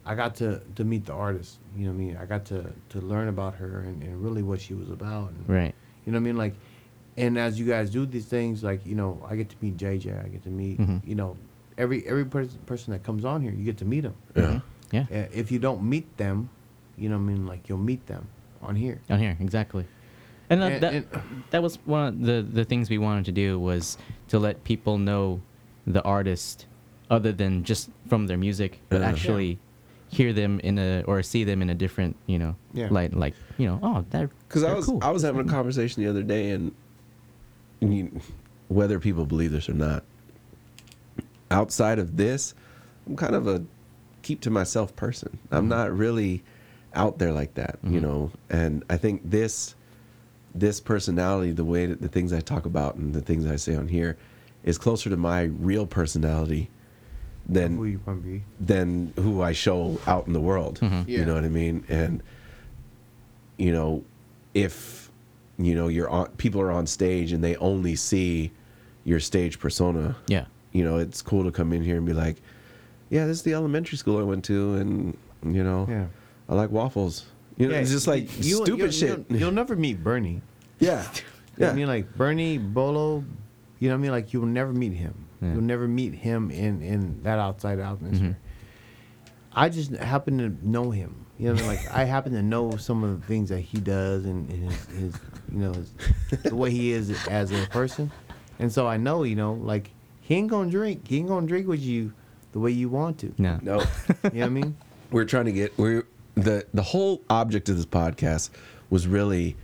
I got to to meet the artist. You know what I mean? I got to to learn about her and, and really what she was about. And, Right. You know what I mean? Like, and as you guys do these things, like you know, I get to meet JJ. I get to meet Mhm. you know every every person person that comes on here. You get to meet them. yeah. Yeah. Uh, If you don't meet them, you know what I mean? Like you'll meet them on here. On here, exactly. And, uh, And- that and- that was one of the the things we wanted to do was to let people know the artist other than just from their music, but Yeah. actually hear them in a or see them in a different, you know, Yeah. light. Like you know, oh, that Because I was cool. I was having a conversation the other day, and I mean, whether people believe this or not, outside of this, I'm kind of a keep to myself person. I'm not really out there like that, you know. And I think this this personality, the way that the things I talk about and the things I say on here, is closer to my real personality than Who you want to be? than who I show out in the world. Mhm. You know what I mean? And you know, if you know you're on, people are on stage and they only see your stage persona. yeah, You know, it's cool to come in here and be like, "Yeah, this is the elementary school I went to, and you know, Yeah. I like waffles." You know, it's just like you- stupid you'll- shit. You'll, you'll never meet Bernie. yeah, You know yeah. I mean? Like Bernie, Bolo, you know what I mean? Like you'll never meet him. Yeah. You'll never meet him in, in that outside atmosphere. Mhm. I just happen to know him. You know I mean? Like I happen to know some of the things that he does and, and his, his, you know, his, the way he is as a person. And so I know, you know, like he ain't gonna drink. He ain't gonna drink with you the way you want to. no, no. You know what I mean? we're trying to get we're the the whole object of this podcast was really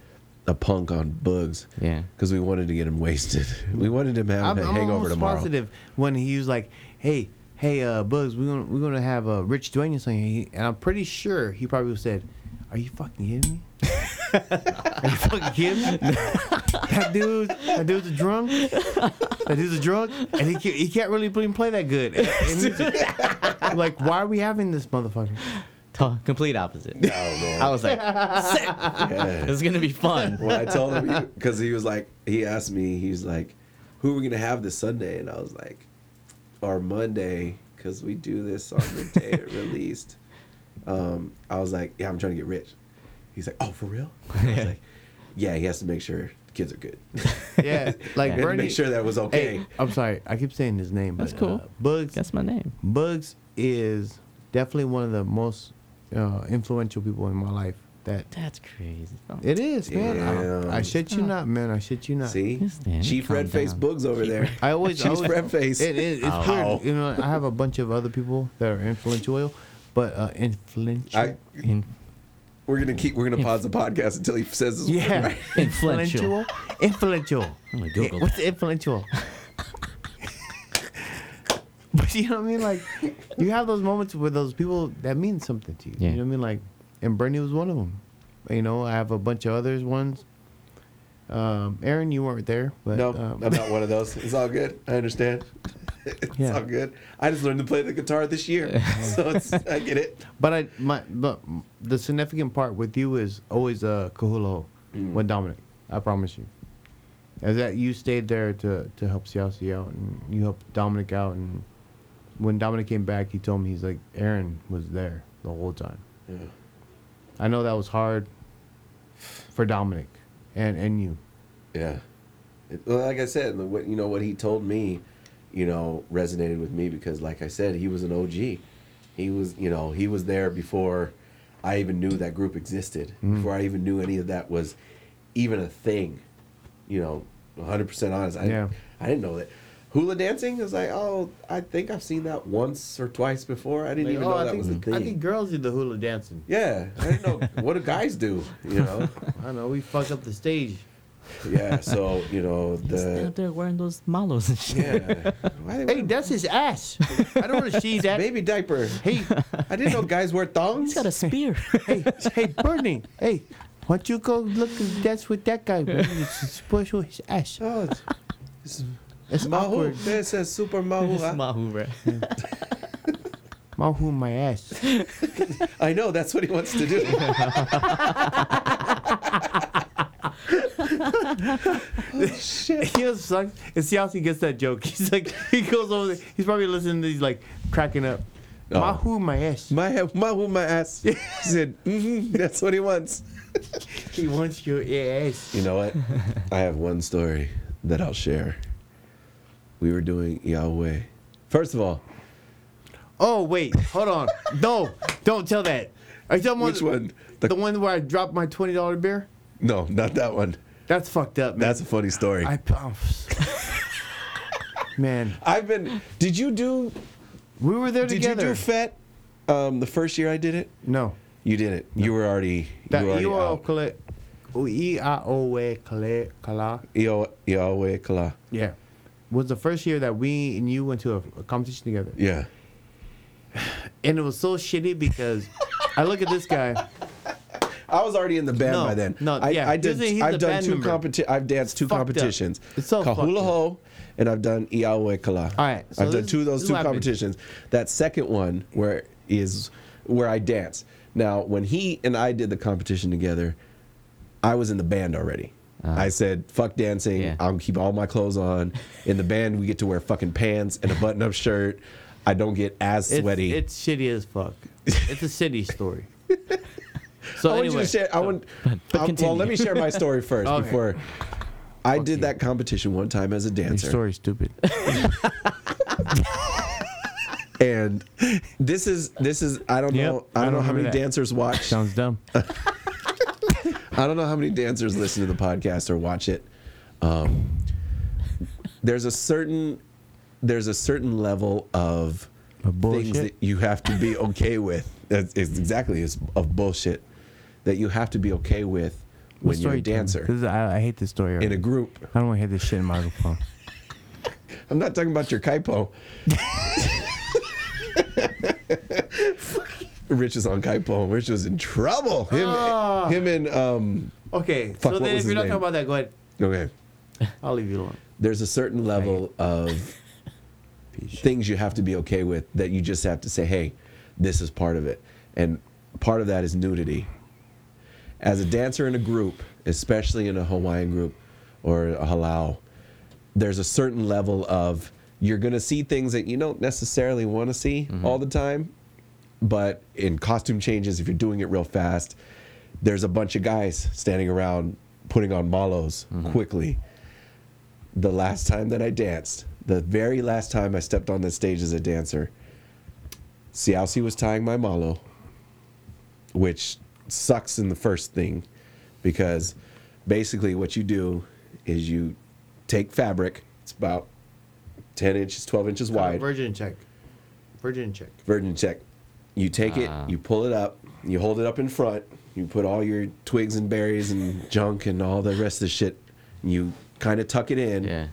a punk on Bugs. Yeah. Because we wanted to get him wasted. We wanted him to have I'm, a I'm hangover almost tomorrow. positive when he was like, "Hey, hey, uh, Bugs, we're gonna we're gonna have uh, Rich Duenas on here," and I'm pretty sure he probably said, "Are you fucking kidding me? Are you fucking kidding me? that dude, that dude's a drunk. That dude's a drunk, and he can't, he can't really even play that good. And, and he's just- like, why are we having this motherfucker? To- complete opposite. Oh, man. I was like, sick. Yeah. This is gonna be fun. when I told him, because he was like, he asked me, he's like, who are we going to have this Sunday? And I was like, or Monday, because we do this on the day it released. Um, I was like, yeah, I'm trying to get rich. He's like, oh, for real? I was like, yeah, he has to make sure the kids are good. Yeah, like Yeah. Had to Bernie. make sure that was okay. Hey, I'm sorry, I keep saying his name. That's but, cool. Uh, Bugs. That's my name. Bugs is definitely one of the most uh, influential people in my life. That That's crazy. Oh, it is, man. Damn. I, I shit you not, man. I shit you not. See, Yes, Dan, Chief calm Red Face down. Boogs over there. I always, I Chief always Red Face. It, it, it's Ow. weird. You know, I have a bunch of other people that are influential, but uh, influential. I, in, we're gonna keep. We're gonna pause the podcast until he says his word yeah, right. Influential. influential. I'm gonna Google What's influential? but you know what I mean? Like, you have those moments with those people that mean something to you. Yeah. You know what I mean? Like, and Bernie was one of them. You know, I have a bunch of others ones. Um, Aaron, you weren't there, but No, um, I'm not one of those. It's all good. I understand. It's Yeah. all good. I just learned to play the guitar this year, so it's, I get it. But I my but the significant part with you is always uh Kahula Mm. with Dominic. I promise you. Is that you stayed there to to help Siaosi out and you helped Dominic out and when Dominic came back he told me he's like Aaron was there the whole time. Yeah. I know that was hard for Dominic and and you. Yeah. It, well, like I said, what you know what he told me, you know, resonated with me because, like I said, he was an OG. He was, you know, he was there before I even knew that group existed. Mm-hmm. Before I even knew any of that was even a thing. You know, 100 percent honest. I, Yeah. I didn't know that. Hula dancing is like, oh, I think I've seen that once or twice before. I didn't Like, even oh, know I that think, was a thing. I think girls do the hula dancing. yeah, I didn't know what do guys do. You know, I don't know, we fuck up the stage. Yeah. So you know He's out there wearing those malos and shit. yeah. Why they Hey, wear that's his ass. I don't want to see that. baby diaper. Hey, I didn't know guys wear thongs. He's got a spear. hey, hey, Bernie, hey, why don't you go look and dance with that guy? Man? It's push with his ass. Oh, it's, it's It's Mahu. awkward. This says Super Mahu. It's huh? Mahu, bro. Mahu my ass. I know that's what he wants to do. Shit. He was sucks. And see how he gets that joke. He's like, he goes over there. He's probably listening to these, like, cracking up. Oh. Mahu my ass. My Mahu my ass. He said, mm-hmm, that's what he wants. He wants your ass. You know what? I have one story that I'll share. We were doing Yahweh. First of all, Oh, wait, hold on. No, don't tell that. Are you talking which one? The, one where I dropped my $20 beer? No, not that one. That's fucked up, man. That's a funny story. I, oh, man, I've been. Did you do? we were there Did together. Did you do FET? Um, the first year I did it. no. You did it. You were already. That you were already you out. kale, i a o e kale kala. Yo- Kala. Yeah, was the first year that we and you went to a, a competition together, Yeah. and it was so shitty because I look at this guy. I was already in the band No, by then. no, I, yeah, I did. He's I've done two competi- I've danced two Fucked up. competitions. It's so Kahula. Ho, and I've done Yahweh Kala. All right, so I've done two of those two competitions. That second one where is where I dance. Now, when he and I did the competition together, I was in the band already. Uh-huh. I said, "Fuck dancing. Yeah. I'll keep all my clothes on." In the band, we get to wear fucking pants and a button-up shirt. I don't get as It's, sweaty. it's shitty as fuck. It's a city story. So I want anyway, you to share. I want. well, let me share my story first Okay. before. I Fuck did that competition one time as a dancer. your story's stupid. and this is this is I don't Yep, know I I don't know how many that. dancers watch. Sounds dumb. I don't know how many dancers listen to the podcast or watch it. Um, there's a certain there's a certain level of things that you have to be okay with. That's it's exactly it's of bullshit that you have to be okay with when you're a dancer This is, I, I hate this story. in already. a group. I don't want to hear this shit in my microphone. I'm not talking about your kaipo. Rich is on kaipo. and Rich was in trouble. Him, Ah. him and um. Okay, Fuck, so what then was if you're not name? talking about that, go ahead. Okay. I'll leave you alone. There's a certain level of things you have to be okay with that you just have to say, hey, this is part of it, and part of that is nudity. As a dancer in a group, especially in a Hawaiian group or a halau, there's a certain level of you're gonna see things that you don't necessarily want to see mm-hmm. all the time, but in costume changes, if you're doing it real fast, there's a bunch of guys standing around putting on malos mm-hmm. quickly. The last time that I danced, the very last time I stepped on the stage as a dancer, Siausi was tying my malo. which sucks in the first thing because basically what you do is you take fabric, it's about 10 inches, 12 inches wide, Virgin check. Virgin check. virgin check. You take Ah. it, you pull it up, you hold it up in front, you put all your twigs and berries and junk and all the rest of the shit, you kind of tuck it in, Yeah.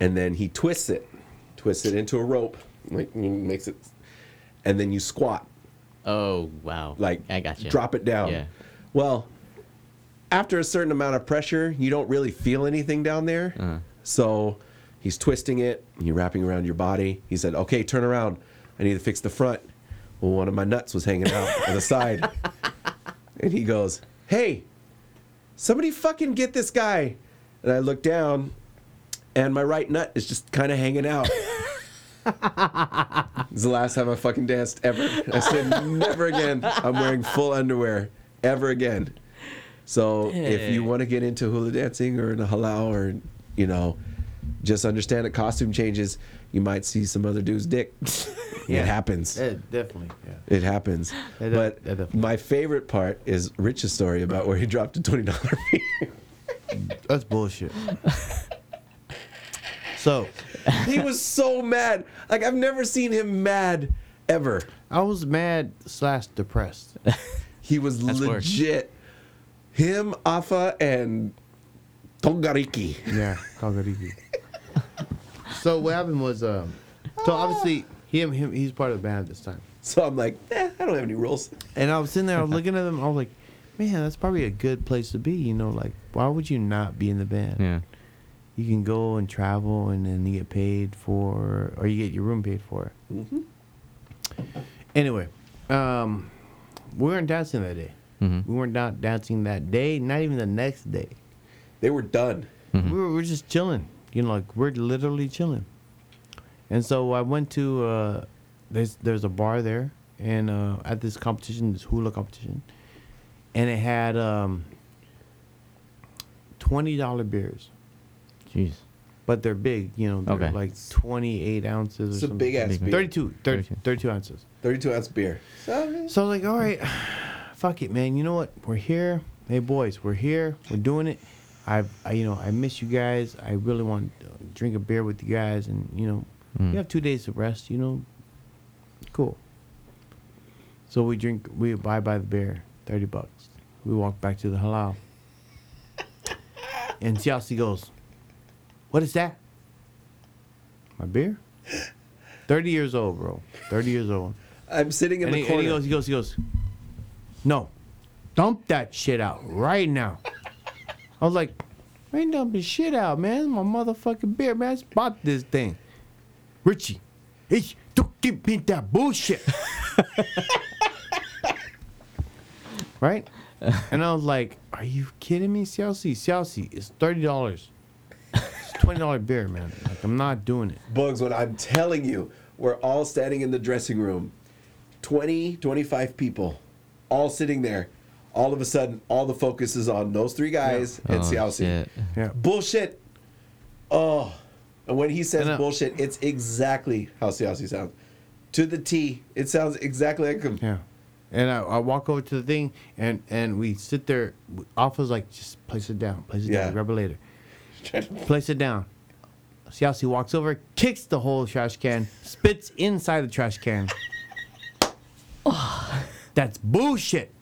and then he twists it, twists it into a rope, like he makes it, and then you squat, Oh wow. like I got you. drop it down. Yeah. Well, after a certain amount of pressure, you don't really feel anything down there. Uh-huh. So he's twisting it, you're wrapping around your body. He said, "Okay, turn around. I need to fix the front." Well, one of my nuts was hanging out on the side, and he goes, "Hey, somebody fucking get this guy!" And I look down, and my right nut is just kind of hanging out. Is the last time I fucking danced ever. I said never again. I'm wearing full underwear ever again. So if you want to get into hula dancing or in a halau or you know, just understand that costume changes. You might see some other dude's dick. Yeah. It happens. Yeah, definitely. Yeah. It happens. That- but definitely- my favorite part is Rich's story about where he dropped a twenty dollar beer. That's bullshit. so, he was so mad. Like I've never seen him mad ever. I was mad slash depressed. He was That's worse. legit. Him, Afa, and Tongariki. Yeah, Kagariki. so what happened was, um, so obviously him, him, he's part of the band at this time. So I'm like, eh, I don't have any rules. And I was sitting there, I was looking at them, I was like, man, that's probably a good place to be. You know, like why would you not be in the band? Yeah. You can go and travel, and then you get paid for, or you get your room paid for. Anyway, um, we weren't dancing that day. Mhm. We weren't not dancing that day, not even the next day. They were done. We were, we were just chilling. You know, like we're literally chilling. And so I went to uh, there's there's a bar there, and uh, at this competition, this hula competition, and it had um, twenty dollar beers, Jeez. but they're big. You know, they're Okay. like twenty eight ounces. Or It's a something. big ass beer. 32, 30, 32. 32 ounces. 32 ounce beer. So, So I was like, all right, fuck it, man. You know what? We're here. Hey, boys, we're here. We're doing it. I've, I, you know, I miss you guys. I really want to drink a beer with you guys, and you know, Mm. you have two days to rest. You know, cool. So we drink. We buy by the beer, thirty bucks. We walk back to the halau, and Chelsea goes, "What is that? My beer? Thirty years old, bro. Thirty years old." I'm sitting in And the he, and corner. he goes, he goes, he goes, no, dump that shit out right now. I was like, I ain't dumping shit out, man. My motherfucking beer, man. I just bought this thing. Richie, hey, don't give me that bullshit. right? And I was like, are you kidding me, Siaosi? Siaosi, it's $30. It's $20 beer, man. Like, I'm not doing it. Bugs, what I'm telling you, we're all standing in the dressing room 20, 25 people, all sitting there. All of a sudden, all the focus is on those three guys and Oh, Siaosi. shit. Yeah. Bullshit. Oh. And when he says And, uh, bullshit, it's exactly how Siaosi sounds. To the T. It sounds exactly like him. Yeah. And I, I walk over to the thing, and and we sit there. Afa's like, just place it down, place it Yeah. down, grab it later. Place it down. Siaosi walks over, kicks the whole trash can, spits inside the trash can. That's bullshit.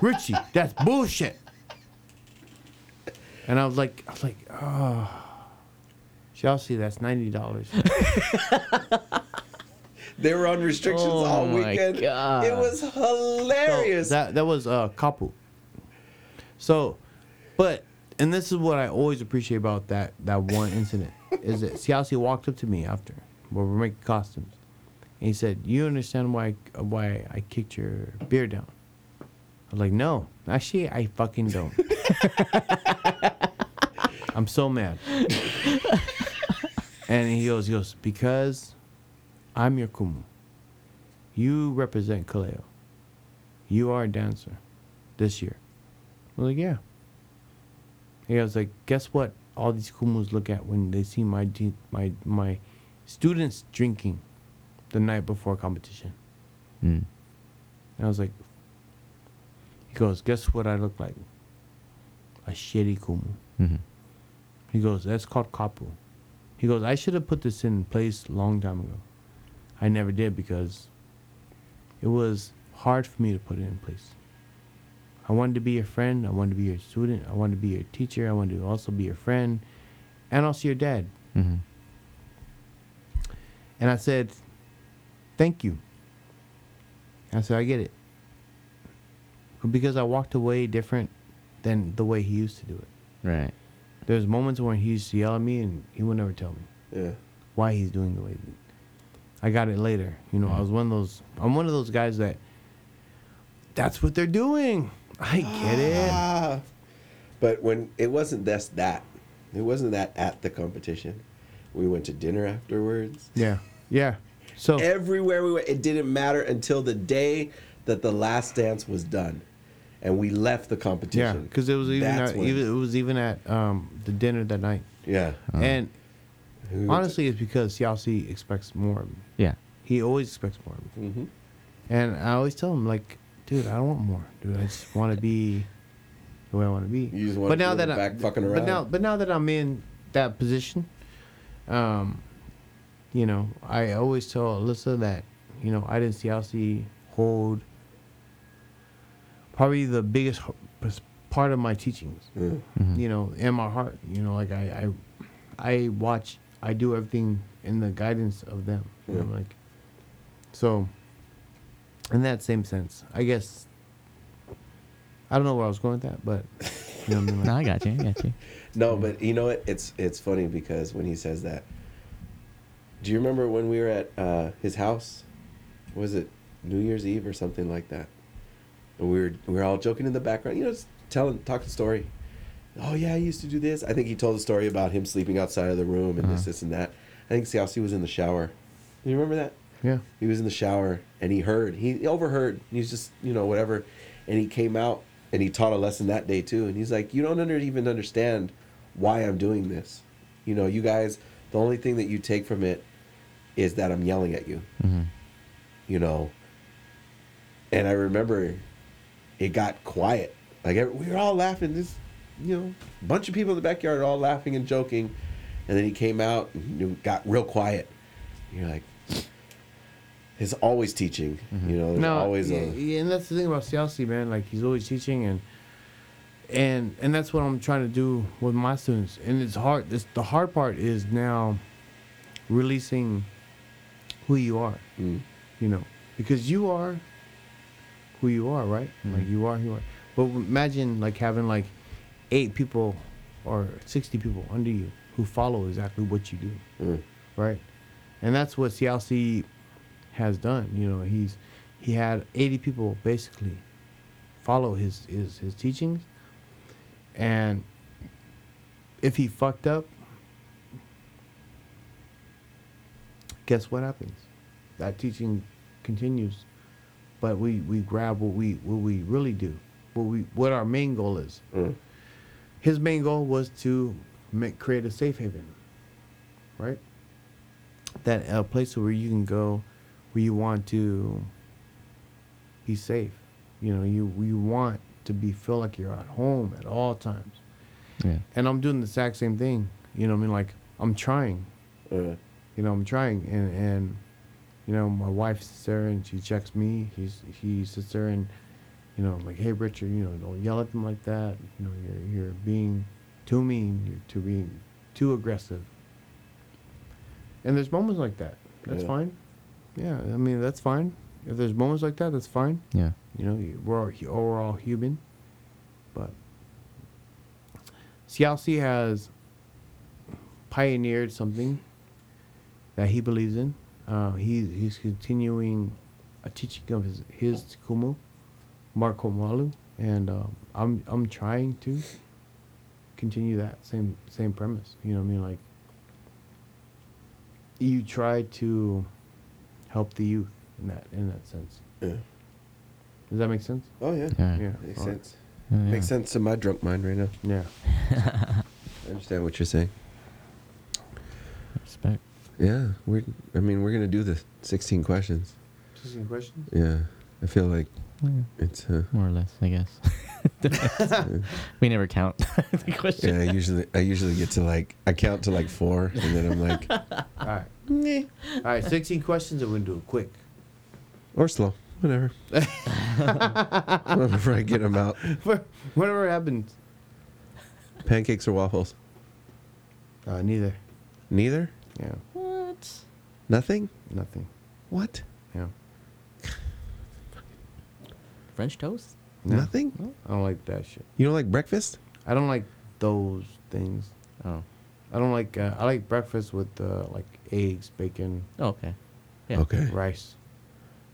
Richie, that's bullshit. And I was like, I was like, oh. Chelsea, that's ninety dollars. They were on restrictions Oh all weekend. God. It was hilarious. that that was uh Kapu. So, but and this is what I always appreciate about that that one incident is that Siaosi walked up to me after where we're making costumes, and he said, "You understand why why I kicked your beer down?" I was like, "No, actually, I fucking don't." I'm so mad. and he goes, he goes, because I'm your kumu. You represent Kaleo. You are a dancer this year. I was like, yeah. He was like, guess what? All these kumus look at when they see my my my students drinking the night before competition. Mm. And I was like, he goes, guess what I look like? A shitty kumu. Mm-hmm. He goes, that's called kapu. He goes, I should have put this in place a long time ago. I never did because it was hard for me to put it in place. I wanted to be your friend. I wanted to be your student. I wanted to be your teacher. I wanted to also be your friend and also your dad. Mm-hmm. And I said, thank you. I said, I get it. But because I walked away different than the way he used to do it. Right. There's moments when he used to yell at me and he would never tell me Yeah. why he's doing the way. I got it later. You know, I was one of those. I'm one of those guys that. That's what they're doing. I get it. Ah. But when it wasn't just that, it wasn't that at the competition. We went to dinner afterwards. Yeah, yeah. So Everywhere we went, it didn't matter until the day that the last dance was done, and we left the competition. yeah, competition. because it was even, at, even it was even at um, the dinner that night. yeah. And We went to- honestly, it's because Siaosi expects more of me. Yeah. He always expects more of me. Mhm. And I always tell him, like, dude, I don't want more. Dude, I just want to be the way I want to be. You just wanna but now that the I, back fucking But now, around. but now that I'm in that position, um, you know, I always tell Alyssa that, you know, I didn't see Elsie hold probably the biggest part of my teachings. Yeah. You know, in my heart. You know, like I, I, I watch. I do everything in the guidance of them. You know, like, so. In that same sense, I guess. I don't know where I was going with that, but you know, what I mean, No, I got you. I got you. No, but you know what? It's it's funny because when he says that, do you remember when we were at uh, his house? Was it New Year's Eve or something like that? And we were we were all joking in the background, you know, just telling talking story. Oh yeah, I used to do this. I think he told a story about him sleeping outside of the room and this, Uh-huh. this, and that. I think Siaosi was in the shower. Do You remember that? Yeah, He was in the shower and he heard, he overheard. He's just, you know, whatever. And he came out and he taught a lesson that day too. And he's like, You don't under, even understand why I'm doing this. You know, you guys, the only thing that you take from it is that I'm yelling at you, Mm-hmm. you know. And I remember it got quiet. Like we were all laughing. This, you know, bunch of people in the backyard all laughing and joking. And then he came out and got real quiet. You're like, he's always teaching. You know, there's no, always yeah, a yeah, and that's the thing about Siaosi, man. Like he's always teaching, and and and that's what I'm trying to do with my students. And it's hard. It's, the hard part is now releasing who you are. Mm. You know, because you are who you are, right? Like you are who you are. But imagine like having like eight people or sixty people under you who follow exactly what you do Mm. right? And that's what CLC has done. You know, he's he had 80 people basically follow his his his teachings, and if he fucked up, guess what happens? That teaching continues, but we we grab what we what we really do, what we what our main goal is. Mm. His main goal was to make create a safe haven, right? that a place where you can go where you want to be safe. You know you you want to be feel like you're at home at all times. Yeah. and i'm doing the exact same thing. You know what i mean? Like i'm trying. Uh, you know i'm trying. And and you know my wife sits there and she checks me. He's he sits there and you know like hey richard you know don't yell at them like that. You know you're you're being too mean you're too being too aggressive. And there's moments like that. That's Yeah. fine yeah i mean that's fine if there's moments like that that's fine Yeah. you know, you- we're all, we're all human. But Siaosi has pioneered something that he believes in. Uh, he, he's continuing a teaching of his, his kumu, Mark Ho'omalu, and um, I'm I'm trying to continue that same same premise. You know what I mean? Like you try to help the youth in that in that sense. yeah. Does that make sense? Oh yeah. Yeah. Yeah. Makes All right. sense. Yeah. Makes sense to my drunk mind right now. Yeah. I understand what you're saying. Respect. Yeah, we're. I mean, we're gonna do the 16 questions. Interesting questions. Yeah, I feel like Yeah, it's. Uh, more or less, I guess. we never count the question. yeah, I usually I usually get to like I count to like four, and then I'm like, All right. All right, 16 questions and we're going to do it quick. or slow, whatever. Whenever I get them out, Whatever happens. pancakes or waffles. Uh, neither. Neither. Yeah, What? Nothing. nothing. What? Yeah. French toast? No. Nothing. I don't like that shit. You don't like breakfast? I don't like those things. Oh. I don't like. Uh, I like breakfast with uh, like eggs, bacon, oh okay. Yeah. Okay. rice.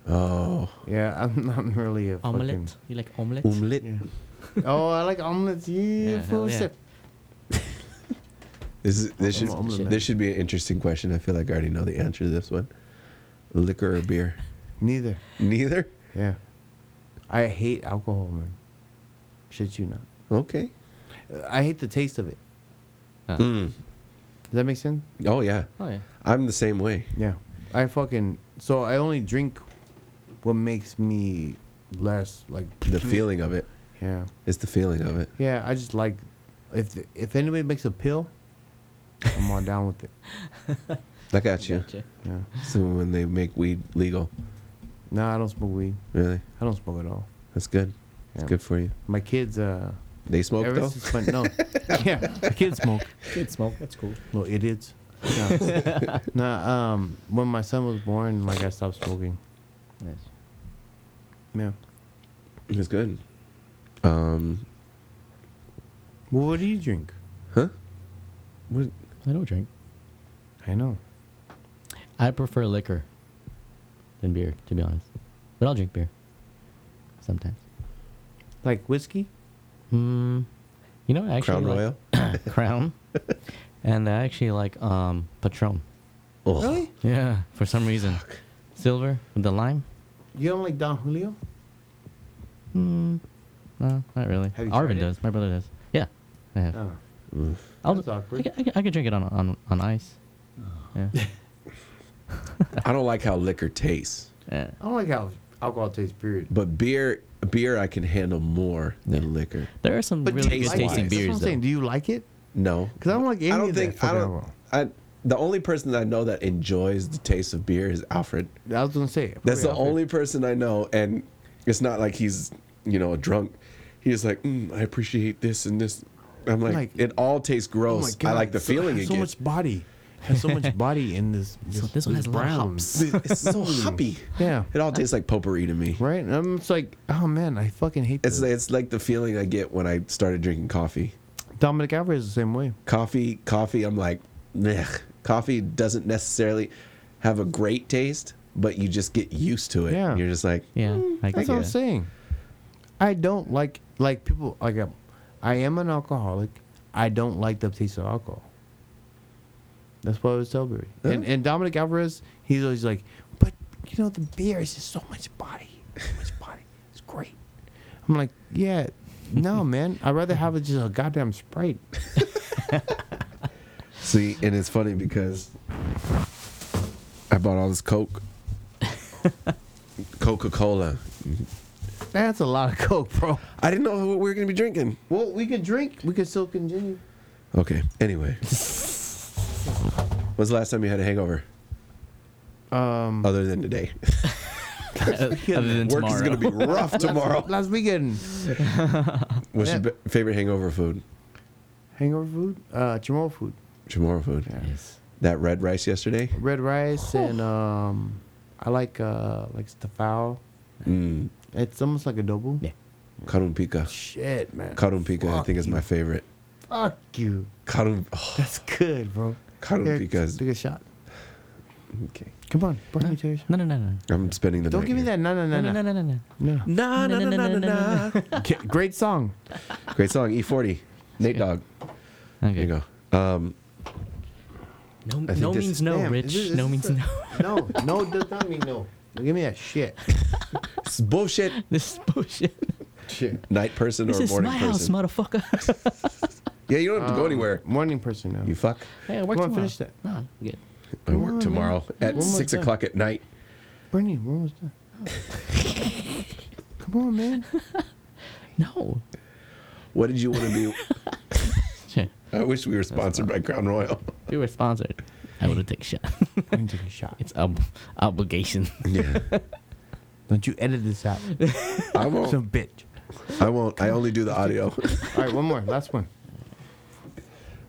Oh, Yeah, I'm not really a Omelette? fucking. You like omelette? omelet. Yeah. oh, I like omelets. Yeah, Yeah, full yeah. sip. This is this should Omelet. this should be an interesting question. I feel like I already know the answer to this one. Liquor or beer? Neither. Neither. Yeah. I hate alcohol, man. Shit you not. Okay. I hate the taste of it. Uh, Mm. Does that make sense? Oh yeah, Oh yeah. I'm the same way. Yeah. I fucking so I only drink what makes me less like The feeling of it. Yeah. It's the feeling of it. Yeah, I just like if if anybody makes a pill, I'm all down with it. I got you. Gotcha. Yeah. So when they make weed legal, No, I don't smoke weed. really, I don't smoke at all. that's good. It's Yeah. good for you. My kids uh They smoke though. since my, no. yeah, my kids smoke. Kids smoke. That's cool. Little idiots. No. nah, um when my son was born, like I stopped smoking. Nice. Yeah. It's good. Um, Well, what do you drink? huh? What? I don't drink. I know. I prefer liquor than beer, to be honest. But I'll drink beer sometimes. Like whiskey? Hmm. You know, actually Crown like Royal. Crown, and I actually like um Patron. Oh, Really? Yeah, for some reason. Silver with the lime. You don't like Don Julio? Hmm. No, not really. Have you Arvin tried it? does. My brother does. Yeah, I have. Oh. Mm. I'll, That's I, awkward. could- I, could- I could drink it on on on ice. Yeah. I don't like how liquor tastes, yeah. I don't like how alcohol tastes, period. but beer, beer I can handle more than liquor. There are some But really good taste-wise. tasting That's That's what beers I'm though. saying. Do you like it? No, Because I don't like any I don't of that think I don't. alcohol. I the only person that I know that enjoys the taste of beer is Alfred. I was gonna say. That's the probably only person I know, and it's not like he's you know a drunk. He's like, mm, I appreciate this and this. I'm like, Like- it all tastes Oh gross. God, I like the so- feeling has it so gets. much body. Has so much body in this. So this one has a lot of hops. it's so hoppy. Yeah. It all tastes like potpourri to me. Right. I'm just like, oh man, I fucking hate It's this. like, it's like the feeling I get when I started drinking coffee. Dominic Alvarez is the same way. Coffee, coffee. I'm like, Ugh. coffee doesn't necessarily have a great taste, but you just get used to it. Yeah. You're just like, Yeah, I That's what I'm saying. I don't like like people like um, I am an alcoholic. I don't like the taste of alcohol. That's what I was telling Barry. And and Dominic Alvarez, he's always like, but you know the beer is just so much body, so much body. It's great. I'm like, yeah, no man. I'd rather have it just a goddamn sprite. See, and it's funny because I bought all this Coke, Coca Cola. That's a lot of coke, bro. I didn't know what we were gonna be drinking. Well, we could drink. We could still continue. Okay. Anyway, when's the last time you had a hangover Um, other than today? Other than Work tomorrow. is gonna be rough tomorrow. last weekend. What's Yeah. your be- favorite hangover food? Hangover food? Uh, tomorrow food. Tomorrow food. Yes. That red rice yesterday. Red rice and um, I like uh like stafao. Mm. It's almost like adobo. Yeah. kadon pika. Shit, man. kadon pika, I Fuck think is you. my favorite. Fuck you. Karun. Oh, That's good, bro. Karun Here, pika is Take a shot. Okay. Come on, bring me to your shot. No, no, no, no. I'm spending the. Don't night give me here. that. No, no, no, No, no, no, no, no, no. no. Nah, No, nah, no, nah, no, nah, no, nah, no, nah. Okay, Great song. Great song, E40. Nate Dogg. Okay. There you go. Um, No, I think no this- means no, Damn, Rich. is this- no is means this no. No, no does not mean no. Give me that shit. it's bullshit. This is bullshit. Shit. Night person This or is morning my person? house, motherfucker. yeah, you don't have to go Um, anywhere. Morning person now. You fuck. hey, I work Come on, tomorrow. finish that. No, I'm good. I work on, tomorrow at six time. o'clock at night. Bernie, we're almost done. Come on, man. No. What did you want to be? I wish we were sponsored by Crown Royal. If we were sponsored, I would have taken a shot. I'm taking a shot. It's ob- obligation. Yeah, Don't you edit this out. I won't. Some bitch. I won't. I only do the audio. All right, one more. Last one.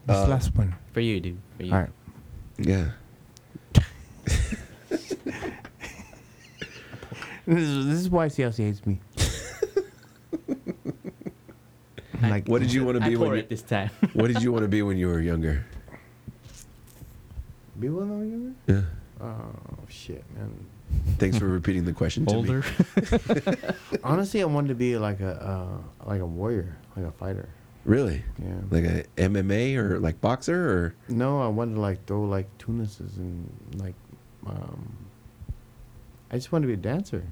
This Uh, last one. For you, dude. For you. All right. yeah. This is, this is why CLC hates me. like, What did you want to I be pour when? You, it this time. what did you want to be when you were younger? Be one of you? Yeah. Oh shit, man. Thanks for repeating the question to Older. me. Honestly, I wanted to be like a uh, like a warrior, like a fighter. Really? Yeah. Like a MMA or like boxer or? No, I wanted to like throw like tunuses and like um I just want to be a dancer.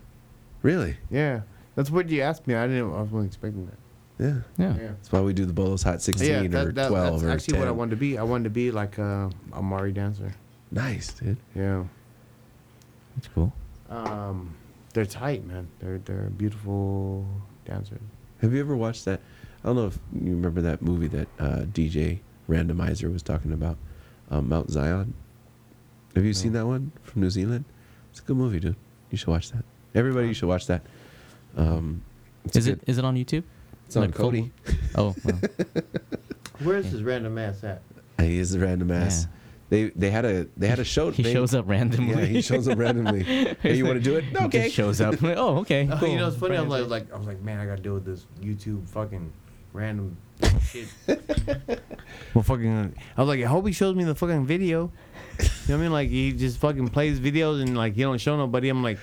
Really? Yeah. That's what you asked me. I didn't I wasn't expecting that. Yeah. yeah. That's why we do the Bolos Hot 16 Yeah, or that, that, 12 that's or actually 10. what I wanted to be. I wanted to be like a, a Maori dancer. Nice, dude. Yeah. That's cool. Um they're tight, man. They're they're beautiful dancers. Have you ever watched that? I don't know if you remember that movie that uh, DJ Randomizer was talking about, um, Mount Zion. Have you seen that one from New Zealand? It's a good movie, dude. You should watch that. Everybody, you should watch that. Um, it's Is it is it on YouTube? It's on like full- Kodi. Oh, well, Where is this random ass at? He is a random ass. Yeah. They they had a they had a show. he they- shows up randomly. Yeah, he shows up randomly. hey, you want to do it? He Okay. just shows up. oh, okay. Oh, cool. you know, it's funny. I'm like, like, I was like, man, I gotta deal with this YouTube fucking random shit. well, fucking, I was like, I hope he shows me the fucking video. You know what I mean? Like, he just fucking plays videos and like he don't show nobody. I'm like,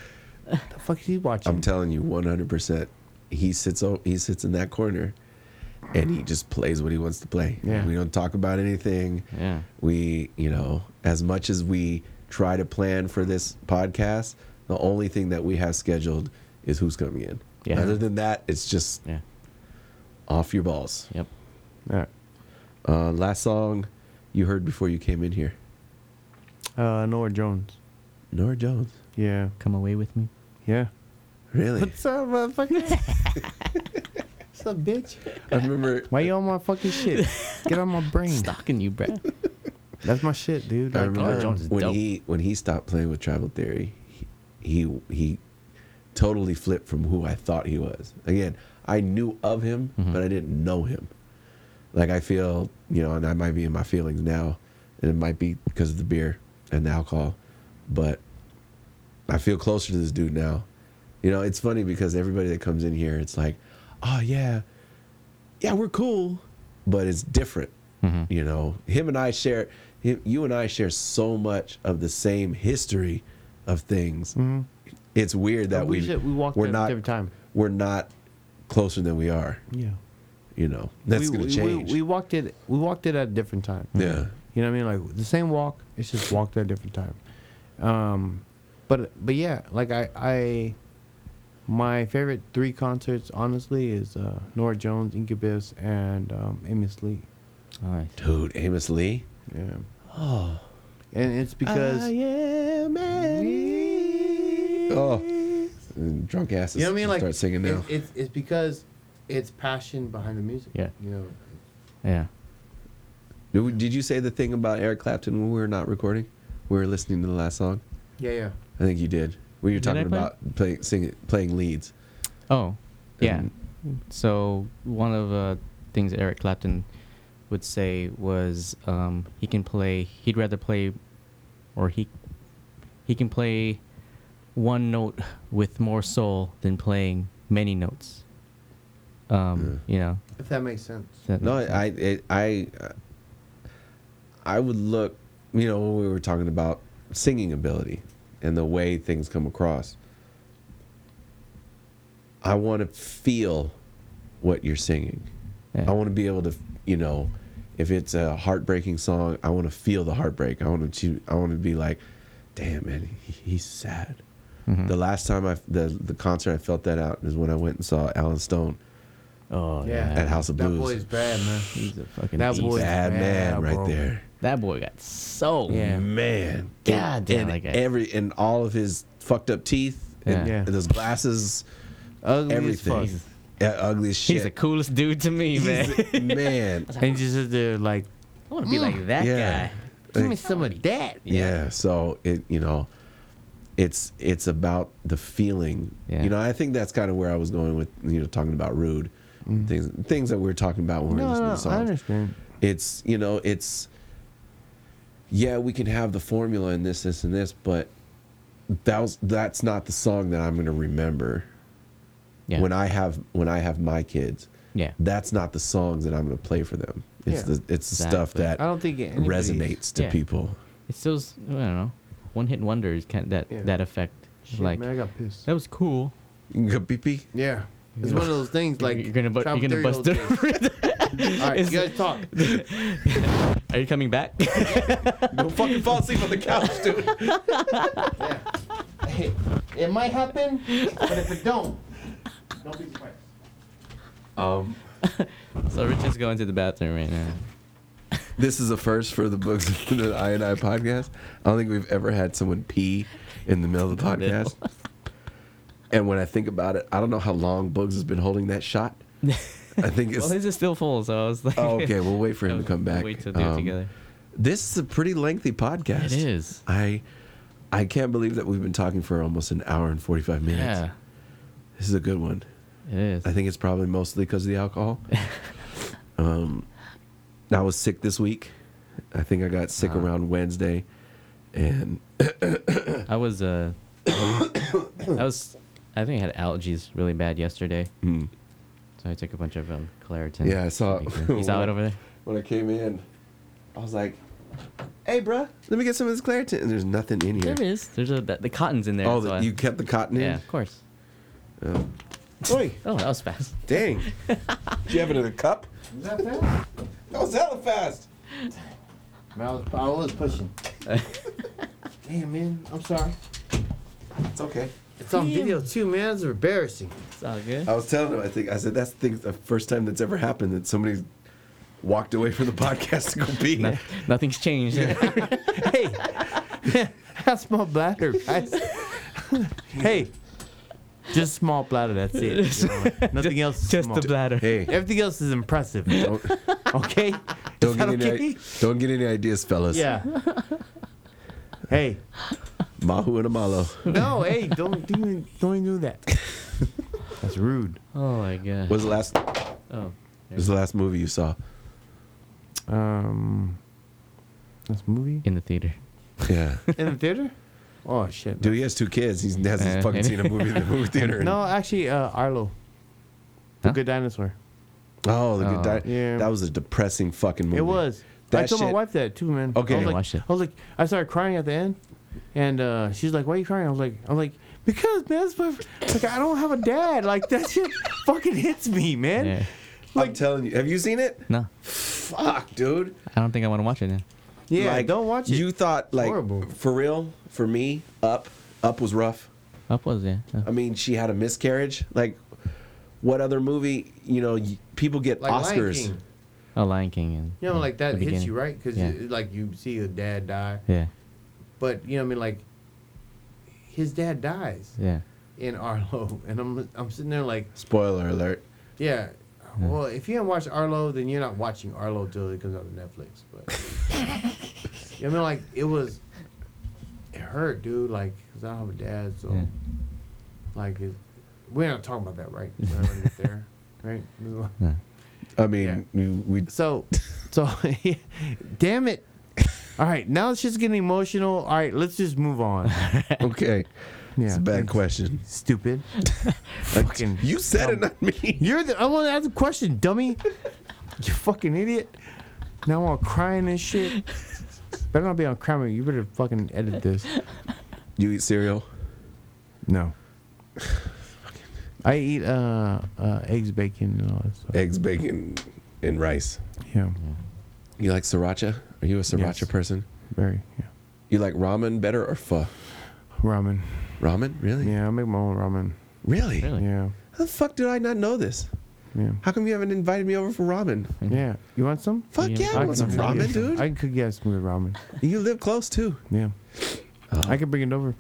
the fuck is he watching? I'm telling you, 100. percent He sits o- he sits in that corner, and he just plays what he wants to play. Yeah. We don't talk about anything. Yeah. We, you know, as much as we try to plan for this podcast, the only thing that we have scheduled is who's coming in. Yeah. Other than that, it's just Yeah. Off your balls. Yep. All right. Uh, last song you heard before you came in here, Uh, Norah Jones. Norah Jones. Yeah. Come away with me. Yeah. Really? What's up, motherfucker? What's up, bitch? I remember. Why you on my fucking shit? Get on my brain. Stalking you, bro. That's my shit, dude. I Like, remember Jones is when dope. he when he stopped playing with Tribal Theory, he, he he totally flipped from who I thought he was. Again, I knew of him, Mhm. but I didn't know him. Like I feel, you know, and I might be in my feelings now, and it might be because of the beer and the alcohol, but I feel closer to this dude now. You know, it's funny because everybody that comes in here, it's like, oh yeah, yeah, we're cool, but it's different. Mhm. You know, him and I share, him, you and I share so much of the same history of things. Mhm. It's weird that Oh, we we should- we walked we're not different time. We're not closer than we are. Yeah. You know, that's we, gonna we- change. We, we walked it. We walked it at a different time. yeah, You know what I mean? Like the same walk. It's just walked at a different time. Um, but but yeah, like I I, my favorite three concerts honestly is uh, Norah Jones, Incubus, and um, Amos Lee. Nice. dude, Amos Lee. Yeah. Oh, And it's because I am Eddie. Oh, and drunk asses. you know what I mean? Like start singing now. It's, it's it's because it's passion behind the music. Yeah. You know. Yeah. Did did you say the thing about Eric Clapton when we were not recording? We were listening to the last song. Yeah, yeah. I think you did. When you were talking play? about playing, singing, playing leads. Oh, yeah. And- So one of uh, things Eric Clapton would say was um, he can play. He'd rather play, or he he can play one note with more soul than playing many notes. Um, You know. If that makes sense. that No, makes I, sense. I, I, uh, I would look. You know, when we were talking about singing ability and the way things come across. I want to feel what you're singing. Yeah. I want to be able to, you know, if it's a heartbreaking song, I want to feel the heartbreak. I want to, I want to be like, damn man, he, he's sad. Mhm. The last time I, the the concert I felt that out is when I went and saw Allen Stone Oh Yeah. yeah. at House of That Blues. boy's bad, man. He's a fucking That beast. boy- bad man bad, right bro. there. That boy got so Yeah. Man, God damn, and that every and all of his fucked up teeth and, Yeah. Yeah. and those glasses. Ugly everything. as fuck. Yeah, ugly as shit. He's the coolest dude to me, man. He's- man. And he just sits there like, I want to be like that Yeah. guy. give me some of that. Yeah. So it, you know, it's it's about the feeling. Yeah. You know, I think that's kind of where I was going with you know talking about rude mm-hmm. things things that we were talking about when we were No, listening no, to songs. I understand. It's you know it's yeah we can have the formula and this this and this, but that was, that's not the song that I'm going to remember Yeah. when I have when I have my kids. yeah. That's not the songs that I'm going to play for them. It's Yeah. the it's the stuff that I don't think resonates to people. It's those I don't know, one hit wonders can that Yeah. that effect. Shit, like man, I got pissed. that was cool. You can pee pee. Yeah. It's one of those things like you're gonna bu- you're gonna bust it. All right, you guys talk. Are you coming back? Don't fucking fall asleep on the couch, dude. Hey, it might happen, but if it don't, don't be surprised. Um, so Richard's going to the bathroom right now. This is a first for the books the I and I podcast. I don't think we've ever had someone pee in the middle of the podcast. And when I think about it, I don't know how long Bugs has been holding that shot. I think it's Well, his is still full, so I was like, Oh, okay. We'll wait for him to come back. Wait to do Um, together. This is a pretty lengthy podcast. It is. I I can't believe that we've been talking for almost an hour and 45 minutes. Yeah, This is a good one. it is. I think it's probably mostly because of the alcohol. um, I was sick this week. I think I got sick Ah. around Wednesday, and I was uh, I was, I think I had allergies really bad yesterday, mm, so I took a bunch of um, Claritin. Yeah, I saw- You saw it over there. when I came in, I was like, "Hey, bruh, let me get some of this Claritin." And there's nothing in here. There is. There's a the, the cotton's in there. Oh, so the, I- you kept the cotton in? yeah, of course. Oh. Oi, Oh, that was fast. dang! Did you have it in a cup? Is that was hella fast. Man, I was, oh, I was pushing. Damn, man. I'm sorry. It's okay. It's on video too, man. It's embarrassing. It's all good. I was telling him, I think I said that's the, thing, the first time that's ever happened that somebody walked away from the podcast to go pee. No- nothing's changed. hey, that's small bladder, guys. hey, just small bladder. That's it. You know, nothing else. Is Just small. the bladder. Hey, Everything else is impressive. don't, Okay. don't get that any don't get any ideas, fellas. Yeah. hey, Mahu and Amalo. no, hey, don't do don't even do that. That's rude. Oh my god. What was the last? Oh. Was the last movie you saw? Um, this movie In the theater. Yeah, in the theater. Oh shit. dude, he has two kids. He hasn't Uh, fucking seen a movie in the movie theater. No, actually, uh, Arlo, the Huh? Good Dinosaur. Oh, the good Oh. di- Yeah. That was a depressing fucking movie. It was. I That told my shit- wife that too, man. Okay. I was like, Watched it. I was like, I started crying at the end, and uh, she's like, "Why are you crying?" I was like, "I'm like because man, that's my, like I don't have a dad. Like that shit fucking hits me, man. Yeah. I'm telling you. Have you seen it? No, Fuck, dude. I don't think I want to watch it now. Yeah, Like, don't watch it. You thought like horrible. for real? For me, Up, Up was rough. Up was yeah. Oh. I mean, she had a miscarriage. Like, what other movie? You know, y- people get like Lion Oscars. King. Oh, Lion King and You know, like that hits beginning. you right because Yeah. like you see a dad die, Yeah, but you know what I mean like his dad dies yeah. in Arlo, and I'm I'm sitting there like, Spoiler alert. yeah. Well, if you haven't watched Arlo, then you're not watching Arlo till it comes out on Netflix. But you know, what I mean, like it was, it hurt, dude. Like, cause I don't have a dad, so Yeah. like, it, we're not talking about that, right? We're get there, right? yeah. I mean, we, we So, so, damn it! All right, now it's just getting emotional. All right, let's just move on. okay. Yeah, It's a bad question. Stupid. Fucking. You said it, not me. You're the. I want to ask a question, dummy. You fucking idiot. Now I'm all crying and shit. Better not be on camera. You better fucking edit this. You eat cereal? No. I eat uh, uh eggs, bacon, and all that stuff. Eggs, bacon, and rice. Yeah, You like sriracha? Are you a sriracha Yes. person? very. Yeah. You like ramen better or pho? Ramen. Ramen? Really? Yeah, I make my own ramen. Really? Really? Yeah. How the fuck did I not know this? Yeah. How come you haven't invited me over for ramen? Yeah. You want some? Fuck Yeah. yeah, I I want some can cook you ramen, dude. I can cook you some good ramen. you live close too. Yeah. Oh. I can bring it over.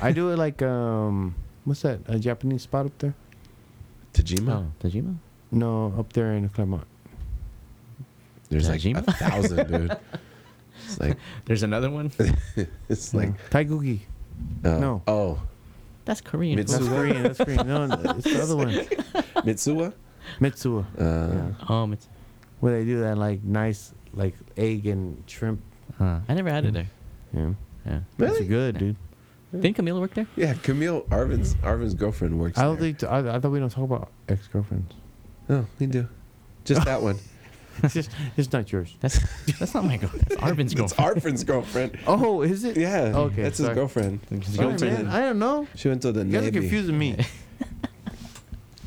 I do it like um, what's that? A Japanese spot up there? Tajima. Oh, Tajima. No, up there in Claremont. There's like a thousand, dude. It's like There's another one. it's like Taiguki. Uh, No. Oh, That's Korean. Mitsu- That's Korean. That's Korean. No, no, it's the other one. Mitsuwa. Mitsuwa. Uh, Yeah. Oh, it's, Where they do that like nice like egg and shrimp. uh, I never had it there. Yeah. Yeah. That's Really? good, dude. Didn't Camila work there? Yeah, Camille Arvin's Arvin's girlfriend works. I don't there. think I, I thought we don't talk about ex girlfriends. No, we do. Just that one. it's just it's not yours. That's that's not my girlfriend. That's Arvin's It's girlfriend. Arvin's girlfriend. Oh, is it? Yeah. Okay, That's his sorry. girlfriend. His She went man, I don't know. She went to the You guys are Navy. confusing me.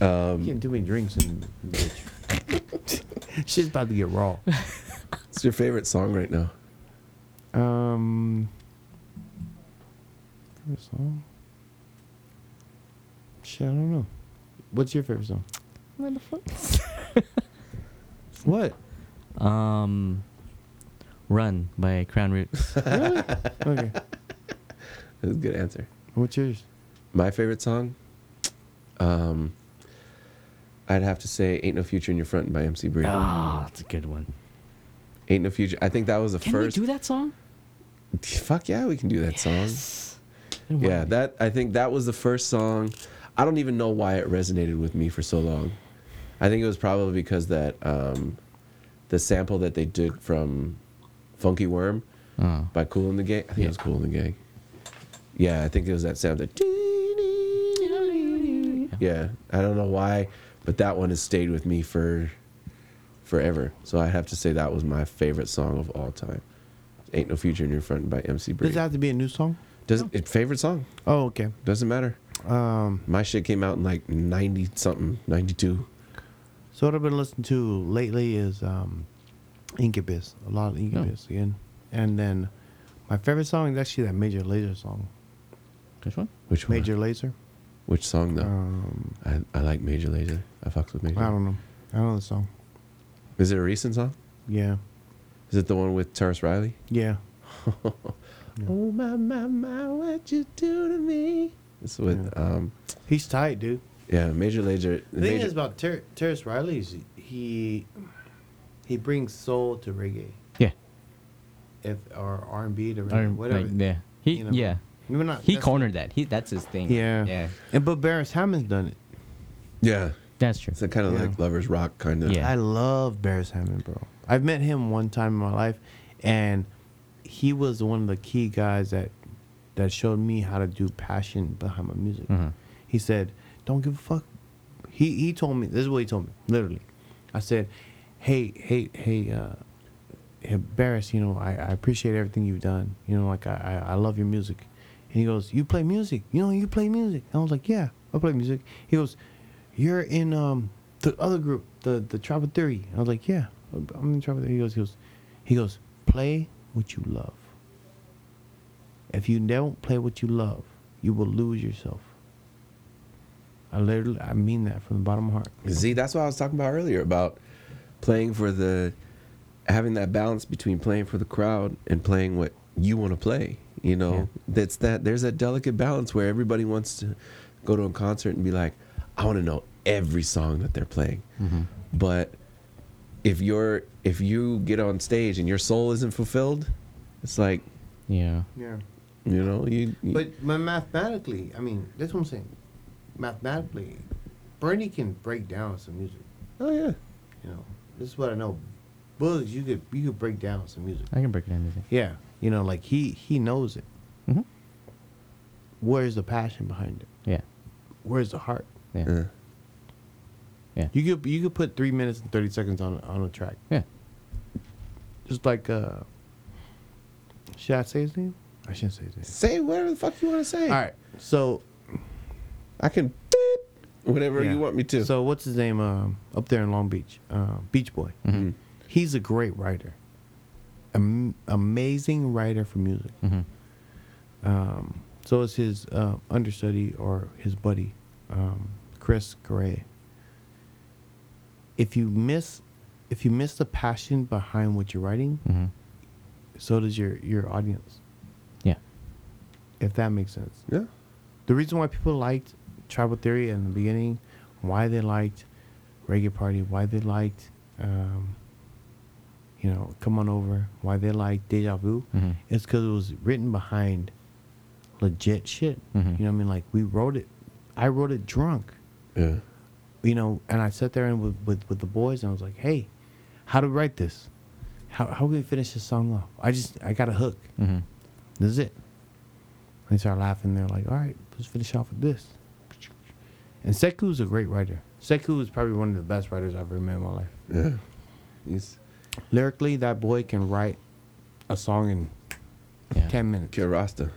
Um, Getting too many drinks and bitch. Shit's about to get raw. what's your favorite song right now? Um, favorite song? Shit, I don't know. What's your favorite song? What the fuck? What? Um, Run by Crown Roots. Really? okay. That's a good answer. What's yours? My favorite song? Um, I'd have to say "Ain't No Future in Your Front" by MC Breed. Ah, that's a good one. Ain't No Future. I think that was the Can first. we do that song? Fuck yeah, we can do that song. Yes. Then Yeah, that I think that was the first song. I don't even know why it resonated with me for so long. I think it was probably because that um, the sample that they did from "Funky Worm" Oh. by Kool and the Gang. I think Yeah. it was Kool and the Gang. Yeah, I think it was that sound. That yeah, I don't know why, but that one has stayed with me for forever. So I have to say that was my favorite song of all time. "Ain't No Future in Your Front" by MC Breed. Does it have to be a new song? Does it favorite song? Oh, okay. Doesn't matter. Um, My shit came out in like 90 something, 92. So what I've been listening to lately is um, Incubus. A lot of Incubus again. And then my favorite song is actually that Major Lazer song. Which one? Which one? Major Lazer. Which song though? Um, I, I like Major Lazer. I fucks with Major. I don't know. I don't know the song. Is it a recent song? Yeah. Is it the one with Tarrus Riley? Yeah. Oh my my my, what you do to me? It's with Yeah. um He's tight, dude. Yeah Major Lazer. The thing Major, is about Ter- Tarrus Riley is he he brings soul to reggae, Yeah. if or R and B to Or, reggae, whatever. like, yeah. He you know. yeah. We're not- He cornered that. He that's his thing. Yeah. Yeah. And but Beres Hammond's done it. yeah, That's true. it's a kind of Yeah. like lovers rock kind of. Yeah. I love Beres Hammond, bro. I've met him one time in my life, and he was one of the key guys that that showed me how to do passion behind my music. Mhm. He said, "Don't give a fuck." He he told me this is what he told me literally. I said, "Hey hey hey, uh, Beres, you know I, I appreciate everything you've done. You know like I, I I love your music." And he goes, "You play music? You know you play music?" And I was like, "Yeah, I play music." He goes, "You're in um the other group, the the Tribal Theory." I was like, "Yeah, I'm in Tribal Theory." He goes, he goes, he goes, "Play what you love. If you don't play what you love, you will lose yourself." I literally, I mean that from the bottom of my heart. See, that's what I was talking about earlier about playing for the having that balance between playing for the crowd and playing what you want to play. You know, that's that. There's that delicate balance where everybody wants to go to a concert and be like, I want to know every song that they're playing. Mm-hmm. But if you're if you get on stage and your soul isn't fulfilled, it's like Yeah. Yeah. you know you. you But mathematically, I mean, that's what I'm saying. Mathematically, Bernie can break down some music. oh yeah, You know, this is what I know. Bugs, you could you could break down some music. I can break down music. Yeah, you know, like he he knows it. Mm-hmm. Where's the passion behind it? Yeah. Where's the heart? Yeah. Uh, Yeah. You could you could put three minutes and thirty seconds on on a track. Yeah. Just like uh, should I say his name? I shouldn't say his name. say whatever the fuck you want to say. All right, so I can whatever yeah. you want me to. So what's his name? Um, up there in Long Beach, uh, Beach Boy. Mm-hmm. He's a great writer. Am- amazing writer for music. Mm-hmm. Um, so is his uh, understudy or his buddy, um, Chris Gray. If you miss, if you miss the passion behind what you're writing, Mm-hmm. so does your your audience. Yeah. If that makes sense. yeah. The reason why people liked Tribal Theory in the beginning why they liked Reggae Party, why they liked, um, you know, Come On Over, why they liked Deja Vu, Mhm. it's because it was written behind legit shit. Mhm. You know what I mean? Like we wrote it, I wrote it drunk Yeah. you know, and I sat there and with, with, with the boys and I was like, hey, how do we write this? How, how can we finish this song off? I just, I got a hook. Mhm. This is it. They started laughing. They're like, all right, let's finish off with this. And Seku is a great writer. Seku is probably one of the best writers I've ever met in my life. Yeah. He's Lyrically, that boy can write a song in Yeah. 10 minutes. Kirasta.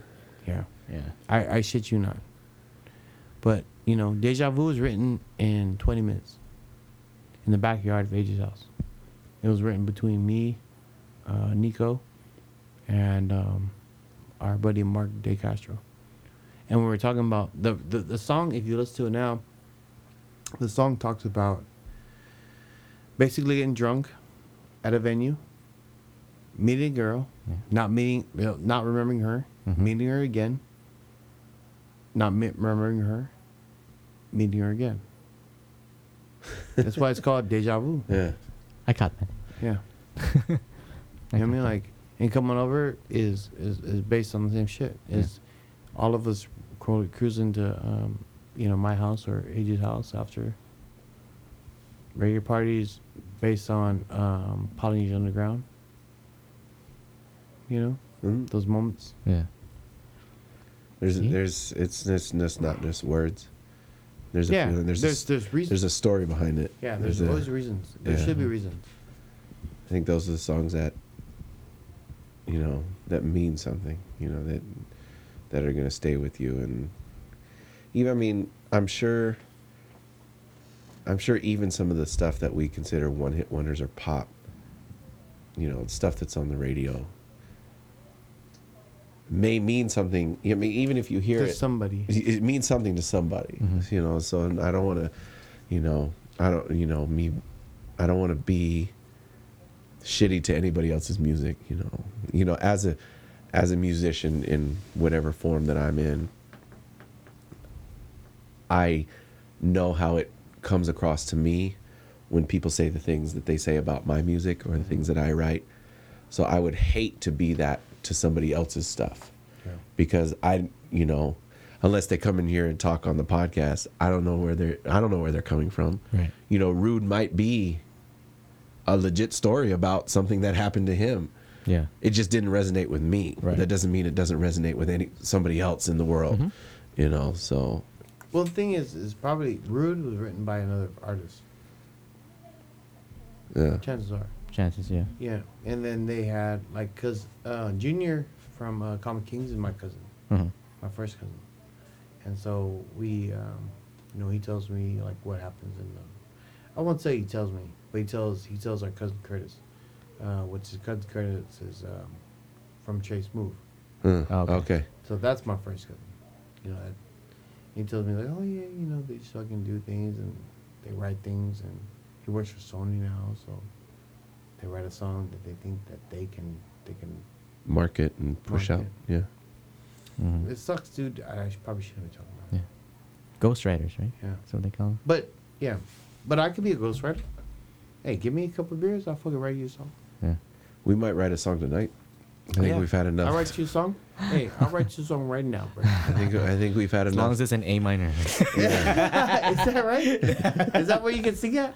Yeah. Yeah. I, I shit you not. But, you know, Deja Vu was written in 20 minutes in the backyard of Age's house. It was written between me, uh, Nico, and um, our buddy Mark De Castro. And we were talking about the, the, the song, if you listen to it now, the song talks about basically getting drunk at a venue, meeting a girl, Yeah. not meeting, you know, not remembering her, Mhm. meeting her again, not mi- remembering her, meeting her again. That's why it's called deja vu. Yeah. I caught that. Yeah, you know what I mean? Like, and coming over is is, is based on the same shit. Is all of us cru- cruising to, um, you know, my house or Age's house after regular parties based on um, Polynesian Underground. You know, Mhm. those moments. Yeah. There's See? there's it's it's just not just words. There's a yeah, feeling. there's There's there's, a, reasons. there's a story behind it. yeah, there's, a- always reasons. There yeah. should be reasons. I think those are the songs that you know that mean something. You know that that are gonna stay with you, and even I mean I'm sure. I'm sure even some of the stuff that we consider one hit wonders or pop, you know, stuff that's on the radio, may mean something. I mean, even if you hear To it, somebody. it means something to somebody Mhm. you know so i don't want to you know i don't you know me i don't want to be shitty to anybody else's music you know you know as a as a musician in whatever form that i'm in i know how it comes across to me when people say the things that they say about my music or the things that i write so i would hate to be that to somebody else's stuff Yeah. because I, you know, unless they come in here and talk on the podcast, I don't know where they're I don't know where they're coming from. Right. You know, Rude might be a legit story about something that happened to him. Yeah. It just didn't resonate with me. Right. That doesn't mean it doesn't resonate with any somebody else in the world. Mhm. You know, so Well, the thing is, is probably Rude was written by another artist. yeah. Chances are. Chances. Yeah. Yeah, and then they had like, cause uh, Junior from uh, Common Kings is my cousin, Mhm. my first cousin, and so we, um, you know, he tells me like what happens in the. I won't say he tells me, but he tells he tells our cousin Curtis, uh, which his cousin Curtis is um, from Chase Move. Uh, Oh, okay. okay. So that's my first cousin. You know, that, he tells me like, oh yeah, you know, they just fucking do things and they write things, and he works for Sony now, so they write a song that they think that they can they can. Market and push out. Market. Yeah. Mhm. It sucks, dude. I, I probably shouldn't be talking about. Yeah. Ghostwriters, right? Yeah, That's what they call them. but yeah, but I could be a ghostwriter. Hey, give me a couple of beers, I'll fucking write you a song. Yeah. We might write a song tonight. I think oh, Yeah. we've had enough. I'll write you a song. hey, I'll write you a song right now, bro. I think I think we've had As enough. long as it's an A minor. Is that right? Is that what you can sing at?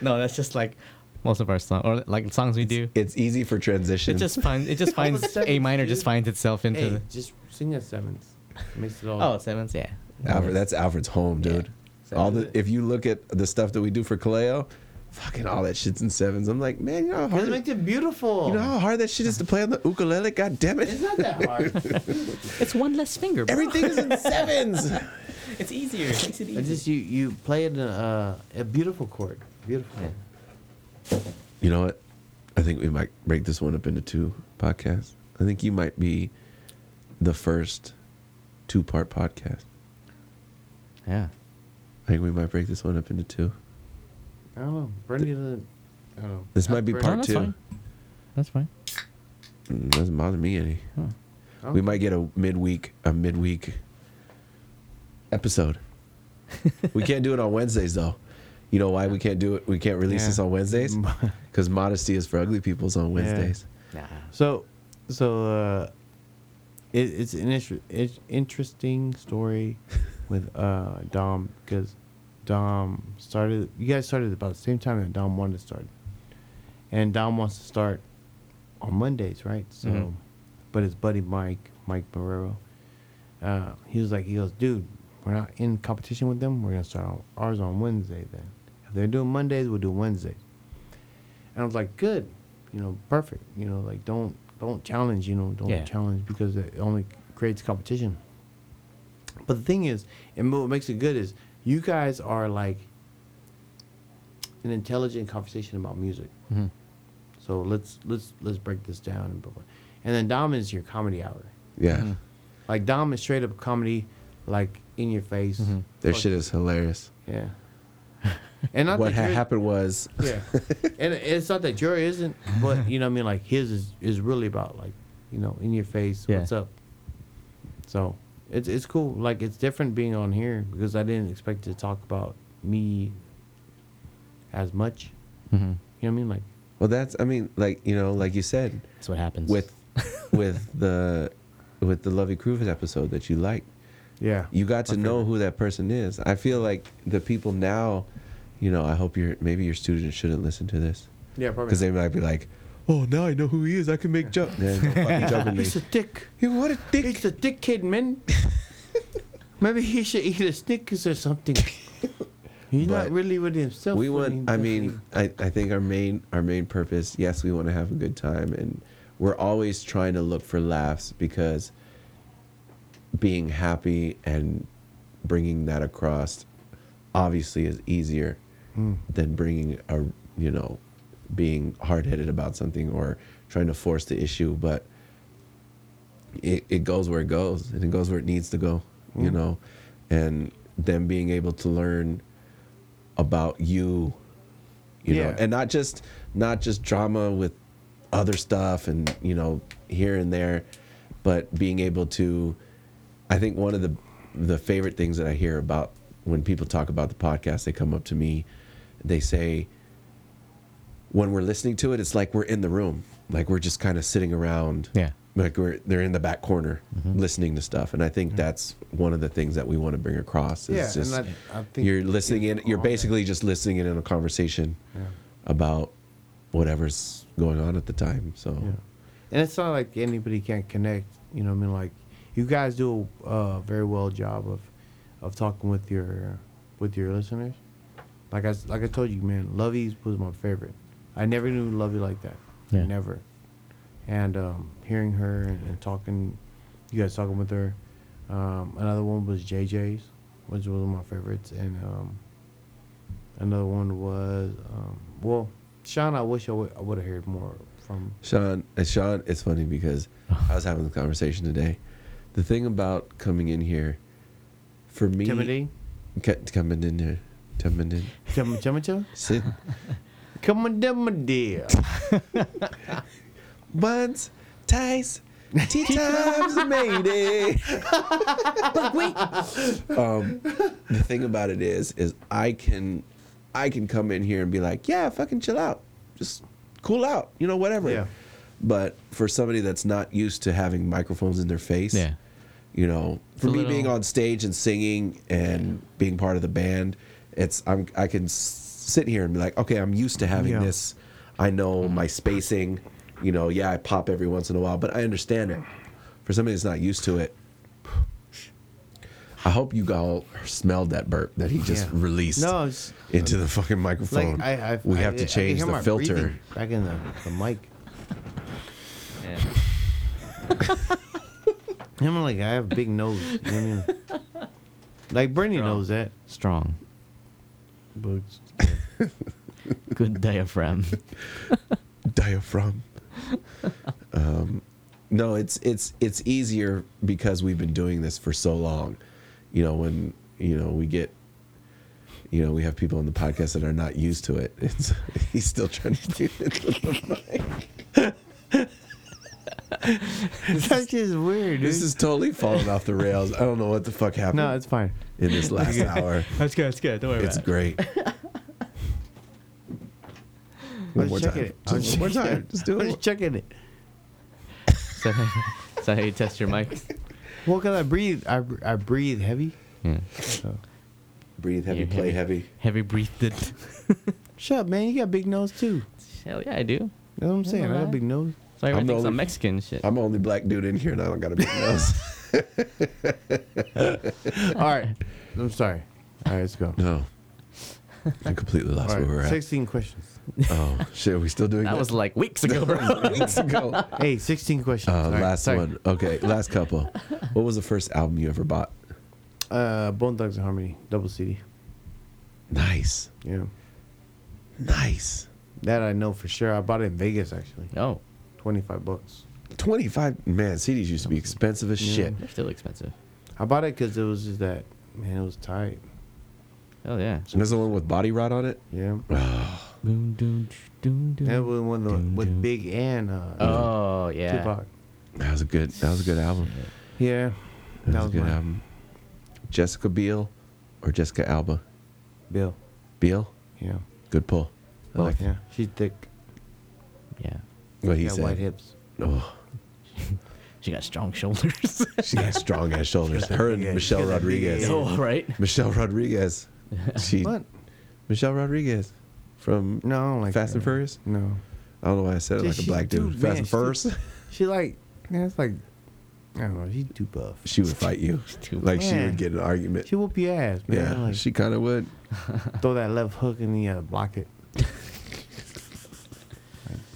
no, that's just like most of our songs, or like songs we do. it's easy for transition. It just finds it just finds seventh, A minor just finds itself into Hey, the just sing at sevens. Makes it all. oh sevenths, yeah. Alfred, that's Alfred's home, Yeah. dude. All the if you look at the stuff that we do for Kaleo, fucking all that shit's in sevens. I'm like, man, you know how Because hard, it makes it beautiful. you know how hard that shit is to play on the ukulele. God damn it! it's not that hard. It's one less finger. Bro. Everything is in sevens. it's easier. It makes it easier. It's just you you play it in a, uh, a beautiful chord. Beautiful. Yeah. You know what? I think we might break this one up into two podcasts. I think you might be the first two-part podcast. Yeah. I think we might break this one up into two. I don't know. Bernie doesn't. I don't know. This might be part No, that's two. fine. That's fine. Mm, doesn't bother me any. Oh. We might get a midweek a midweek episode. we can't do it on Wednesdays though. You know why we can't do it? We can't release Yeah. this on Wednesdays because modesty is for ugly people's on Wednesdays. Nah. So, so uh, it, it's an inter- it's interesting story with uh Dom because Dom started. You guys started about the same time that Dom wanted to start, and Dom wants to start on Mondays, right? So, Mhm. but his buddy Mike, Mike Barrero, uh, he was like, he goes, dude, we're not in competition with them. We're gonna start on ours on Wednesday then. If they're doing Mondays, we'll do Wednesdays. And I was like, good, you know, perfect. You know, like don't don't challenge. You know, don't Yeah. challenge because it only creates competition. But the thing is, and what makes it good is you guys are like an intelligent conversation about music. Mhm. So let's let's let's break this down and blah, blah. and then Dom is your comedy hour. Yeah, Mhm. Like Dom is straight up comedy, like in your face. Mhm. their Fuck- shit is hilarious. Yeah. And not what that ha- happened was Yeah. and it's not that your isn't, but you know what I mean. Like his is is really about like you know in your face. Yeah. What's up? So it's it's cool. Like it's different being on here because I didn't expect to talk about me as much. Mhm. You know what I mean? Like well, that's I mean, like you know, like you said That's what happens. with with the with the Lovey Cruise episode that you liked. yeah. you got to My know who that person is. I feel like the people now, you know, I hope your maybe your students shouldn't listen to this Yeah, probably. because they might be like, "Oh, now I know who he is. I can make jump." Yeah, no fucking jumping me. He's a dick. Hey, what a dick! He's a dick kid, man. Maybe he should eat a Snickers or something. He's not really with himself. we when want. he I does mean, I, I think our main our main purpose. Yes, we want to have a good time, and we're always trying to look for laughs because being happy and bringing that across obviously is easier Mm. than bringing a you know being hard-headed about something or trying to force the issue but it, it goes where it goes and it goes where it needs to go you Mm. know? And them being able to learn about you you know? And not just not just drama with other stuff and you know here and there but being able to i think one of the the favorite things that i hear about when people talk about the podcast they come up to me they say when we're listening to it it's like we're in the room like we're just kind of sitting around Yeah. like we're they're in the back corner listening to stuff and i think that's one of the things that we want to bring across is Yeah, just and I, I think you're listening in you're all that. basically just listening in on a conversation Yeah. about whatever's going on at the time so Yeah. And it's not like anybody can't connect. You know, what I mean, like you guys do a uh, very well job of of talking with your with your listeners. Like I s- like I told you, man, Lovey was my favorite. I never knew love you like that. Yeah. Never. And um, hearing her and, and talking, you guys talking with her. Um, another one was JJ's, which was one of my favorites, and um, another one was um, well, Sean. I wish I would have heard more from. Sean, uh, Sean, it's funny because I was having the conversation today. The thing about coming in here, for me, Timothy. ca- coming in here, coming in, Chum chum chum. Come on down, my dear. buns, ties, tea times, mayday. but wait, um, the thing about it is, is I can, I can come in here and be like, yeah, fucking chill out, just cool out, you know, whatever. Yeah. But for somebody that's not used to having microphones in their face, Yeah. you know, for me little- being on stage and singing and being part of the band, it's I'm I can sit here and be like, okay, I'm used to having Yeah. this. I know my spacing. You know, yeah, I pop every once in a while, but I understand it. For somebody that's not used to it, I hope you all smelled that burp that he just Yeah. released No, it's into the fucking microphone. like I, I we I- have I to can change hear the filter. back in the, the mic. Yeah. I'm like I have a big nose. You know what I mean? Like Bernie Strong. knows that. Strong. But Good diaphragm. diaphragm. um, no, it's it's it's easier because we've been doing this for so long. You know, when you know we get, you know, we have people on the podcast that are not used to it. It's he's still trying to do it. that's just weird, dude. This is totally falling off the rails. I don't know what the fuck happened. no, it's fine. in this last hour. That's good. That's good. Don't worry It's great. One was more checking time. it. Just one more checking time. it. Just do I it. was checking it. So, is that how you test your mic? Well, cause I breathe, I, I breathe heavy. Yeah. So. Breathe heavy, You're play heavy. Heavy breathed. It. Shut up, man. You got big nose too. Hell yeah, I do. You know what I'm saying? I got a big nose. So I'm everyone the I'm only- Mexican shit. I'm the only black dude in here, and I don't got a big nose. All right. I'm sorry. All right, let's go. no, I completely lost All where we're right, at. 16 questions. Oh shit, are we still doing that? that was like weeks ago, bro. weeks ago. Hey, 16 questions. Uh, All right, last sorry. one. Okay, last couple. What was the first album you ever bought? Uh, Bone Thugs and Harmony, double CD. Nice, Yeah. nice. That I know for sure. I bought it in Vegas actually. No, 25 bucks. Twenty-five. Man, CDs used to be expensive as Yeah. shit. they're still expensive. I bought it because it was just that, man, it was tight. Hell yeah. And there's the one with Body Rott on it. Yeah. Boom, doom, doom, doom. That was one with, with dun. Big and uh, Oh yeah. Tupac. That was a good. That was a good album. Yeah. That, That was, was a good mine. album. Jessica Biel or Jessica Alba? Bill. Biel. Yeah. Good pull. I like yeah. She's thick. Yeah. what he got said. white hips. Oh, She got strong shoulders. she has strong ass shoulders. Her and Yeah, Michelle she got that big Rodriguez. oh right. Michelle Rodriguez. She What? Michelle Rodriguez from No, I don't like Fast her. and Furious. No. I don't know why I said it Yeah, like a she- black dude. dude, Fast man, and she- Furious. She like, yeah, it's like, I don't know. She's too buff. She would fight you. Too Like she Man. would get in an argument. She whoop your ass, man. Yeah, like, she kind of would. throw that left hook and you uh, block it. like,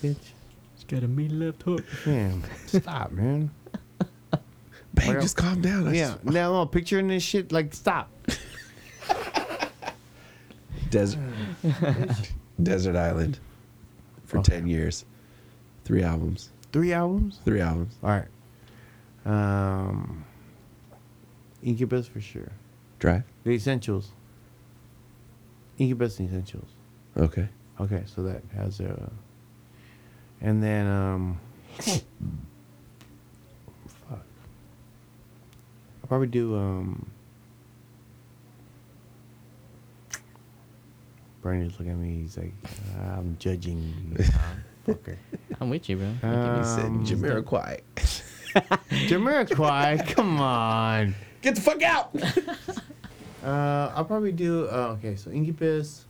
bitch. She's got a mean left hook. Man, stop, man. Babe, Like, just calm down. I Yeah. just- Now I'm picturing this shit. Like, stop. Desert, Desert Island for Okay. 10 years. Three albums. Three albums. Three albums. All right. Um, Incubus for sure. Drive. The Essentials. Incubus and Essentials. Okay. Okay, so that has a. And then um. fuck. I'll probably do um. Brandon's looking at me. He's like, I'm judging you, fucker. I'm with you, bro. He said Um, Jamiroquai. Jamiroquai, come on. Get the fuck out! Uh, I'll probably do. Uh, okay, so Incubus,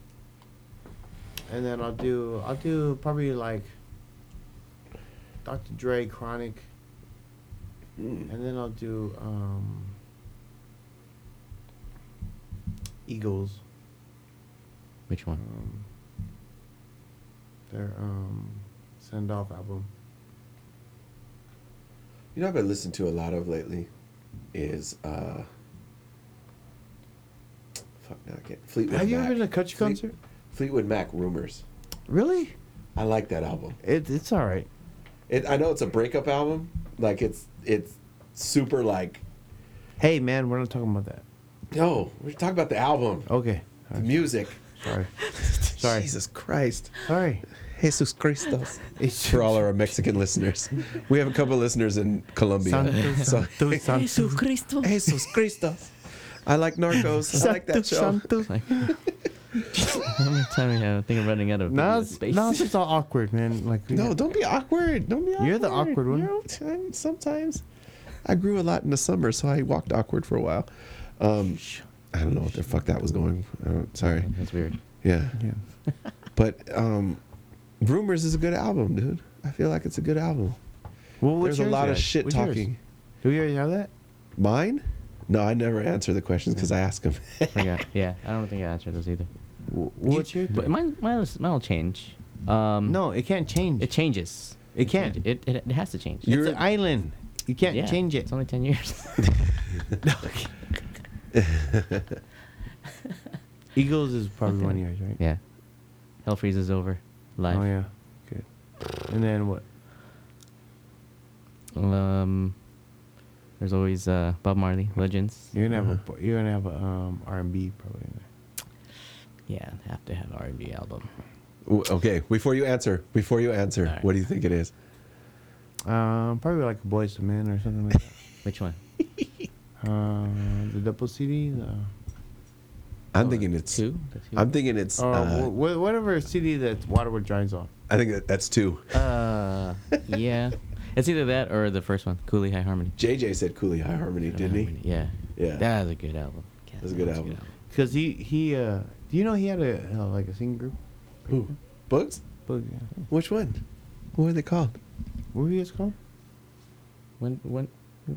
and then I'll do. I'll do probably like Dr. Dre, Chronic, and then I'll do um, Eagles. Which one? Um, their um, send off album. You know, I've been listening to a lot of lately is uh fuck now I can't Fleetwood Have you ever been to a country Fleet- concert? Fleetwood Mac Rumors. Really? I like that album. It, it's all right. It, I know it's a breakup album. Like it's it's super like Hey man, we're not talking about that. no, we're talking about the album, Okay. the music. Sorry. Sorry. Jesus Christ. Sorry. Jesus Christos. It's For all our Mexican listeners. We have a couple of listeners in Colombia. Santo, So- Santo, Santo. Cristo. Jesus Christos. I like Narcos. I like that show. Santo. Like, how many times I think I'm running out of No, it's, space. no, it's just all awkward, man. Like No, don't be awkward. Don't be awkward. You're the awkward one. You know, sometimes I grew a lot in the summer, so I walked awkward for a while. Um, I don't know what the fuck that was going. I don't, sorry. That's weird. Yeah, Yeah. but um, Rumors is a good album, dude. I feel like it's a good album. Well, what's There's a yours, lot of shit What's yours? talking. Do we already have that? Mine? No, I never answer the questions because I ask them. Forgot. Yeah, I don't think I answered those either. What's your? But mine, mine, will- mine will change. Um, No, it can't change. it changes. It can't. It, it, it has to change. it's You're- an island. You can't Yeah, change it. It's only ten years. Eagles is probably one of yours, right? yeah. Hell freezes is over. Live. Oh yeah. Good. And then what? Um. There's always uh, Bob Marley, Legends. You're gonna have a. You're gonna have a um R and B probably. In there. Yeah, have to have R&B album. Ooh, okay, before you answer, before you answer, Alright. what do you think it is? Um, probably like Boyz II Men or something like that. Which one? Um, the double CD. The, I'm Oh, thinking it's. two. Two? I'm thinking it's. Or Uh, wh- wh- whatever city that Waterworld drives on. I think that that's two. Uh, yeah. It's either that or the first one, Cooley High Harmony. JJ said Cooley High Harmony, didn't he? Harmony, Yeah. Yeah. That was a good album. That was a good album. Cause he he uh, do you know he had a uh, like a singing group? Who? Bugs? But, yeah. Which one? What were they called? What were you guys called? When when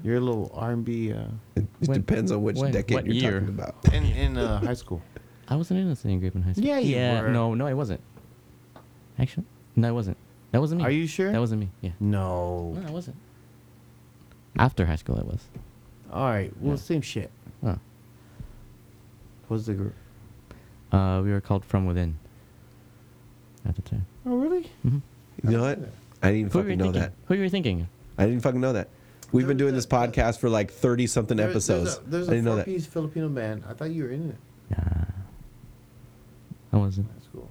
Your little R and B uh, It, it When- depends on which when- decade what you're year? talking about. in in uh, high school. I wasn't in a singing group in high school. Yeah, you yeah, were. No, no, I wasn't. Actually, no, I wasn't. That wasn't me. Are you sure? That wasn't me. Yeah. no. No, I wasn't. After high school, I was. All right. Well, Yeah. same shit. Oh. What's the group? Uh, we were called From Within. At the time. Oh, really? Mm-hmm. You know what? I didn't even Who fucking know thinking? that. Who were you were thinking? I didn't fucking know that. We've been There- doing this podcast for like 30 something There- episodes. There's a, there's I didn't a know that. four-piece Filipino band. I thought you were in it. Nah. I wasn't. That's cool.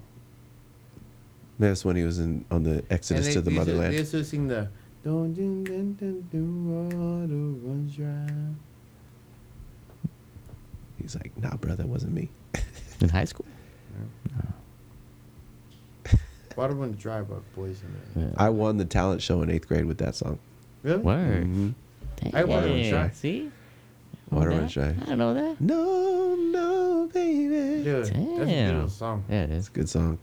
That's when he was in on the Exodus And to the they used motherland. They used to sing the "Don't dun dun dun dun water runs dry." He's like, nah, bro, that wasn't me. In high school? Water runs dry, but boys in it. Yeah. I won the talent show in eighth grade with that song. Really? Word. Mhm. I Water Runs Dang, Dry. See? Water Know Runs that? Dry. I don't know that. No, no, baby. Dude, that's a Damn. beautiful song. Yeah, it It's a good song.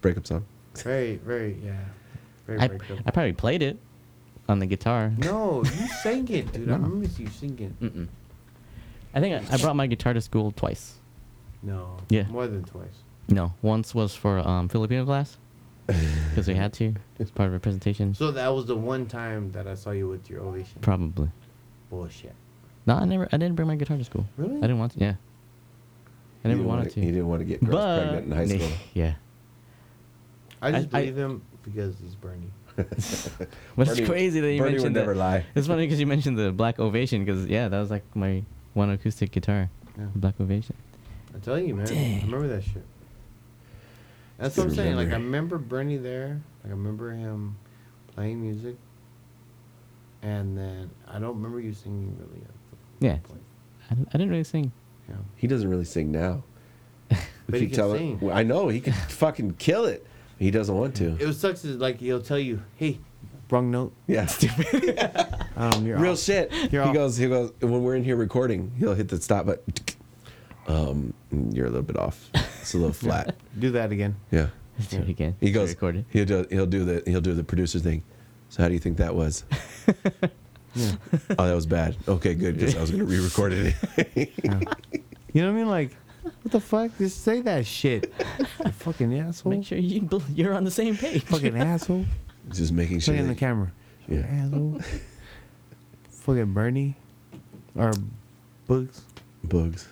Breakup song. Very, very, yeah. Very I, breakup. I probably played it on the guitar. No, you sang it, dude. I remember you singing. Mm-mm. I think I, I brought my guitar to school twice. No. Yeah. More than twice. No, once was for um, Filipino class because we had to. It's part of a presentation. So that was the one time that I saw you with your ovation. Probably. Bullshit. No, I never. I didn't bring my guitar to school. Really? I didn't want to. Yeah. I never didn't wanted wanna- to. He didn't want to get girls but pregnant in high school. yeah. I just I- I- believe him because he's Bernie. But Bernie- it's crazy that you Bernie would mentioned never that. lie. It's funny because you mentioned the Black Ovation because yeah, that was like my one acoustic guitar, Yeah. Black Ovation. I tell you, man. I Dang. remember that shit. That's what I'm saying. Like I remember. remember Bernie there. Like I remember him playing music. And then I don't remember you singing really at the Yeah. point. I, didn't- I didn't really sing. Yeah. He doesn't really sing now. But If he you can tell sing. him, I know he could fucking kill it. He doesn't want to. It was sucks is like he'll tell you, hey, wrong note. Yeah, Um, you're real off. shit. You're he off. goes, he goes. When we're in here recording, he'll hit the stop button. Um, you're a little bit off. It's a little flat. Do that again. Yeah. Let's do it again. He goes. recorded. He'll do. He'll do the. He'll do the producer thing. So how do you think that was? Yeah. Oh, that was bad. Okay, good because I was gonna re-record it. You know what I mean? Like, what the fuck? Just say that shit. You fucking asshole. Make sure you bel- you're on the same page. Fucking asshole. Just making sure. Look in the camera. Yeah. Asshole. fucking Bernie. Or Bugs. Bugs.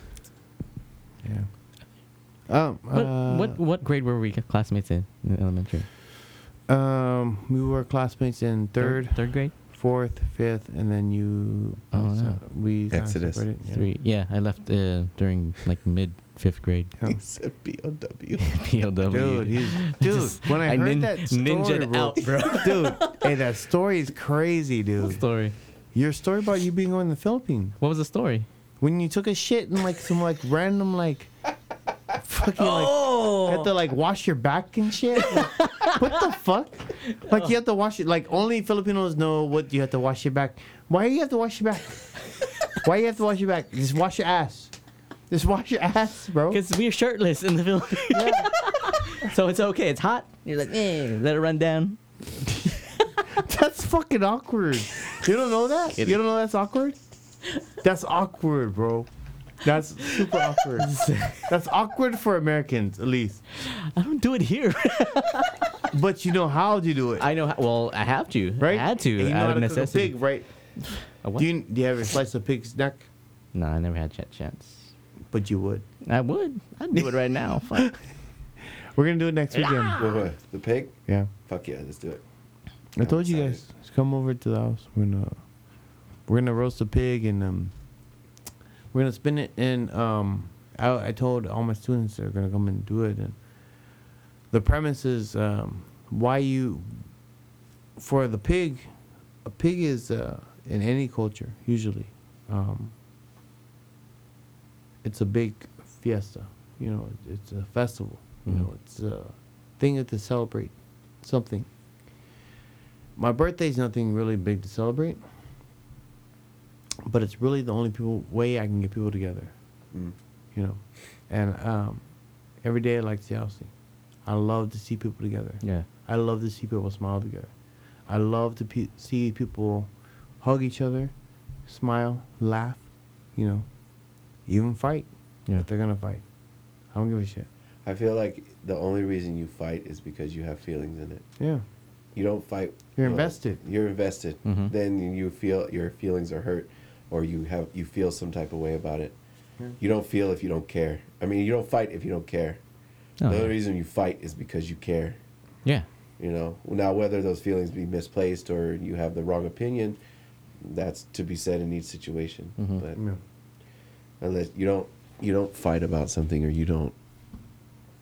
Yeah. Um, What, uh, what what grade were we classmates in, in elementary? Um, we were classmates in third, third grade, fourth, fifth, and then you. Oh, uh, no. We Exodus. yeah. three. Yeah, I left uh, during like mid fifth grade. Yeah. He said B-O-W. POW. Dude, he's, dude. Just- when I, I heard nin- that story, ninja'd bro, out, bro. dude, hey, that story is crazy, dude. story. Your story about you being in the Philippines What was the story? when you took a shit in like some like random like fucking like Oh, you have to like wash your back and shit. Like, what the fuck? Like you have to wash it. Like only Filipinos know what you have to wash your back. Why do you have to wash your back? Why do you have to wash your back? Just wash your ass. Just wash your ass, bro. because we're shirtless in the Philippines, so it's okay. It's hot. You're like, eh, let it run down. That's fucking awkward. You don't know that? It- you don't know that's awkward? That's awkward, bro. That's super awkward. That's awkward for Americans, at least. I don't do it here. But you know how to do it, I know. How, well, I have to. right? I had to And you know out how of to cook a necessity. pig, right? A what? Do you, do you have a slice of pig's neck? no, I never had that chance. But you would. I would. I'd do it right now. Fuck. We're gonna do it next weekend. What, what? The pig? Yeah. Fuck yeah, let's do it. I I'm told you excited. guys, just come over to the house. We're gonna we're gonna roast a pig and um we're gonna spin it and um I, I told all my students they're gonna come and do it and the premise is um why you for the pig a pig is uh in any culture usually um it's a big fiesta You know, it's a festival. You Mhm. know, it's a thing to celebrate something. My birthday's nothing really big to celebrate, but it's really the only people way I can get people together. Mm. You know, and um, every day I like to see Elsie. I love to see people together. Yeah. I love to see people smile together. I love to pe- see people hug each other, smile, laugh, you know, even fight Yeah. if they're gonna fight. I don't give a shit. I feel like the only reason you fight is because you have feelings in it. Yeah, You don't fight. You're invested. You're invested. Mhm. Then you feel your feelings are hurt, or you have you feel some type of way about it. Yeah. You don't feel if you don't care. I mean, you don't fight if you don't care. Oh, the yeah. only reason you fight is because you care. Yeah. You know. Now, whether those feelings be misplaced or you have the wrong opinion, that's to be said in each situation. Mhm. But yeah. unless you don't you don't fight about something or you don't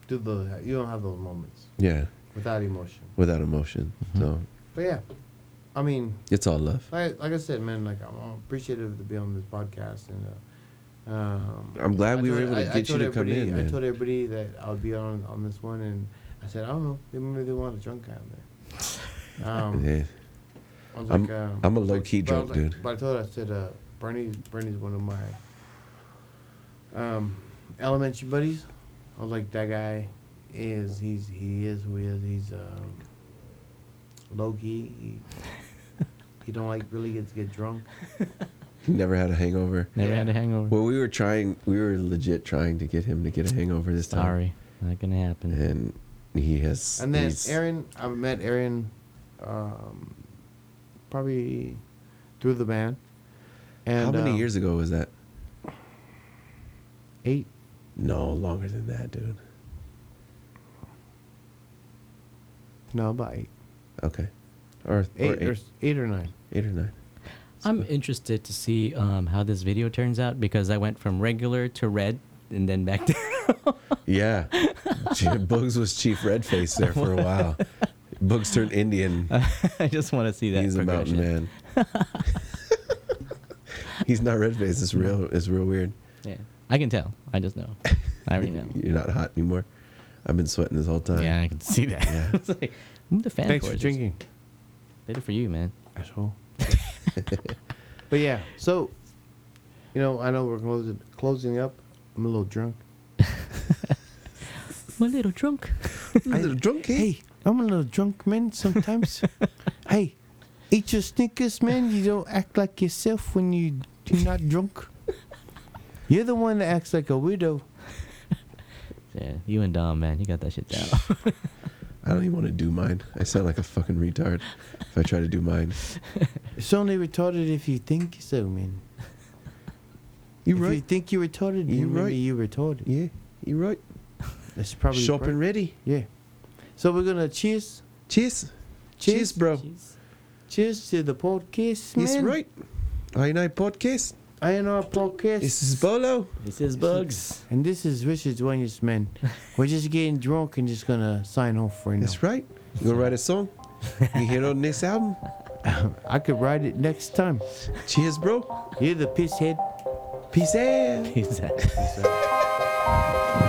Do the You don't have those moments yeah without emotion. without emotion. So But yeah, I mean, it's all love. like, like I said, man, like I'm appreciative to be on this podcast, and uh, um, I'm glad I we were able to I- I get you to come in, I told everybody that I would be on on this one, and I said I don't know, they maybe they want a drunk guy on there. Um, Yeah. I I'm- like, um, I'm a I was low-key but I was drunk like- dude. But I told her, I said, uh, Bernie, Bernie's one of my um, elementary buddies. I was like, that guy is he's he is who he is. He's um, low key. He, he don't like really get to get drunk. Never had a hangover. Never Yeah. had a hangover. Well, we were trying. We were legit trying to get him to get a hangover this time. Sorry. Not gonna happen. And he has. And then he's- Aaron, I met Aaron, um, probably through the band. And How many um, years ago was that? Eight. No, longer than that, dude. No, about eight. Okay. Or, or Eight, eight, or, eight or nine. eight or nine. I'm interested to see um, how this video turns out because I went from regular to red and then back to. Yeah. Gee, Bugs was Chief Redface there for a while. Bugs turned Indian. I just want to see that. He's a mountain man. He's not Redface. It's real. It's real weird. Yeah, I can tell. I just know. I already know. You're not hot anymore. I've been sweating this whole time. Yeah, I can see that. Yeah. It's like, I'm the fan Thanks for for it. drinking, Did it for you, man. asshole. but yeah, so you know, I know we're closing closing up. I'm a little drunk. I'm a little drunk. A little drunk, eh? Hey, I'm a little drunk, man. Sometimes. hey, eat your Snickers, man. You don't act like yourself when you you're not drunk. You're the one that acts like a widow. Yeah, you and Dom, man, you got that shit down. I don't even want to do mine. I sound like a fucking retard if I try to do mine. It's only retarded if you think so, man. You right if you think you're retarded, You you right. you're retarded. Yeah, you right. That's probably Shop right. and ready. Yeah. So we're gonna cheers. Cheers. Cheers, bro. Cheers to the podcast, man. Yes, right. I know podcast. I am our podcast. This is Bolo. This is Bugs. and this is Richard Duenas, man. We're just getting drunk and just gonna sign off right now. That's right. You gonna write a song? You hear it on this album? Um, I could write it next time. Cheers, bro. You're the piss head. Peace out. He's that. Peace out.